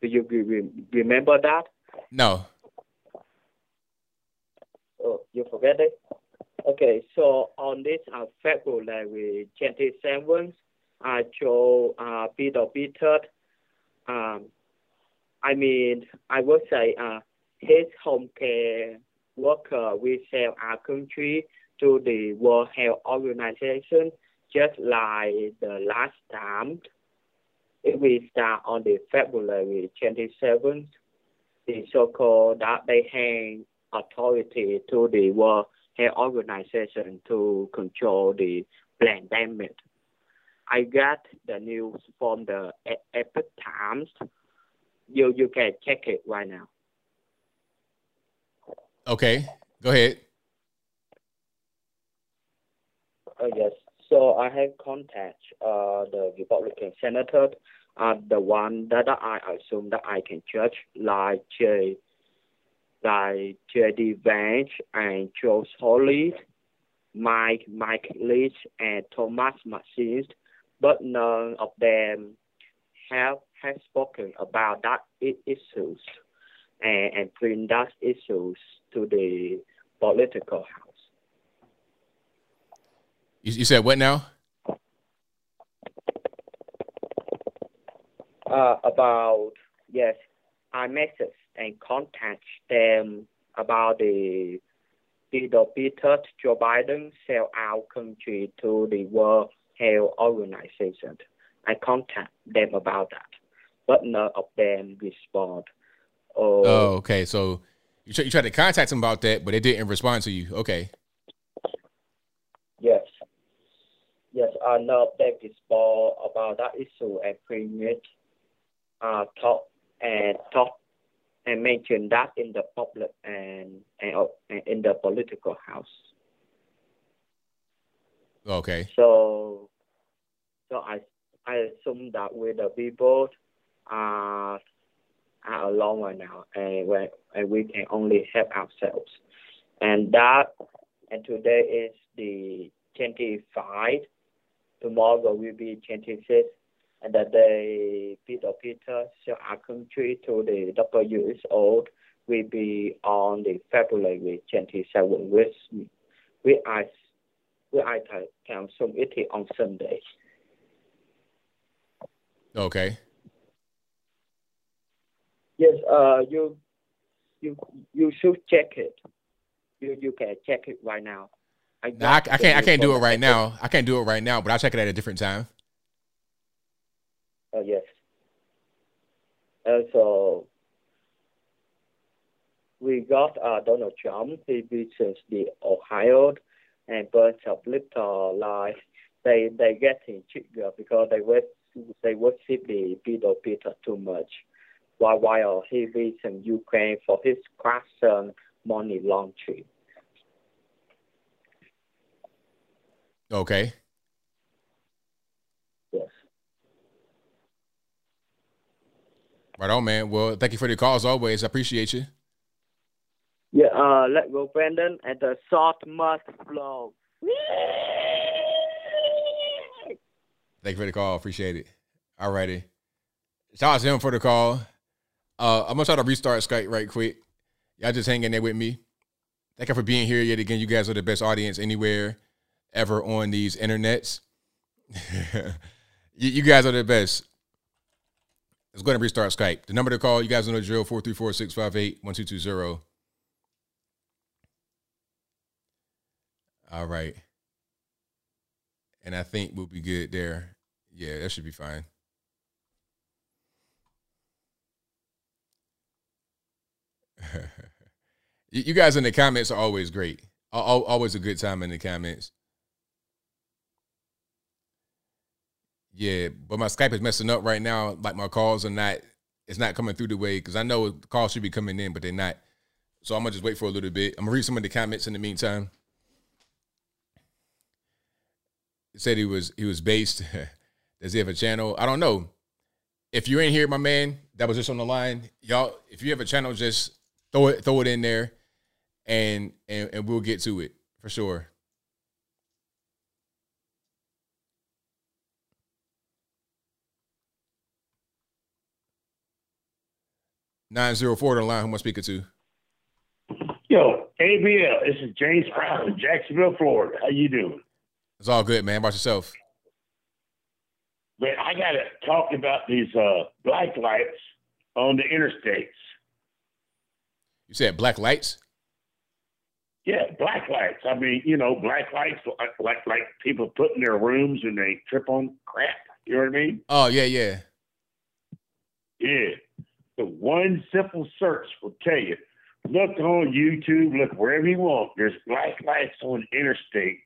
Do you re- remember that? No. Oh, you forget it? Okay, so on this uh, February 27th, uh, Joe uh, Peter Peter, um, I mean, I would say uh, his home care worker will sell our country to the World Health Organization just like the last time. It will start on the February 27th. The so-called that they hand authority to the World Health Organization to control the pandemic. I got the news from the Epoch Times. You you can check it right now. Okay, go ahead. Oh yes. So I have contact uh, the Republican senator, uh, the one that I assume that I can judge, like J, like J.D. Vance and Josh Hawley, Mike Mike Leach and Thomas Massie, but none of them have have spoken about that issues and, and bring that issues to the political house. You, you said what now? Uh, about yes, I message and contact them about the Peter Joe Biden sell our country to the World Health Organization. I contact them about that, but not of them respond. Oh, oh okay. So you try, you tried to contact them about that, but they didn't respond to you. Okay. Yes. Yes, I know that is more about that issue and premium uh, talk and talk and mention that in the public and, and, and in the political house. Okay. So, so I I assume that with the people uh, are alone right now, and we and we can only help ourselves, and that and today is the 25 tomorrow will be 26, and that day Peter Peter sell our country to the WHO will be on the February 27, which we I we I can assume it on Sunday. Okay. Yes, uh, you you you should check it. You you can check it right now. I, no, I, I can't. I can't do it right now. I can't do it right now, but I'll check it at a different time. Oh yes. And so we got uh, Donald Trump. He visits the Ohio and bunch of little like they they getting triggered because they were they worship the Peter Peter too much. While while he visits Ukraine for his question money laundering. Okay. Yes. Right on, man. Well, thank you for the call as always. I appreciate you. Yeah, uh, let go, Brandon, and the salt must flow. Thank you for the call. Appreciate it. All righty. Shout out to him for the call. Uh, I'm gonna try to restart Skype right quick. Y'all just hang in there with me. Thank you for being here yet again. You guys are the best audience anywhere ever on these internets. you, you, guys are the best. Let's go ahead and restart Skype. The number to call, you guys know the drill 434 658 1220. All right. And I think we'll be good there. Yeah, that should be fine. you guys in the comments are always great. Always a good time in the comments. Yeah, but my Skype is messing up right now. Like my calls are not, it's not coming through the way because I know calls should be coming in, but they're not. So I'm gonna just wait for a little bit. I'm gonna read some of the comments in the meantime. He said he was he was based. Does he have a channel? I don't know. if you ain't here, my man, that was just on the line. Y'all, if you have a channel, just throw it throw it in there, and and, and we'll get to it for sure. Nine zero four on the line. Who am I speaking to? Yo, ABL, this is James Brown Jacksonville, Florida. How you doing? It's all good, man. How about yourself? Man, I got to talk about these uh, black lights on the interstates. You said black lights? Yeah, black lights. I mean, you know, black lights like like, like people put in their rooms and they trip on crap. You know what I mean? Oh yeah, yeah. Yeah. The one simple search will tell you. Look on YouTube, look wherever you want. There's black lights on interstate.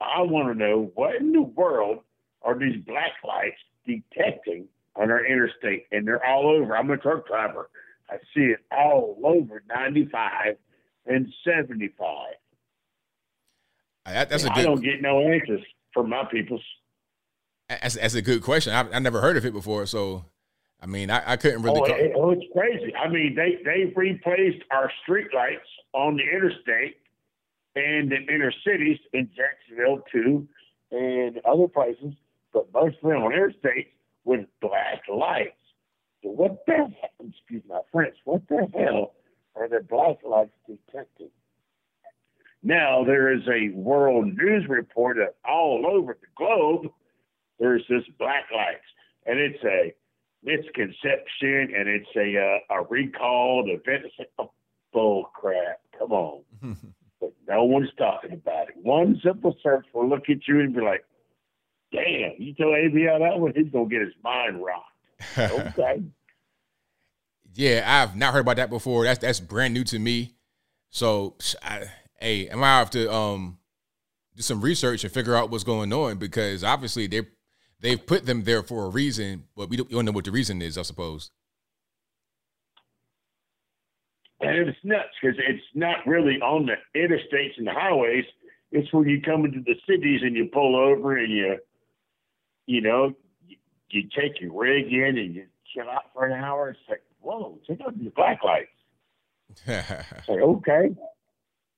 I want to know what in the world are these black lights detecting on our interstate? And they're all over. I'm a truck driver. I see it all over 95 and 75. Uh, that, that's a I good. don't get no answers from my peoples. That's, that's a good question. I I never heard of it before, so I mean, I, I couldn't really. Oh, call- it- oh, it's crazy. I mean, they they replaced our street lights on the interstate and in inner cities in Jacksonville too, and other places, but mostly on interstates with black lights. So what the hell, excuse my French, what the hell are the black lights detecting? Now there is a world news report that all over the globe there's this black lights, and it's a misconception and it's a uh, a recalled event. It's like, oh, bull crap. Come on. but no one's talking about it. One simple search will look at you and be like, damn, you tell ABL that one, he's going to get his mind rocked. Okay. Yeah, I've not heard about that before. That's that's brand new to me. So, I, hey, I might have to um do some research and figure out what's going on because obviously they they've put them there for a reason, but we don't, we don't know what the reason is. I suppose. And it's nuts because it's not really on the interstates and the highways. It's when you come into the cities and you pull over and you, you know, you, take your rig in and you chill out for an hour. It's like, whoa, check out these black lights. It's like, okay.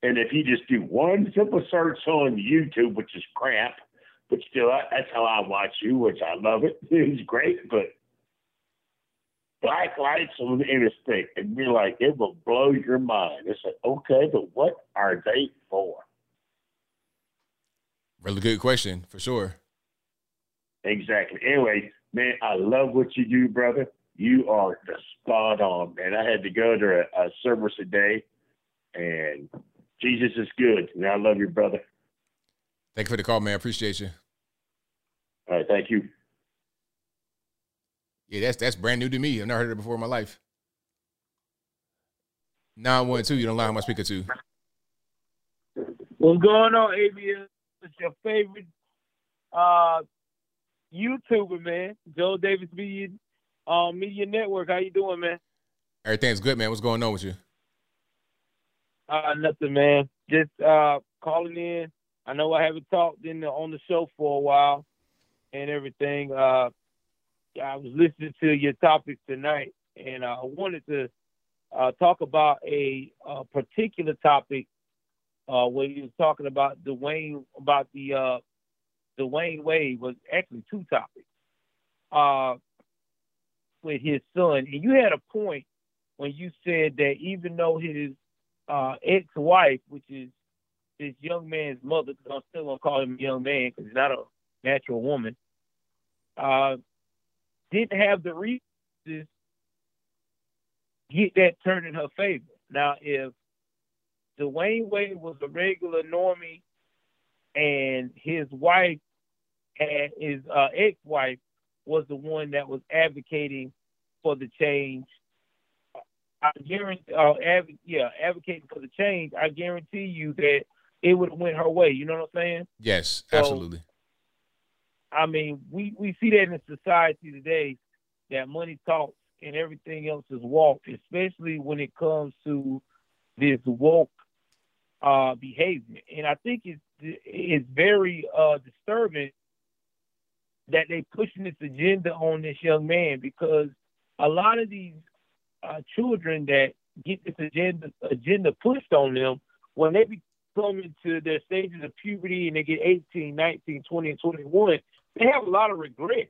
And if you just do one simple search on YouTube, which is crap, but still, that- that's how I watch you, which I love it. It's great, but black lights on the interstate, and you're like, it will blow your mind. It's like, okay, but what are they for? Really good question for sure. Exactly. Anyway, man, I love what you do, brother. You are the spot on, man. I had to go to a, a service today, and Jesus is good, and I love you, brother. Thank you for the call, man. Appreciate you. All right, thank you. Yeah, that's that's brand new to me. I've never heard it before in my life. Nine one two. You don't lie. Who am I speaking to? What's going on, ABS? It's your favorite uh, YouTuber, man. Joe Davis Media, uh, Media Network. How you doing, man? Everything's good, man. What's going on with you? Uh, nothing, man. Just uh, calling in. I know I haven't talked in the, on the show for a while and everything. Uh, I was listening to your topics tonight, and I wanted to uh, talk about a, uh particular topic uh, where you was talking about Dwyane about the uh, Dwyane Wade was actually two topics uh, with his son, and you had a point when you said that even though his uh, ex-wife, which is this young man's mother, because I'm still gonna call him a young man because he's not a natural woman, uh, didn't have the resources get that turn in her favor. Now, if Dwyane Wade was a regular normie and his wife had his uh, ex-wife was the one that was advocating for the change. I guarantee, uh, adv- yeah, advocating for the change. I guarantee you that it would have went her way. You know what I'm saying? Yes, So- absolutely. I mean, we, we see that in society today that money talks and everything else is walk, especially when it comes to this woke uh, behavior. And I think it's it's very uh, disturbing that they pushing this agenda on this young man because a lot of these uh, children that get this agenda agenda pushed on them when they become into their stages of puberty and they get 18, 19, 20, and 21, they have a lot of regret.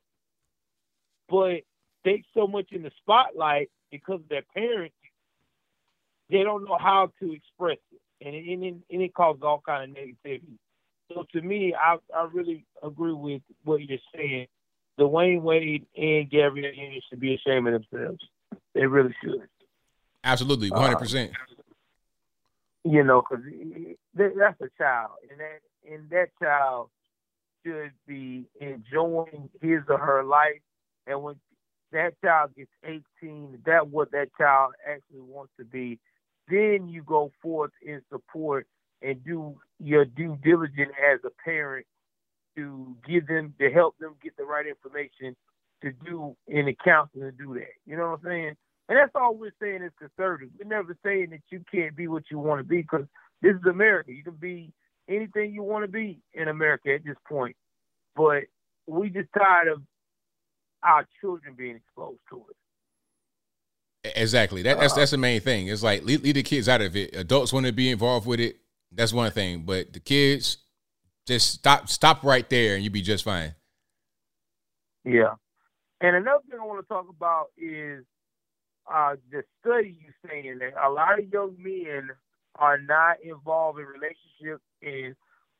But they so much in the spotlight because of their parents, they don't know how to express it, and it, and it, and it causes all kind of negativity. So to me, I I really agree with what you're saying. Dwyane Wade and Gabrielle Union should be ashamed of themselves. They really should. Absolutely, uh, one hundred percent. You know, because that's a child, and that and that child should be enjoying his or her life. And when that child gets 18, that what that child actually wants to be, then you go forth in support and do your due diligence as a parent to give them to help them get the right information to do in the counseling to do that. You know what I'm saying? And that's all we're saying is conservative. We're never saying that you can't be what you want to be because this is America. You can be anything you want to be in America at this point. But we just tired of our children being exposed to it. Exactly. That, that's that's the main thing. It's like lead, leave the kids out of it. Adults want to be involved with it. That's one thing. But the kids, just stop stop right there, and you'll be just fine. Yeah. And another thing I want to talk about is uh, the study you saying that a lot of young men are not involved in relationships and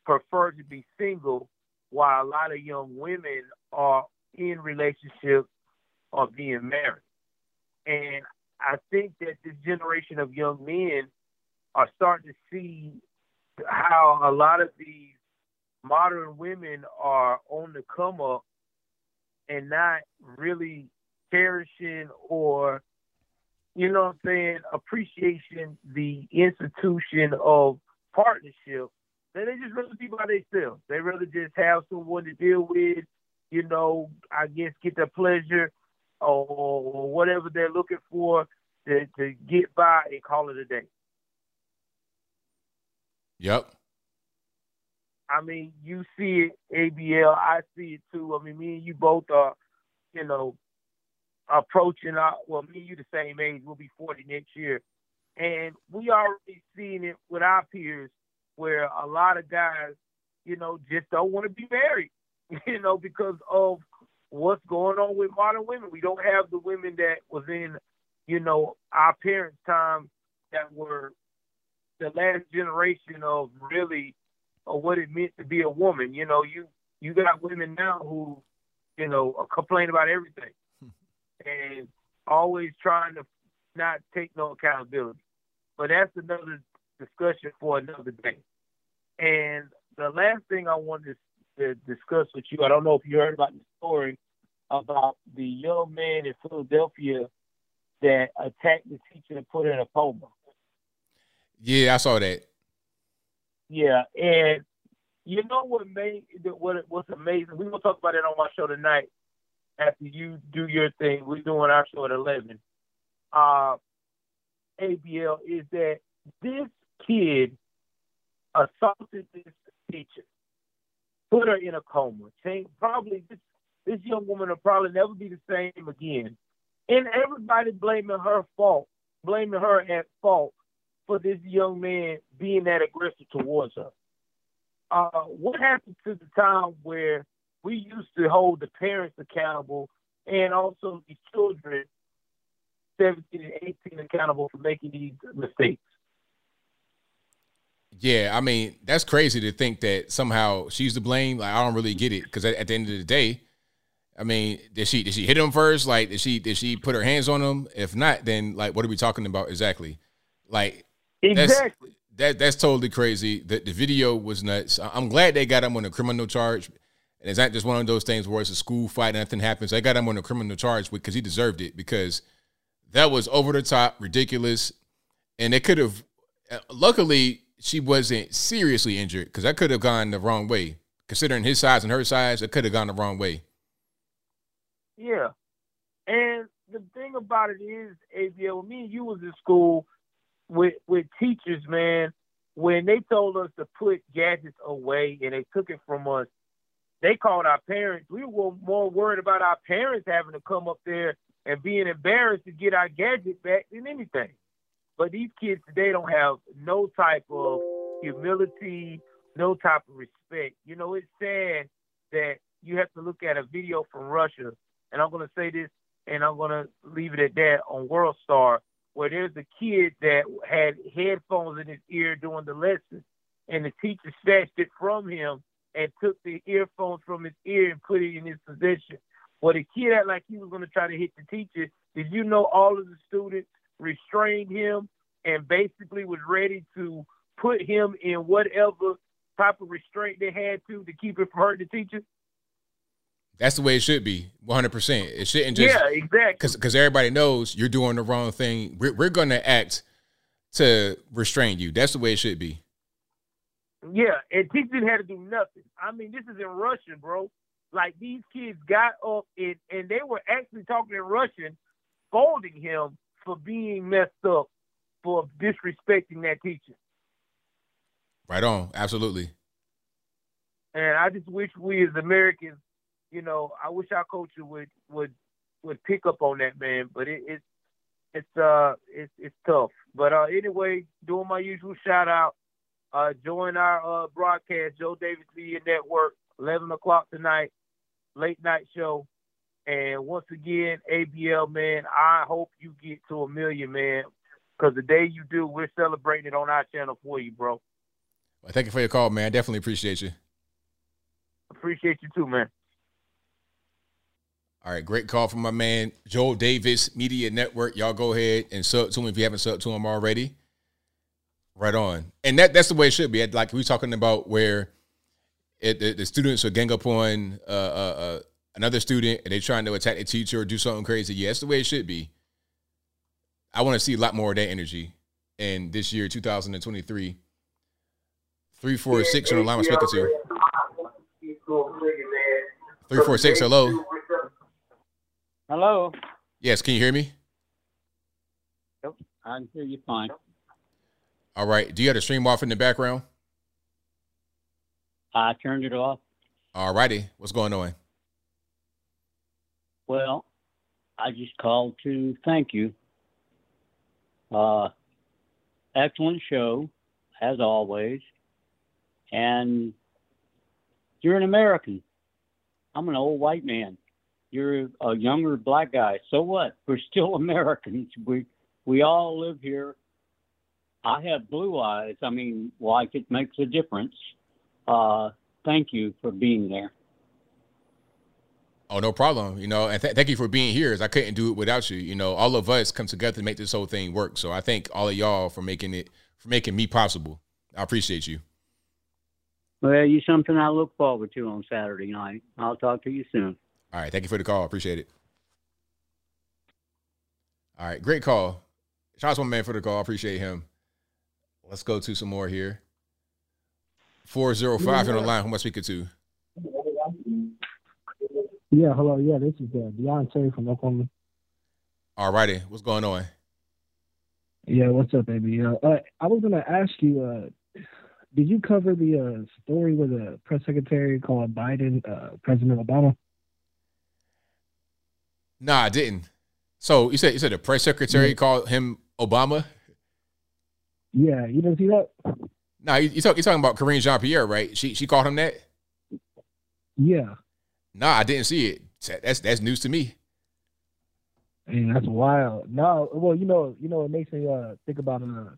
prefer to be single, while a lot of young women are in relationships or being married. And I think that this generation of young men are starting to see how a lot of these modern women are on the come up and not really cherishing or you know what I'm saying, appreciation the institution of partnership, then they just rather be by themselves. They rather just have someone to deal with, you know, I guess get their pleasure or, or whatever they're looking for to, to get by and call it a day. Yep. I mean, you see it, ABL. I see it too. I mean, me and you both are, you know, approaching our, well, me and you the same age. We'll be 40 next year. And we already seen it with our peers where a lot of guys, you know, just don't want to be married, you know, because of what's going on with modern women. We don't have the women that was in, you know, our parents' time that were the last generation of really of what it meant to be a woman. You know, you you got women now who, you know, complain about everything hmm. and always trying to not take no accountability. But that's another discussion for another day. And the last thing I wanted to discuss with you, I don't know if you heard about the story about the young man in Philadelphia that attacked the teacher and put her in a coma. Yeah, I saw that. Yeah, and you know what made what what's amazing? We're gonna talk about it on my show tonight. After you do your thing, we're doing our show at eleven. Uh, ABL is that this kid assaulted this teacher, put her in a coma. Change, probably this this young woman will probably never be the same again, and everybody blaming her fault, blaming her at fault for this young man being that aggressive towards her. Uh, what happened to the time where we used to hold the parents accountable and also the children, 17 and 18, accountable for making these mistakes? Yeah, I mean that's crazy to think that somehow she's to blame. Like I don't really get it because at, at, the end of the day, I mean, did she did she hit him first? Like did she did she put her hands on him? If not, then like what are we talking about exactly? Like Exactly. That's, that that's totally crazy. The the video was nuts. I'm glad they got him on a criminal charge. And it's not just one of those things where it's a school fight and nothing happens. They got him on a criminal charge because he deserved it because that was over the top, ridiculous, and they could have. Uh, luckily, she wasn't seriously injured because that could have gone the wrong way. Considering his size and her size, it could have gone the wrong way. Yeah, and the thing about it is, ABL, me and you was in school with with teachers, man, when they told us to put gadgets away and they took it from us, they called our parents. We were more worried about our parents having to come up there and being embarrassed to get our gadget back than anything. But these kids today don't have no type of humility, no type of respect. You know, it's sad that you have to look at a video from Russia, and I'm going to say this, and I'm going to leave it at that on World Star, where there's a kid that had headphones in his ear during the lesson, and the teacher snatched it from him and took the earphones from his ear and put it in his possession. Well, the kid acted like he was going to try to hit the teacher. Did you know all of the students restrained him and basically was ready to put him in whatever type of restraint they had to to keep it from hurting the teacher? That's the way it should be, 100%. It shouldn't just. Yeah, exactly. Because everybody knows you're doing the wrong thing. We're, we're going to act to restrain you. That's the way it should be. Yeah, and teachers didn't have to do nothing. I mean, this is in Russian, bro. Like these kids got up and, and they were actually talking in Russian, scolding him for being messed up, for disrespecting that teacher. Right on. Absolutely. And I just wish we as Americans, you know, I wish our culture would would would pick up on that, man. But it, it it's uh it's it's tough. But uh anyway, doing my usual shout out. Uh, join our uh, broadcast, Joe Davis Media Network, 11 o'clock tonight, late night show. And once again, ABL, man, I hope you get to a million, man, because the day you do, we're celebrating it on our channel for you, bro. Well, thank you for your call, man. Definitely appreciate you. Appreciate you too, man. All right, great call from my man, Joel Davis Media Network. Y'all go ahead and sub to him if you haven't subbed to him already. Right on, and that that's the way it should be. Like we talking about where it, the, the, students are gang up on uh, uh, uh, another student and they're trying to attack the teacher or do something crazy. Yeah, that's the way it should be. I want to see a lot more of that energy in this year, 2023. Three four six on the line. I'm speaking to. Three four six. Hello. Hello. Yes, can you hear me? Yep, I can hear you fine. All right. Do you have the stream off in the background? I turned it off. All righty. What's going on? Well, I just called to thank you. Uh, excellent show, as always. And you're an American. I'm an old white man. You're a younger black guy. So what? We're still Americans. We we all live here I have blue eyes. I mean, like it makes a difference. Uh, thank you for being there. Oh, no problem. You know, and th- thank you for being here. As I couldn't do it without you. You know, all of us come together to make this whole thing work. So I thank all of y'all for making it for making me possible. I appreciate you. Well, you something I look forward to on Saturday night. I'll talk to you soon. All right. Thank you for the call. Appreciate it. All right. Great call. Shout out to my man for the call. Appreciate him. Let's go to some more here. 405 on the line. Who am I speaking to? Yeah, hello. Yeah, this is uh, Deontay from Oklahoma. All righty. What's going on? Yeah, what's up, baby? Uh, uh, I was going to ask you, uh, did you cover the uh, story with a press secretary called Biden, uh, President Obama? Nah, I didn't. So you said you said the press secretary yeah. called him Obama? Yeah, you didn't see that? No, you, you talk, you're talking about Karine Jean Pierre, right? She she called him that. Yeah. No, I didn't see it. That's that's news to me. And that's wild. No, well, you know, you know, it makes me uh think about uh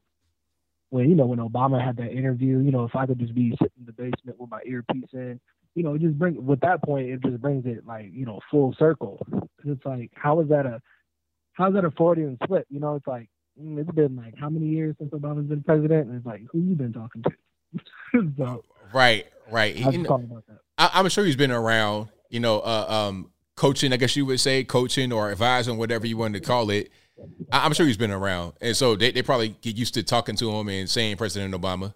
when you know when Obama had that interview. You know, if I could just be sitting in the basement with my earpiece in, you know, it just bring with that point, it just brings it like you know full circle. It's like how is that a how's that a Freudian slip? You know, it's like Mm, it's been like how many years since Obama's been president? And it's like, who you been talking to? so, right, right. I'm, know, I, am sure he's been around, you know, uh, um, coaching, I guess you would say, coaching or advising, whatever you wanted to call it. I, am sure he's been around. And so they, they probably get used to talking to him and saying President Obama.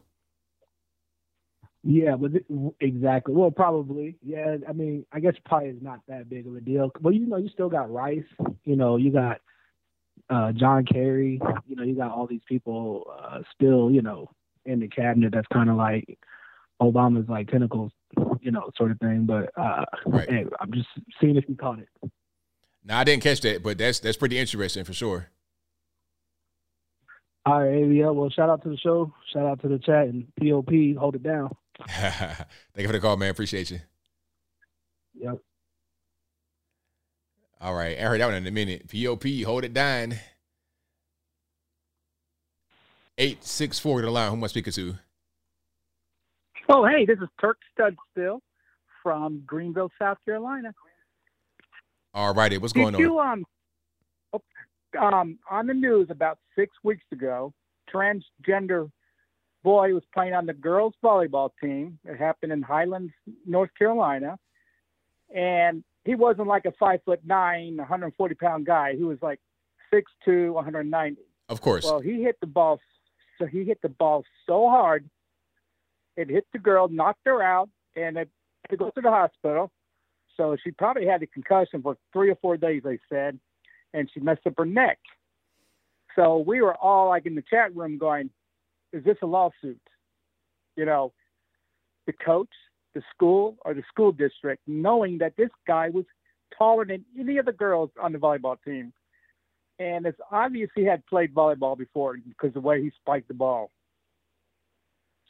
Yeah, but th- exactly. Well, probably. Yeah, I mean, I guess probably is not that big of a deal. But you know, you still got Rice. You know, you got uh, John Kerry. You know, you got all these people uh, still, you know, in the cabinet that's kind of like Obama's like tentacles. you know, sort of thing. But uh, Right. hey, I'm just seeing if you caught it. No, I didn't catch that, but that's that's pretty interesting for sure. All right, yeah. Well, shout out to the show, shout out to the chat, and POP, hold it down. Thank you for the call, man. Appreciate you. Yep. All right, I heard that one in a minute. POP, hold it down. Eight six four to the line. Who am I speaking to? Oh, hey, this is Turk Studstill from Greenville, South Carolina. All righty, what's going you on? um, oh, um on the news about six weeks ago, transgender boy was playing on the girls volleyball team. It happened in Highlands, North Carolina, and he wasn't like a five foot nine, 140 pound guy. He was like six two, 190. Of course. Well, he hit the ball. So he hit the ball so hard, it hit the girl, knocked her out, and it had to go to the hospital. So she probably had a concussion for three or four days, they said, and she messed up her neck. So we were all like in the chat room going, "Is this a lawsuit?" You know, the coach, the school, or the school district, knowing that this guy was taller than any of the girls on the volleyball team and it's obvious he had played volleyball before because the way he spiked the ball.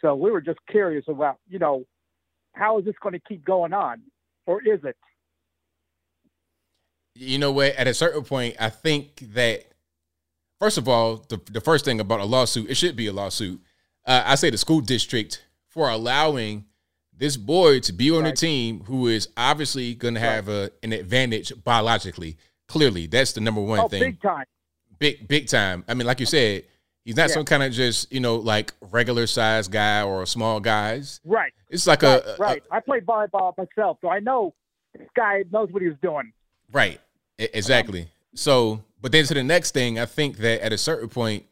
So we were just curious about, you know, how is this going to keep going on, or is it? You know what? At a certain point, I think that first of all, the the first thing about a lawsuit, it should be a lawsuit. Uh, I say the school district for allowing this boy to be on a team who is obviously going to have a, an advantage biologically. Clearly, that's the number one oh, thing. big time. big big time. I mean, like you said, he's not Yeah. some kind of just you know like regular size guy or a small guys. Right. It's like right, a, a- right. I played volleyball myself, so I know this guy knows what he was doing. right, exactly. So, but then to the next thing, I think that at a certain point,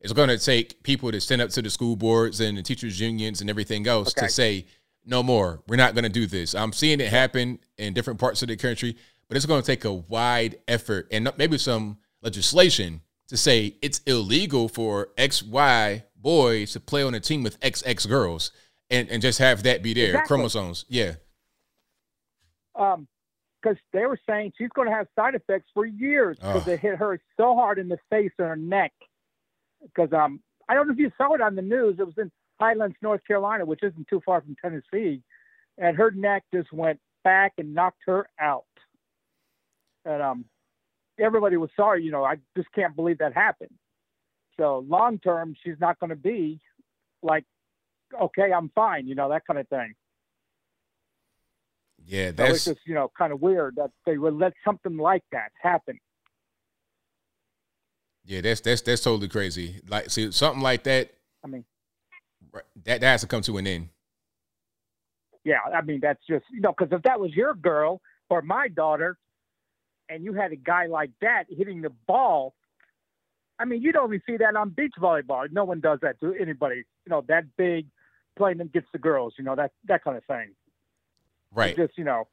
it's going to take people to stand up to the school boards and the teachers unions and everything else Okay. to say no more. We're not going to do this. I'm seeing it happen in different parts of the country, but it's going to take a wide effort and maybe some legislation to say it's illegal for X Y boys to play on a team with X X girls and, and just have that be there Exactly. chromosomes. Yeah. Um, because they were saying she's going to have side effects for years because it hit her so hard in the face and her neck. Because um, I don't know if you saw it on the news. It was in Highlands, North Carolina, which isn't too far from Tennessee, and her neck just went back and knocked her out. And um, everybody was sorry. You know, I just can't believe that happened. So long term, she's not going to be like, okay, I'm fine. You know, that kind of thing. Yeah, So it's that's just you know kind of weird that they would let something like that happen. yeah, that's that's that's totally crazy. Like see something like that I mean, that, that has to come to an end. yeah, I mean that's just you know because if that was your girl or my daughter, and you had a guy like that hitting the ball, I mean you don't even see that on beach volleyball. No one does that to anybody. You know that big playing against the girls. You know that that kind of thing. Right. Just you know,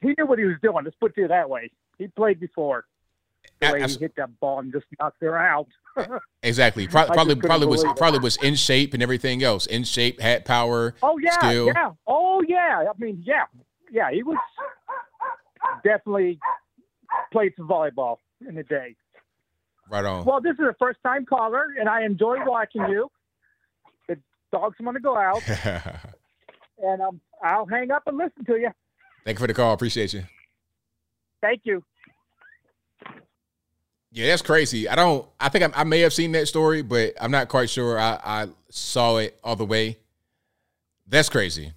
he knew what he was doing. Let's put it that way. He played before. The way abs- he hit that ball and just knocked her out. Exactly. Pro- Probably probably was it. probably was in shape and everything else. In shape, had power, Oh yeah, skill. yeah. Oh yeah. I mean, yeah, yeah. He was definitely played some volleyball in the day. Right on. Well, this is a first time caller, and I enjoy watching you. The dogs want to go out, and um, I'll hang up and listen to you. Thank you for the call. Appreciate you. Thank you. Yeah, that's crazy. I don't. I think I, I may have seen that story, but I'm not quite sure. I, I saw it all the way. That's crazy.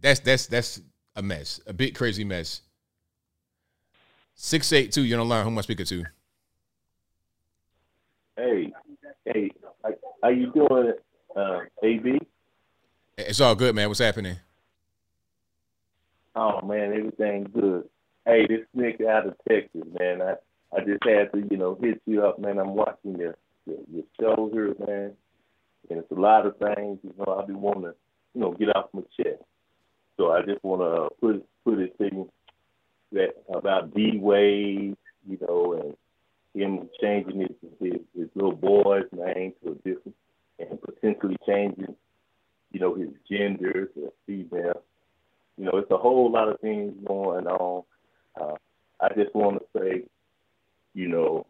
That's that's that's a mess. A big crazy mess. Six eight two. You're on the line. Who am I speaking to? Hey, hey, how, how you doing, uh, AB? It's all good, man. What's happening? Oh man, everything good. Hey, this Nick out of Texas, man. I I just had to, you know, hit you up, man. I'm watching your your, your show here, man, and it's a lot of things, you know. I be wanting to, you know, get off my chest. So I just want to put put it you that about D Wade, you know, and him changing his, his his little boy's name to a different and potentially changing, you know, his gender to female. you know, it's a whole lot of things going on. Uh, I just want to say, you know,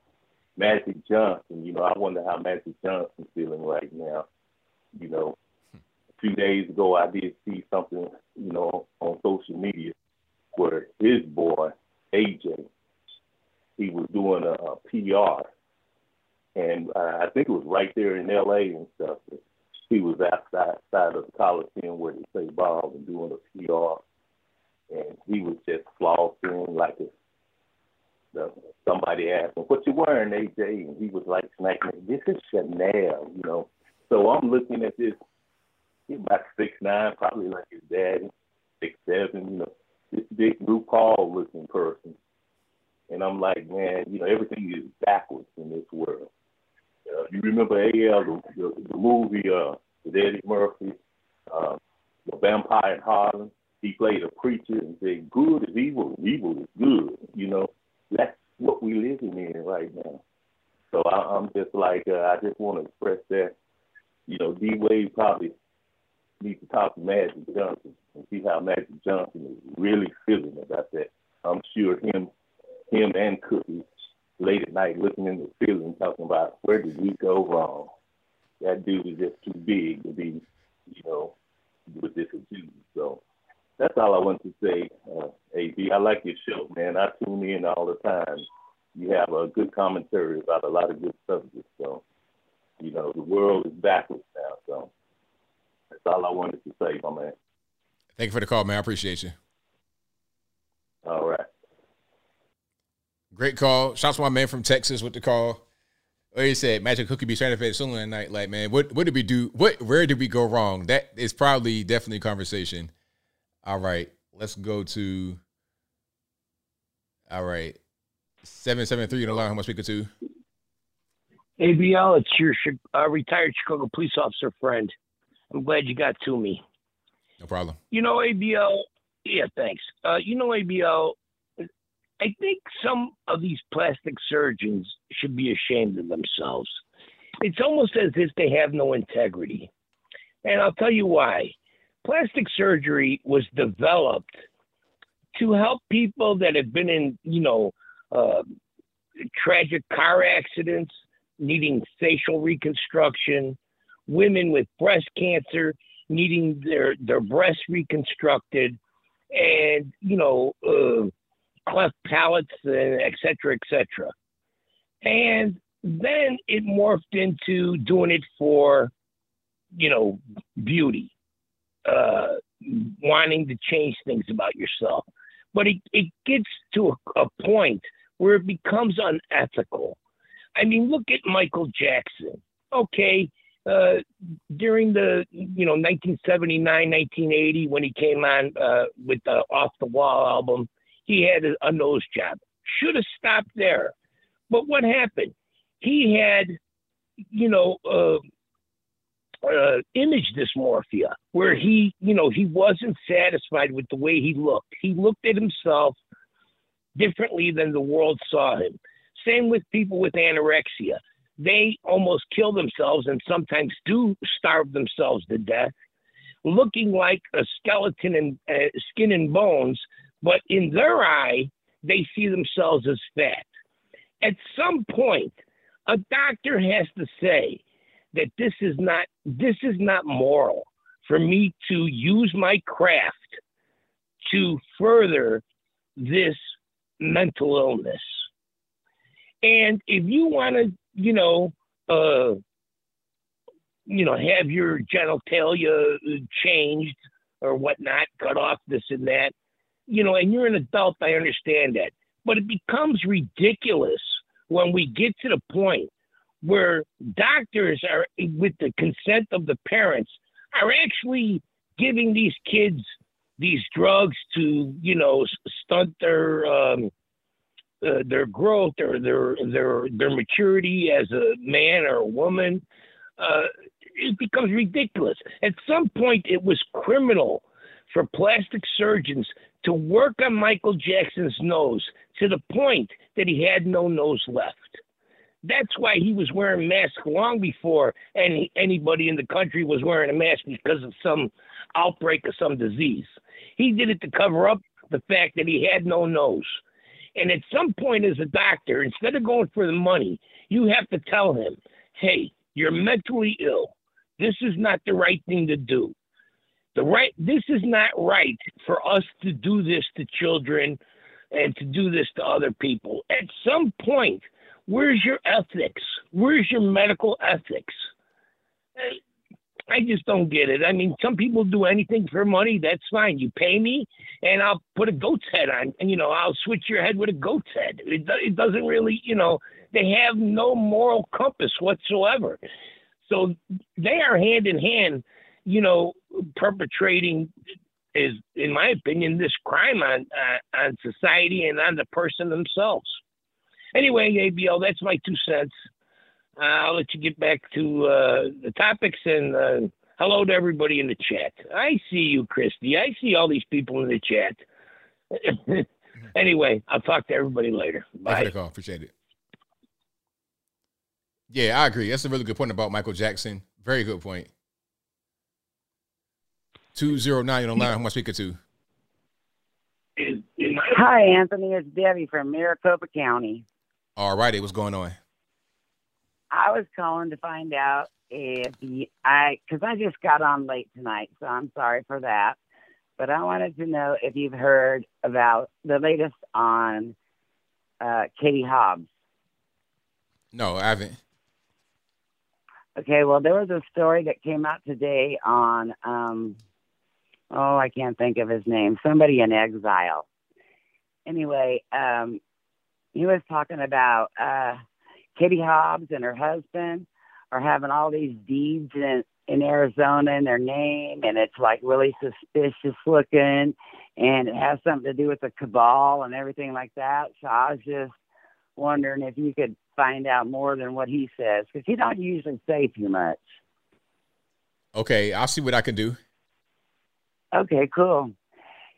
Magic Johnson. You know, I wonder how Magic Johnson's feeling right now. You know, a few days ago I did see something, you know, on social media where his boy AJ, he was doing a, a PR, and uh, I think it was right there in L.A. and stuff. He was outside, outside of the Coliseum where they play ball and doing a PR, and he was just flossing like a the, somebody asked him, "What you wearing, AJ?" And he was like smacking, "This is Chanel," you know. So I'm looking at this. He's about six nine, probably like his daddy, six seven, you know, this big RuPaul looking person. And I'm like, man, you know, everything is backwards in this world. Uh, you remember AL, the, the, the movie uh, with Eddie Murphy, uh, The Vampire in Harlem? He played a preacher and said, good is evil, evil is good. You know, that's what we living in right now. So I, I'm just like, uh, I just want to express that, you know, D Wade probably needs to talk to Magic Johnson and see how Magic Johnson is really feeling about that. I'm sure him, him and Cookie late at night looking in the ceiling talking about where did we go wrong. That dude is just too big to be, you know, with this abuse. So that's all I want to say, uh, AB. I like your show, man. I tune in all the time. You have a good commentary about a lot of good subjects. So, you know, the world is backwards now. So that's all I wanted to say, my man. Thank you for the call, man. I appreciate you. All right. Great call. Shouts to my man from Texas with the call. Like you said, Magic Cookie be trying to fed sooner at night. Like, man, what what did we do? What where did we go wrong? That is probably definitely a conversation. All right, let's go to. All right, seven seven three in the line. How much speaker to? ABL, it's your uh, retired Chicago police officer friend. I'm glad you got to me. No problem. You know, ABL, yeah, thanks. Uh, you know, ABL, I think some of these plastic surgeons should be ashamed of themselves. It's almost as if they have no integrity. And I'll tell you why. Plastic surgery was developed to help people that have been in, you know, uh, tragic car accidents, needing facial reconstruction, women with breast cancer needing their, their breasts reconstructed, and, you know, uh, cleft palates, and et cetera, et cetera. And then it morphed into doing it for, you know, beauty, uh, wanting to change things about yourself. But it, it gets to a, a point where it becomes unethical. I mean, look at Michael Jackson. Okay, uh, during the you know 1979, 1980 when he came on uh, with the Off the Wall album, he had a, nose job. Should have stopped there. But what happened? He had, you know, uh, uh, image dysmorphia, where he, you know, he wasn't satisfied with the way he looked. He looked at himself differently than the world saw him. Same with people with anorexia. They almost kill themselves and sometimes do starve themselves to death, looking like a skeleton and uh, skin and bones, but in their eye, they see themselves as fat. At some point, a doctor has to say that this is not this is not moral for me to use my craft to further this mental illness. And if you want to, you know, uh, you know, have your genitalia changed or whatnot, cut off this and that, you know, and you're an adult, I understand that. But it becomes ridiculous when we get to the point where doctors are, with the consent of the parents, are actually giving these kids these drugs to, you know, stunt their um, uh, their growth or their their their maturity as a man or a woman. Uh, it becomes ridiculous. At some point, it was criminal for plastic surgeons to work on Michael Jackson's nose to the point that he had no nose left. That's why he was wearing masks long before any anybody in the country was wearing a mask because of some outbreak of some disease. He did it to cover up the fact that he had no nose. And at some point, as a doctor, instead of going for the money, you have to tell him, hey, you're mentally ill. This is not the right thing to do. The right this is not right for us to do this to children and to do this to other people. At some point, where's your ethics? Where's your medical ethics? I just don't get it. I mean, some people do anything for money. That's fine. You pay me, and I'll put a goat's head on, and you know, I'll switch your head with a goat's head. It, it doesn't really, you know, they have no moral compass whatsoever. So they are hand in hand, you know, perpetrating is, in my opinion, this crime on uh, on society and on the person themselves. Anyway, ABL, that's my two cents. Uh, I'll let you get back to uh, the topics and uh, hello to everybody in the chat. I see you, Christy. I see all these people in the chat. anyway, I'll talk to everybody later. Bye. Thanks for. Appreciate it. Yeah, I agree. That's a really good point about Michael Jackson. Very good point. 209 on line. Who am I speaking to? Hi, Anthony. It's Debbie from Maricopa County. All righty. What's going on? I was calling to find out if you, I, because I just got on late tonight, so I'm sorry for that. But I wanted to know if you've heard about the latest on uh, Katie Hobbs. No, I haven't. Okay, well, there was a story that came out today on, um, oh, I can't think of his name, somebody in exile. Anyway, um, he was talking about uh, Katie Hobbs and her husband are having all these deeds in, in Arizona in their name, and it's like really suspicious looking, and it has something to do with the cabal and everything like that. So I was just wondering if you could find out more than what he says because he don't usually say too much. Okay, I'll see what I can do. Okay, cool.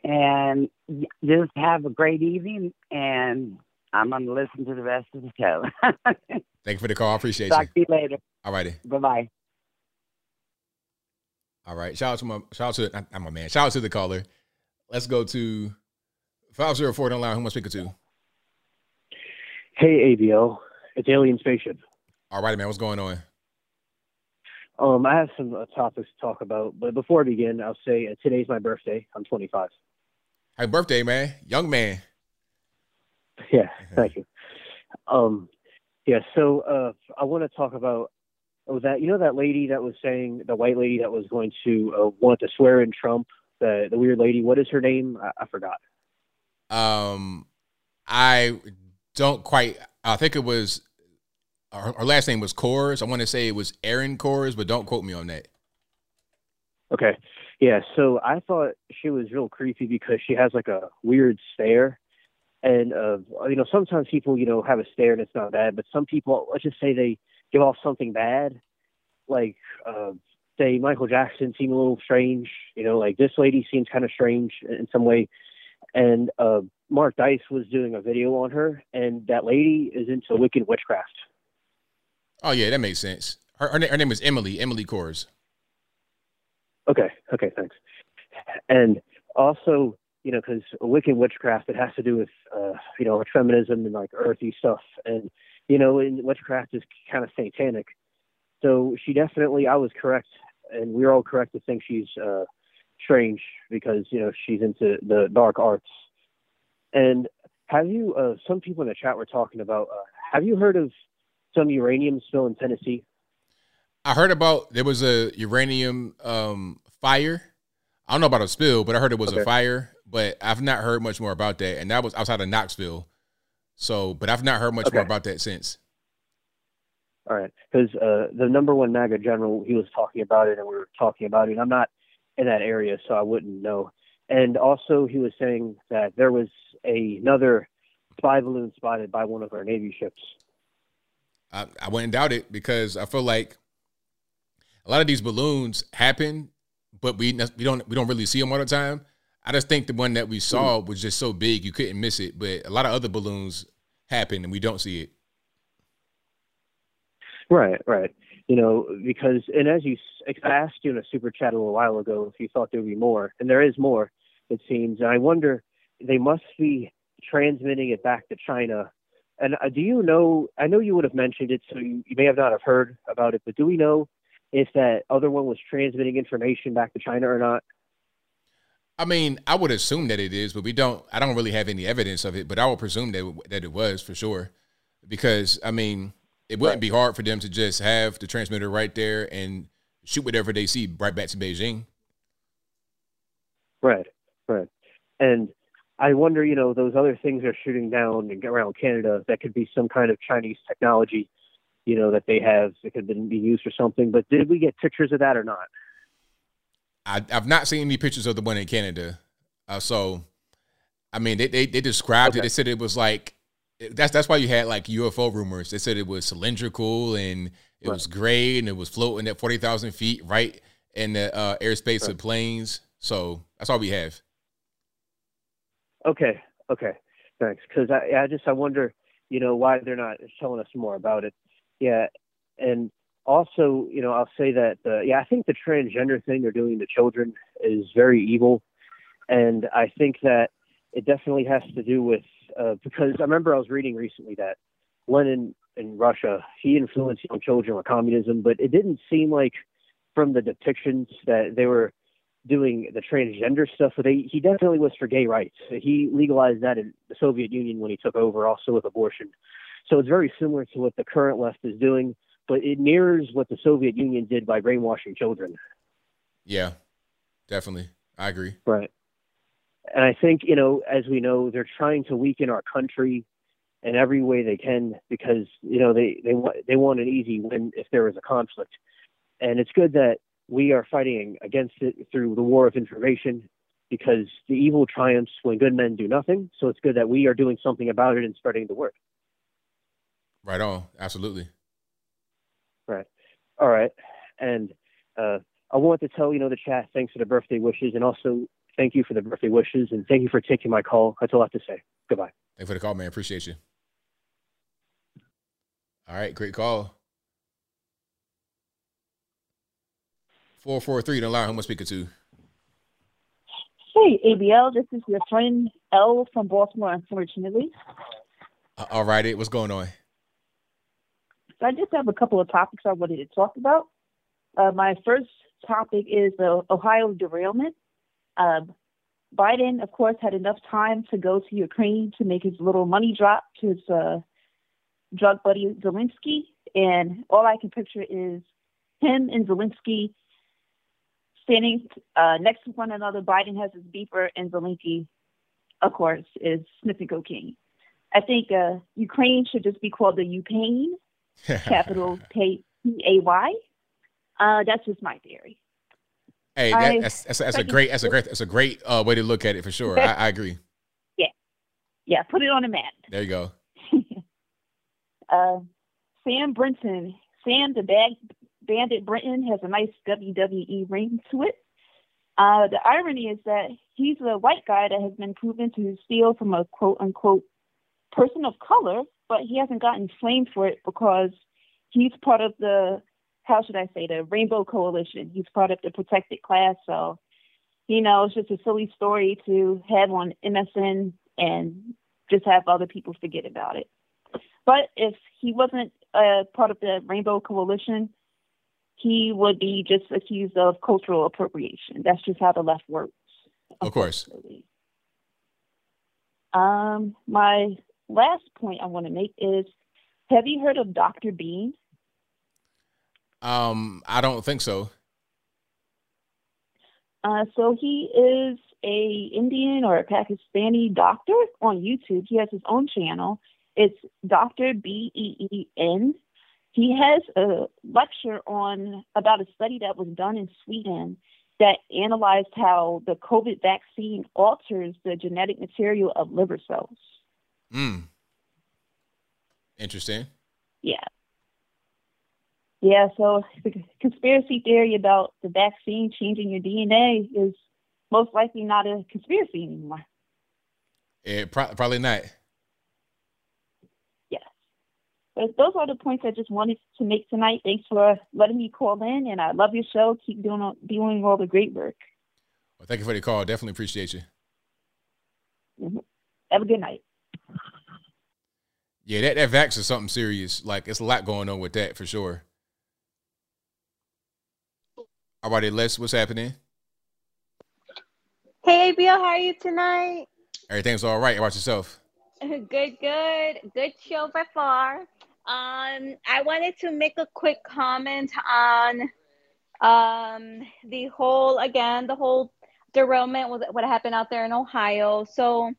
And just have a great evening, and I'm going to listen to the rest of the show. Thank you for the call. I appreciate it. Talk you. to you later. All righty. Bye bye. All right. Shout out to my shout out to I'm a man. Shout out to the caller. Let's go to 504 on line. Who am I speaking to? Hey, ABL. It's Alien Spaceship. All right, man. What's going on? Um, I have some uh, topics to talk about, but before I begin, I'll say uh, today's my birthday. I'm 25. Happy birthday, man. Young man. Yeah, thank you. Um, yeah, so uh, I want to talk about oh, that. You know that lady that was saying the white lady that was going to uh, want to swear in Trump. The the weird lady. What is her name? I, I forgot. Um, I don't quite. I think it was her, last name was Kors. I want to say it was Erin Kors, but don't quote me on that. Okay. Yeah, so I thought she was real creepy because she has like a weird stare. And uh, you know, sometimes people, you know, have a stare and it's not bad, but some people, let's just say they give off something bad, like uh, say Michael Jackson seemed a little strange. You know, like this lady seems kind of strange in some way. And uh, Mark Dice was doing a video on her, and that lady is into wicked witchcraft. Oh yeah, that makes sense. Her her, her name is Emily. Emily Kors. Okay, okay, thanks. And also, you know, because wicked witchcraft, it has to do with, uh, you know, feminism and like earthy stuff. And, you know, witchcraft is kind of satanic. So she definitely, I was correct, and we are all correct to think she's uh, strange because, you know, she's into the dark arts. And have you, uh, some people in the chat were talking about, uh, have you heard of some uranium spill in Tennessee? I heard about there was a uranium um, fire. I don't know about a spill, but I heard it was Okay. a fire. But I've not heard much more about that, and that was outside of Knoxville. So, but I've not heard much more about that since. All right, because uh, the number one MAGA general, he was talking about it, and we were talking about it. I'm not in that area, so I wouldn't know. And also, he was saying that there was a, another spy balloon spotted by one of our Navy ships. I, I wouldn't doubt it because I feel like a lot of these balloons happen, but we we don't we don't really see them all the time. I just think the one that we saw hmm. was just so big you couldn't miss it. But a lot of other balloons happen and we don't see it. Right, right. You know, because and as you I asked you in a super chat a little while ago if you thought there would be more, and there is more. It seems, and I wonder they must be transmitting it back to China. And uh, do you know? I know you would have mentioned it, so you, you may have not have heard about it. But do we know if that other one was transmitting information back to China or not? I mean, I would assume that it is, but we don't. I don't really have any evidence of it, but I would presume that that it was for sure, because I mean, it wouldn't be hard for them to just have the transmitter right there and shoot whatever they see right back to Beijing. Right, right. And I wonder, you know, those other things they're shooting down and around Canada that could be some kind of Chinese technology, you know, that they have that could be used for something. But did we get pictures of that or not? I, I've not seen any pictures of the one in Canada. Uh, so, I mean, they they, they described it. They said it was like that's that's why you had like UFO rumors. They said it was cylindrical and it Right. was gray and it was floating at forty thousand feet right in the uh, airspace of planes. So that's all we have. Okay, okay, thanks. Because I, I just I wonder, you know, why they're not telling us more about it. Yeah, and also, you know, I'll say that uh, yeah, I think the transgender thing they're doing to children is very evil, and I think that it definitely has to do with uh, because I remember I was reading recently that Lenin in Russia he influenced young children with communism, but it didn't seem like from the depictions that they were doing the transgender stuff. So they, he definitely was for gay rights. He legalized that in the Soviet Union when he took over, also with abortion. So it's very similar to what the current left is doing, but it mirrors what the Soviet Union did by brainwashing children. Yeah, definitely. I agree. Right. And I think, you know, as we know, they're trying to weaken our country in every way they can because, you know, they, they want they want an easy win if there is a conflict. And it's good that we are fighting against it through the war of information because the evil triumphs when good men do nothing. So it's good that we are doing something about it and spreading the word. Right on. Absolutely. Right. All right. And uh, I want to tell you know the chat thanks for the birthday wishes and also thank you for the birthday wishes and thank you for taking my call. That's all I have to say. Goodbye. Thanks for the call, man. Appreciate you. All right, great call. Four four three. Don't lie. Who am I speaking to? Hey, ABL, this is your friend L from Baltimore, unfortunately. Uh, All righty. What's going on? So I just have a couple of topics I wanted to talk about. Uh, my first topic is the Ohio derailment. Um, Biden, of course, had enough time to go to Ukraine to make his little money drop to his uh, drug buddy Zelensky. And all I can picture is him and Zelensky standing uh, next to one another. Biden has his beeper, and Zelensky, of course, is sniffing cocaine. I think uh, Ukraine should just be called the Ukraine, capital K P A Y. Uh, that's just my theory. Hey, that, that's, that's, that's a great that's a great that's a great uh, way to look at it for sure. I, I agree. Yeah, yeah. Put it on a map. There you go. Uh, Sam Brinton, Sam the bag, Bandit Brinton has a nice WWE ring to it. Uh, the irony is that he's a white guy that has been proven to steal from a quote unquote person of color, but he hasn't gotten flamed for it because he's part of the how should I say the Rainbow Coalition. He's part of the protected class, so you know it's just a silly story to have on MSN and just have other people forget about it. But if he wasn't uh, part of the Rainbow Coalition, he would be just accused of cultural appropriation. That's just how the left works. Of course. Um, my last point I want to make is have you heard of Dr. Been? Um, I don't think so. Uh, so he is a Indian or a Pakistani doctor on YouTube. He has his own channel. It's Dr. B E E N. He has a lecture on about a study that was done in Sweden that analyzed how the COVID vaccine alters the genetic material of liver cells. Hmm. Interesting. Yeah. Yeah, so the conspiracy theory about the vaccine changing your DNA is most likely not a conspiracy anymore. Eh, pro- probably not. Yes. But those are the points I just wanted to make tonight. Thanks for letting me call in, and I love your show. Keep doing all- doing all the great work. Well, thank you for the call. Definitely appreciate you. Mm-hmm. Have a good night. Yeah, that, that vax is something serious. Like it's a lot going on with that for sure. All righty, Les, what's happening? Hey, ABL, how are you tonight? Everything's all right. How about yourself? Good, good. Good show by far. Um, I wanted to make a quick comment on um the whole again the whole derailment with what happened out there in Ohio. So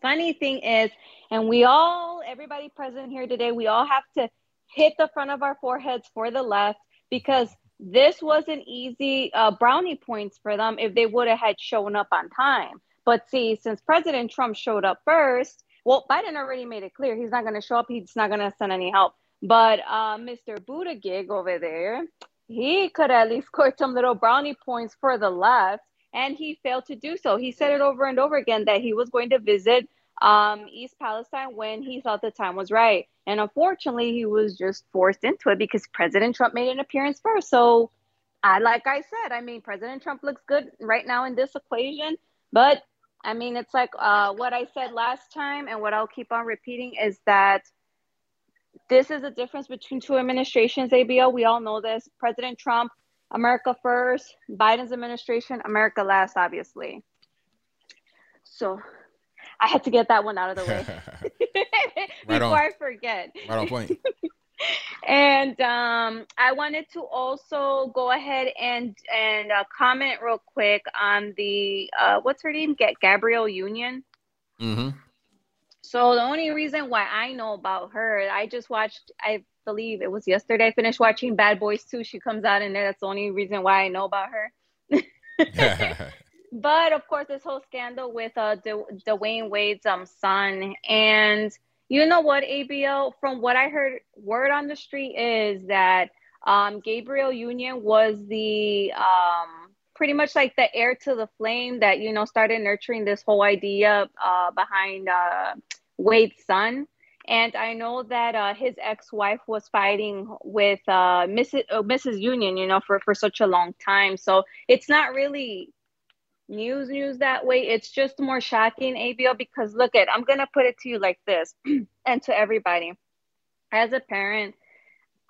funny thing is, and we all everybody present here today, we all have to hit the front of our foreheads for the left because this wasn't easy uh, brownie points for them if they would have had shown up on time. But see, since President Trump showed up first, well, Biden already made it clear he's not going to show up. He's not going to send any help. But uh, Mr. Buttigieg over there, he could at least score some little brownie points for the left, and he failed to do so. He said it over and over again that he was going to visit um, East Palestine when he thought the time was right. And unfortunately, he was just forced into it because President Trump made an appearance first. So, I like I said, I mean, President Trump looks good right now in this equation, but I mean, it's like uh, what I said last time, and what I'll keep on repeating is that this is the difference between two administrations. ABO, we all know this. President Trump, America first. Biden's administration, America last, obviously. So I had to get that one out of the way Right before on. I forget. Right on point. And um, I wanted to also go ahead and and uh, comment real quick on the uh, what's her name? Get Gabrielle Union. Mm-hmm. So the only reason why I know about her, I just watched. I believe it was yesterday. I finished watching Bad Boys 2. She comes out in there. That's the only reason why I know about her. but of course, this whole scandal with uh, Dwyane Wade's um son, and you know what, ABL? From what I heard, word on the street is that um, Gabrielle Union was the um, pretty much like the heir to the flame that you know started nurturing this whole idea uh, behind uh, Wade's son. And I know that uh, his ex-wife was fighting with uh, Mrs. Uh, Mrs. Union, you know, for for such a long time. So it's not really news news that way. It's just more shocking, ABO, because look at I'm gonna put it to you like this, and to everybody. As a parent,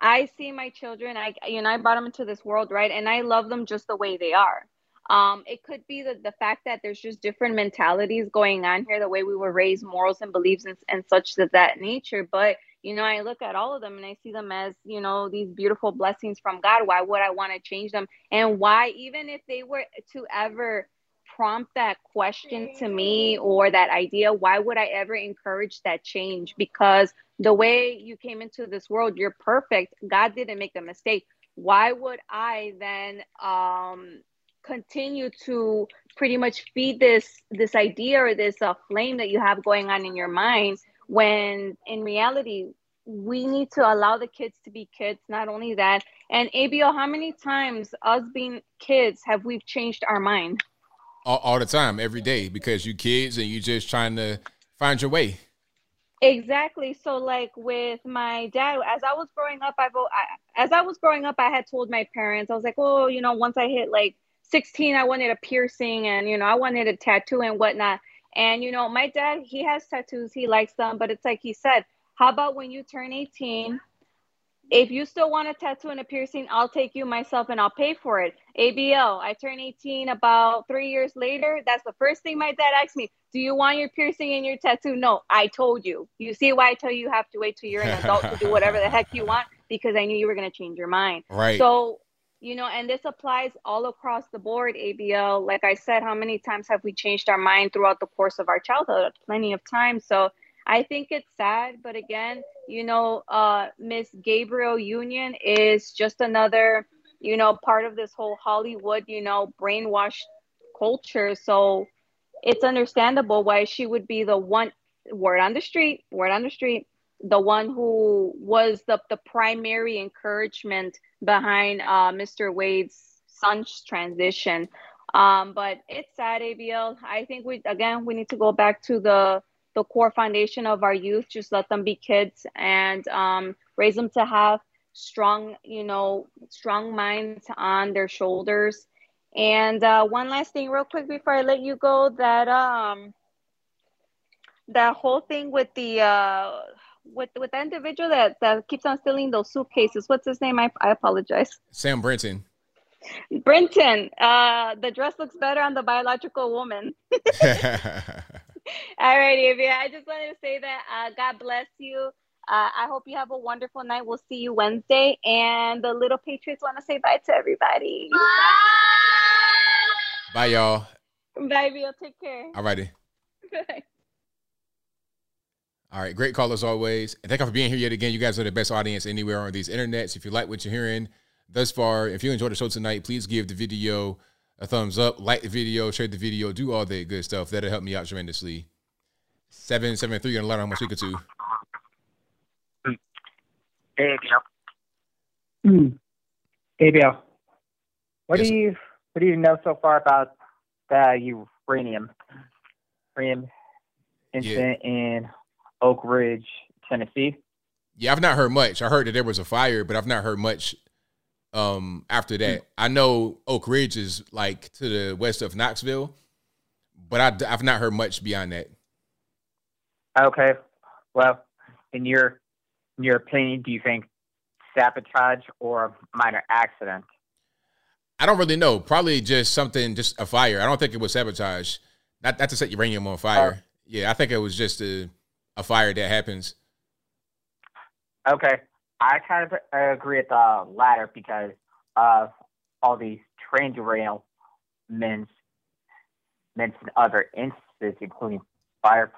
I see my children. I you know I brought them into this world, right? And I love them just the way they are. Um, it could be the, the fact that there's just different mentalities going on here, the way we were raised, morals and beliefs and, and such of that nature. But you know, I look at all of them and I see them as, you know, these beautiful blessings from God. Why would I want to change them? And why, even if they were to ever prompt that question to me or that idea, why would I ever encourage that change? Because the way you came into this world, you're perfect. God didn't make a mistake. Why would I then um, continue to pretty much feed this this idea or this uh, flame that you have going on in your mind when in reality we need to allow the kids to be kids not only that and abo how many times us being kids have we changed our mind All, all the time, every day, because you kids and you just trying to find your way. Exactly. So, like with my dad, as I was growing up, I've I, as I was growing up, I had told my parents, I was like, oh, you know, once I hit like 16, I wanted a piercing and you know, I wanted a tattoo and whatnot. And you know, my dad, he has tattoos, he likes them, but it's like he said, how about when you turn 18? If you still want a tattoo and a piercing, I'll take you myself and I'll pay for it. ABL, I turned 18 about three years later. That's the first thing my dad asked me. Do you want your piercing and your tattoo? No, I told you. You see why I tell you you have to wait till you're an adult to do whatever the heck you want? Because I knew you were going to change your mind. Right. So, you know, and this applies all across the board, ABL. Like I said, how many times have we changed our mind throughout the course of our childhood? Plenty of times. So, I think it's sad, but again, you know, uh, Miss Gabrielle Union is just another, you know, part of this whole Hollywood, you know, brainwashed culture. So it's understandable why she would be the one word on the street, word on the street, the one who was the, the primary encouragement behind uh, Mr. Wade's son's transition. Um, but it's sad, ABL. I think we again we need to go back to the the core foundation of our youth. Just let them be kids and um, raise them to have strong, you know, strong minds on their shoulders. And uh, one last thing, real quick, before I let you go, that um, that whole thing with the uh with with the individual that that keeps on stealing those suitcases. What's his name? I I apologize. Sam Brinton. Brinton. Uh, the dress looks better on the biological woman. All righty, Avia. I just wanted to say that uh, God bless you. Uh, I hope you have a wonderful night. We'll see you Wednesday. And the little Patriots want to say bye to everybody. Bye, y'all. Bye, Avia. Take care. All righty. Bye. All right, great call as always. And thank you for being here yet again. You guys are the best audience anywhere on these internets. If you like what you're hearing thus far, if you enjoyed the show tonight, please give the video a thumbs up, like the video, share the video, do all that good stuff. That'll help me out tremendously. Seven seven three on the line. I'm speaking to. Hey, Bill. Hmm. Hey, Bill. What Yes. do you what do you know so far about the uranium uranium incident in Oak Ridge, Tennessee? Yeah, I've not heard much. I heard that there was a fire, but I've not heard much um after that. I know Oak Ridge is like to the west of Knoxville, but I, have not heard much beyond that. Okay. Well, in your in your opinion, do you think sabotage or a minor accident? I don't really know. Probably just something, just a fire. I don't think it was sabotage. Not not to set uranium on fire. yeah, I think it was just a a fire that happens. Okay. I kind of uh, agree with the latter because of all these train derailments and other instances, including fire,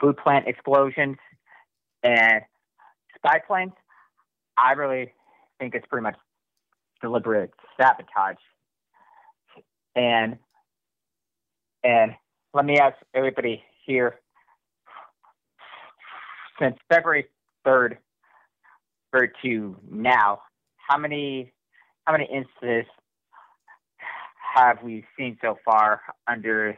food plant explosions, and spy planes. I really think it's pretty much deliberate sabotage. And and let me ask everybody here since February third third to now, how many how many instances have we seen so far under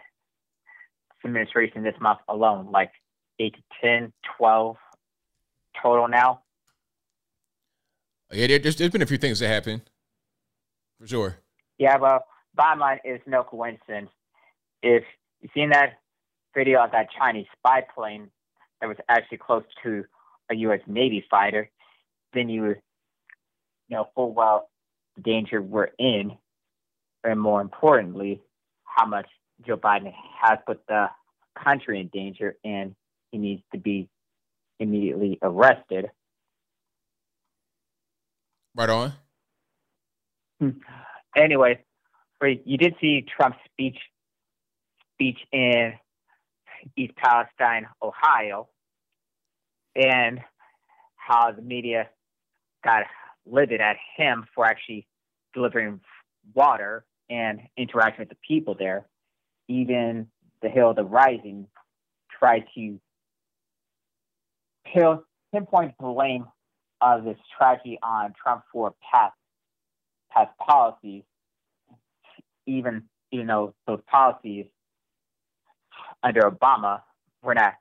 administration this month alone? Like eight to 10, 12 total now? Yeah, there, there's, there's been a few things that happened for sure. Yeah, well, bottom line is no coincidence. If you've seen that video of that Chinese spy plane that was actually close to a U.S. Navy fighter, then you would know full well the danger we're in, and more importantly, how much Joe Biden has put the country in danger, and he needs to be immediately arrested. Right on. Anyway, you did see Trump's speech speech in East Palestine, Ohio, and how the media got livid at him for actually delivering water and interacting with the people there. Even the Hill of the Rising tried to pinpoint blame of this tragedy on Trump for past past policies, even you know those policies under Obama were not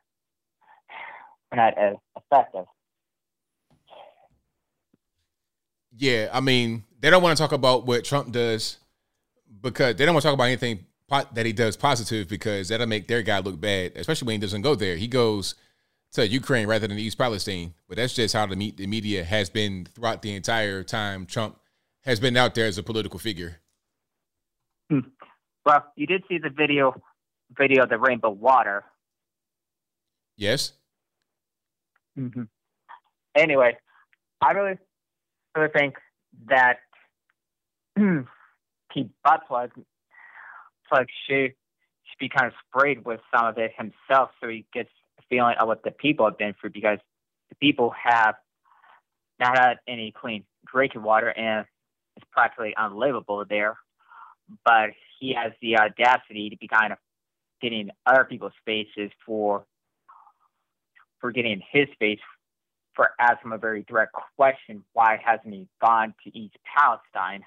were not as effective. Yeah, I mean, they don't want to talk about what Trump does because they don't want to talk about anything po- that he does positive because that'll make their guy look bad, especially when he doesn't go there. He goes to Ukraine rather than East Palestine. But that's just how the, me- the media has been throughout the entire time Trump has been out there as a political figure. Well, you did see the video video of the rainbow water. Yes. Mm-hmm. Anyway, I really really think that Pete Buttigieg plug should should be kind of sprayed with some of it himself, so he gets a feeling of what the people have been through. Because the people have not had any clean drinking water, and it's practically unlivable there. But he has the audacity to be kind of getting other people's faces for for getting his face for asking a very direct question why hasn't he gone to East Palestine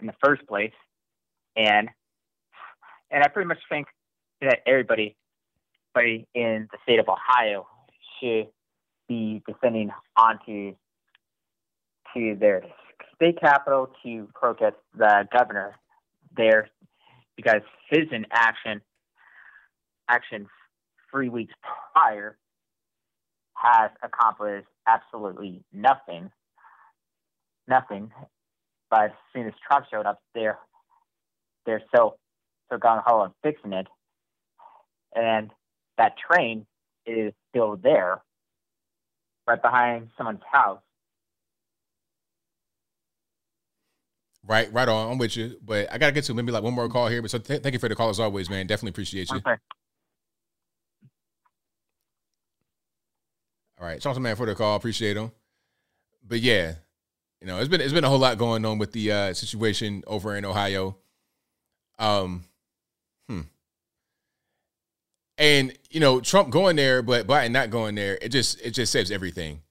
in the first place? And and I pretty much think that everybody, everybody in the state of Ohio should be descending onto to their state capital to protest the governor there because his inaction actions three weeks prior has accomplished absolutely nothing. Nothing. But as soon as Trump showed up, they're they're so so gung ho on fixing it, and that train is still there, right behind someone's house. Right, right on. I'm with you, but I gotta get to maybe like one more call here. But so th- thank you for the call as always, man. Definitely appreciate you. Okay. All right, Johnson man for the call. Appreciate him. But yeah, you know, it's been it's been a whole lot going on with the uh, situation over in Ohio. Um, hmm. And you know, Trump going there, but Biden not going there. It just it just says everything.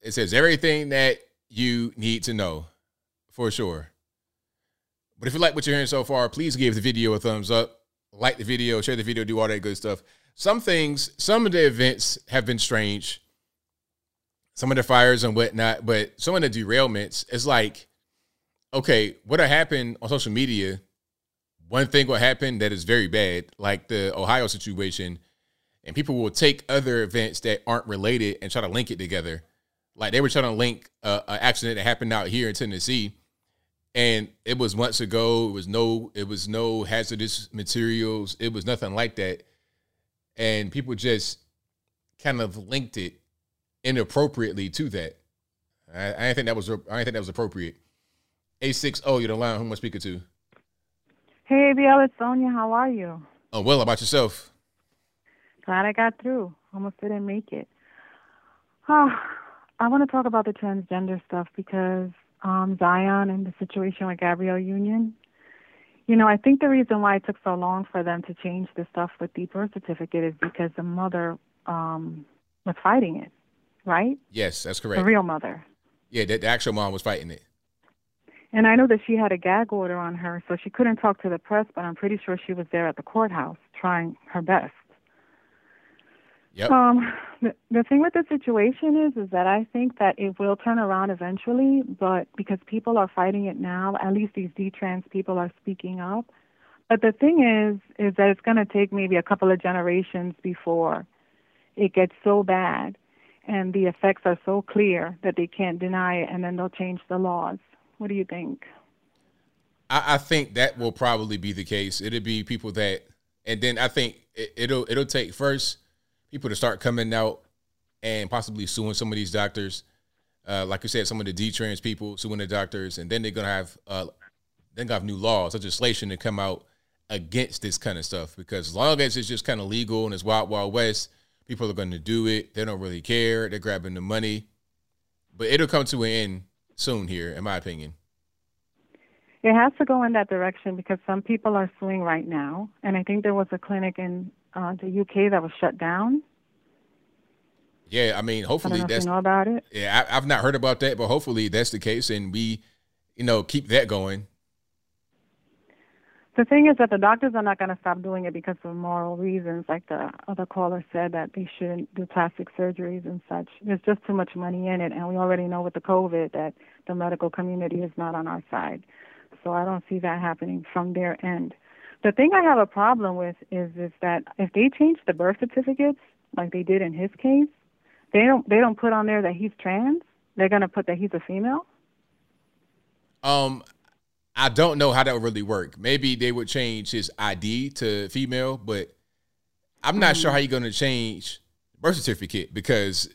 It says everything that you need to know, for sure. But if you like what you're hearing so far, please give the video a thumbs up, like the video, share the video, do all that good stuff. Some things, some of the events have been strange. Some of the fires and whatnot, but some of the derailments, it's like, okay, what happened on social media one thing will happen that is very bad, like the Ohio situation, and people will take other events that aren't related and try to link it together. Like they were trying to link uh, an accident that happened out here in Tennessee, and it was months ago. It was no, it was no hazardous materials. It was nothing like that, and people just kind of linked it inappropriately to that. I, I didn't think that was I didn't think that was appropriate. A six O, you're the line. Who am I speaking to? Hey, ABL, it's Sonia. How are you? Oh, well, about yourself? Glad I got through. Almost didn't make it. Oh, I want to talk about the transgender stuff because um, Zion and the situation with Gabrielle Union. You know, I think the reason why it took so long for them to change the stuff with the birth certificate is because the mother um, was fighting it, right? Yes, that's correct. The real mother. Yeah, the, the actual mom was fighting it. And I know that she had a gag order on her, so she couldn't talk to the press, but I'm pretty sure she was there at the courthouse trying her best. Yep. Um, the, the thing with the situation is, is that I think that it will turn around eventually, but because people are fighting it now, at least these detrans people are speaking up. But the thing is, is that it's going to take maybe a couple of generations before it gets so bad and the effects are so clear that they can't deny it, and then they'll change the laws. What do you think? I, I think that will probably be the case. It'll be people that, and then I think it, it'll it'll take first people to start coming out and possibly suing some of these doctors. Uh, like you said, some of the detrans people suing the doctors, and then they're gonna have uh, then gonna have new laws, legislation to come out against this kind of stuff. Because as long as it's just kind of legal and it's wild, wild west, people are going to do it. They don't really care. They're grabbing the money, but it'll come to an end soon here, in my opinion. It has to go in that direction because some people are suing right now, and I think there was a clinic in uh, the UK that was shut down. Yeah, I mean, I hopefully if that's you know about it. yeah. I, I've not heard about that, but hopefully that's the case, and we, you know, keep that going. The thing is that the doctors are not going to stop doing it because of moral reasons, like the other caller said that they shouldn't do plastic surgeries and such. There's just too much money in it, and we already know with the COVID that the medical community is not on our side. So I don't see that happening from their end. The thing I have a problem with is is that if they change the birth certificates like they did in his case, they don't they don't put on there that he's trans. They're going to put that he's a female. Um, I don't know how that would really work. Maybe they would change his ID to female, but I'm not sure how you're going to change birth certificate because,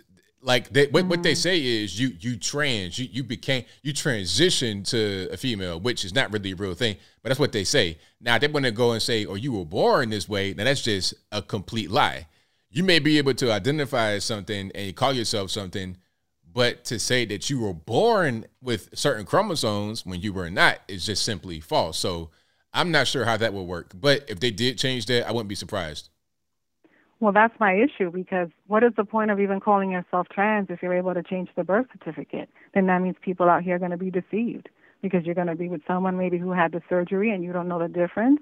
like, they, what what they mm-hmm. say is you you trans, you you became you transitioned to a female, which is not really a real thing, but that's what they say. Now they want to go and say, "Or you were born this way," now that's just a complete lie. You may be able to identify as something and call yourself something, but to say that you were born with certain chromosomes when you were not is just simply false. So I'm not sure how that would work. But if they did change that, I wouldn't be surprised. Well, that's my issue because what is the point of even calling yourself trans if you're able to change the birth certificate? Then that means people out here are going to be deceived because you're going to be with someone maybe who had the surgery and you don't know the difference.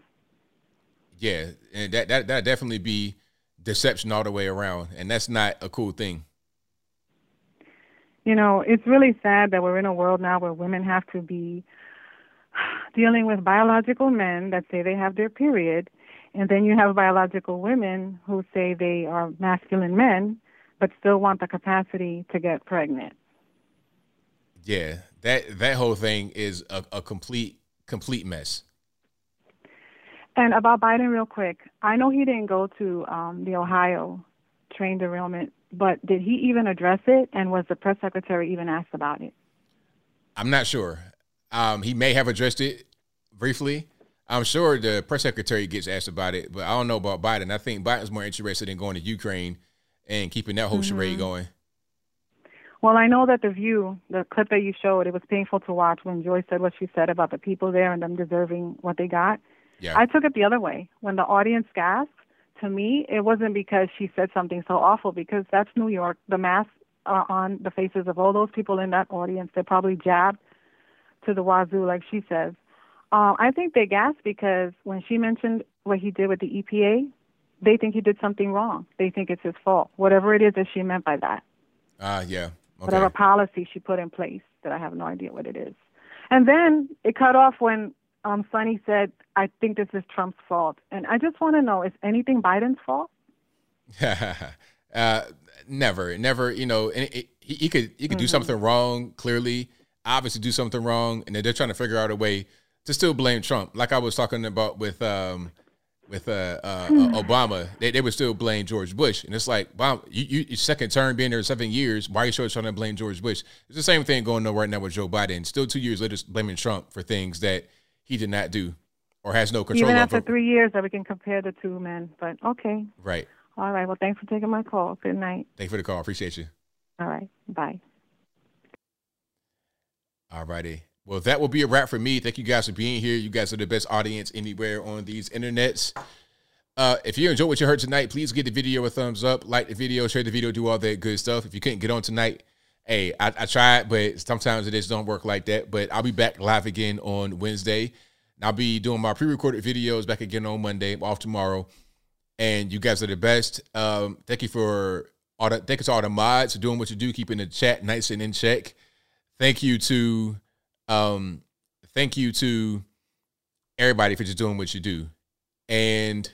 Yeah, and that that that definitely be deception all the way around, and that's not a cool thing. You know, it's really sad that we're in a world now where women have to be dealing with biological men that say they have their period And then you have biological women who say they are masculine men, but still want the capacity to get pregnant. Yeah, that that whole thing is a, a complete complete mess. And about Biden, real quick, I know he didn't go to um, the Ohio train derailment, but did he even address it? And was the press secretary even asked about it? I'm not sure. Um, he may have addressed it briefly. I'm sure the press secretary gets asked about it, but I don't know about Biden. I think Biden's more interested in going to Ukraine and keeping that whole mm-hmm. charade going. Well, I know that the view, the clip that you showed, it was painful to watch when Joy said what she said about the people there and them deserving what they got. Yeah. I took it the other way. When the audience gasped, to me, it wasn't because she said something so awful, because that's New York. The masks are on the faces of all those people in that audience. They're probably jabbed to the wazoo, like she says. Um, I think they gasped because when she mentioned what he did with the EPA, they think he did something wrong. They think it's his fault, whatever it is that she meant by that. Ah, uh, yeah. Okay. Whatever policy she put in place that I have no idea what it is. And then it cut off when um, Sunny said, I think this is Trump's fault. And I just want to know, is anything Biden's fault? uh, never, never, you know, and it, it, he, he, could, he could mm-hmm. do something wrong, clearly, obviously do something wrong. And they're trying to figure out a way to still blame Trump. Like I was talking about with, um, with uh, uh, hmm. Obama, they, they would still blame George Bush, and it's like, wow, you, you second term being there seven years, why are you still trying to blame George Bush? It's the same thing going on right now with Joe Biden. Still two years later, blaming Trump for things that he did not do or has no control. Even after over. three years, that we can compare the two men. But okay, right. All right. Well, thanks for taking my call. Good night. Thanks for the call. Appreciate you. All right. Bye. All righty. Well, that will be a wrap for me. Thank you guys for being here. You guys are the best audience anywhere on these internets. Uh, if you enjoyed what you heard tonight, please give the video a thumbs up, like the video, share the video, do all that good stuff. If you couldn't get on tonight, hey, I, I tried, but sometimes it just don't work like that. But I'll be back live again on Wednesday. And I'll be doing my pre-recorded videos back again on Monday, off tomorrow. And you guys are the best. Um, thank you for all the thank you to all the mods for doing what you do, keeping the chat nice and in check. Thank you to um, thank you to everybody for just doing what you do. And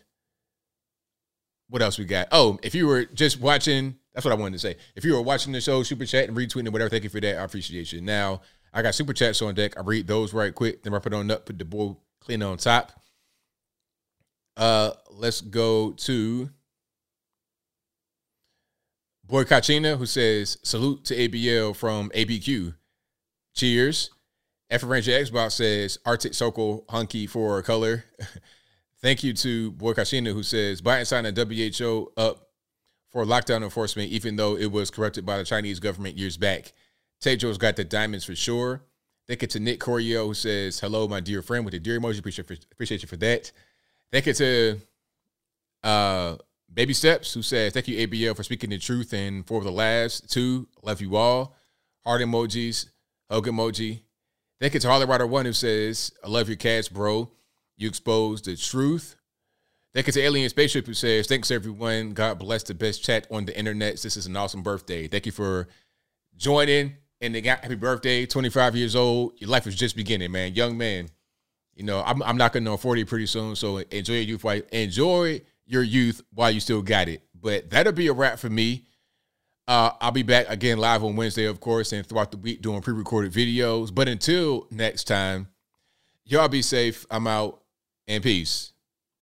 what else we got? Oh, if you were just watching, that's what I wanted to say. If you were watching the show, super chat and retweeting and whatever, thank you for that. I appreciate you. Now, I got super chats on deck. I read those right quick, then wrap it on up, put the bowl clean on top. Uh, let's go to Boy Kachina, who says, Salute to ABL from ABQ. Cheers. F Ranger Xbox says, Arctic Circle hunky for color. Thank you to Boy Kashina who says Biden signed a WHO up for lockdown enforcement, even though it was corrupted by the Chinese government years back. Tejo's got the diamonds for sure. Thank you to Nick Corio who says, Hello, my dear friend, with the dear emoji. Appreciate, appreciate you for that. Thank you to uh, Baby Steps who says, Thank you, ABL, for speaking the truth. And for the last two, love you all. Heart emojis, hug emoji. Thank you to Harley Rider One who says, I love your cats, bro. You expose the truth. Thank you to Alien Spaceship who says, Thanks everyone. God bless the best chat on the internet. This is an awesome birthday. Thank you for joining. And they got happy birthday, 25 years old. Your life is just beginning, man. Young man. You know, I'm, I'm not gonna know 40 pretty soon. So enjoy your youth while enjoy your youth while you still got it. But that'll be a wrap for me. Uh, I'll be back again live on Wednesday, of course, and throughout the week doing pre-recorded videos. But until next time, y'all be safe. I'm out and peace.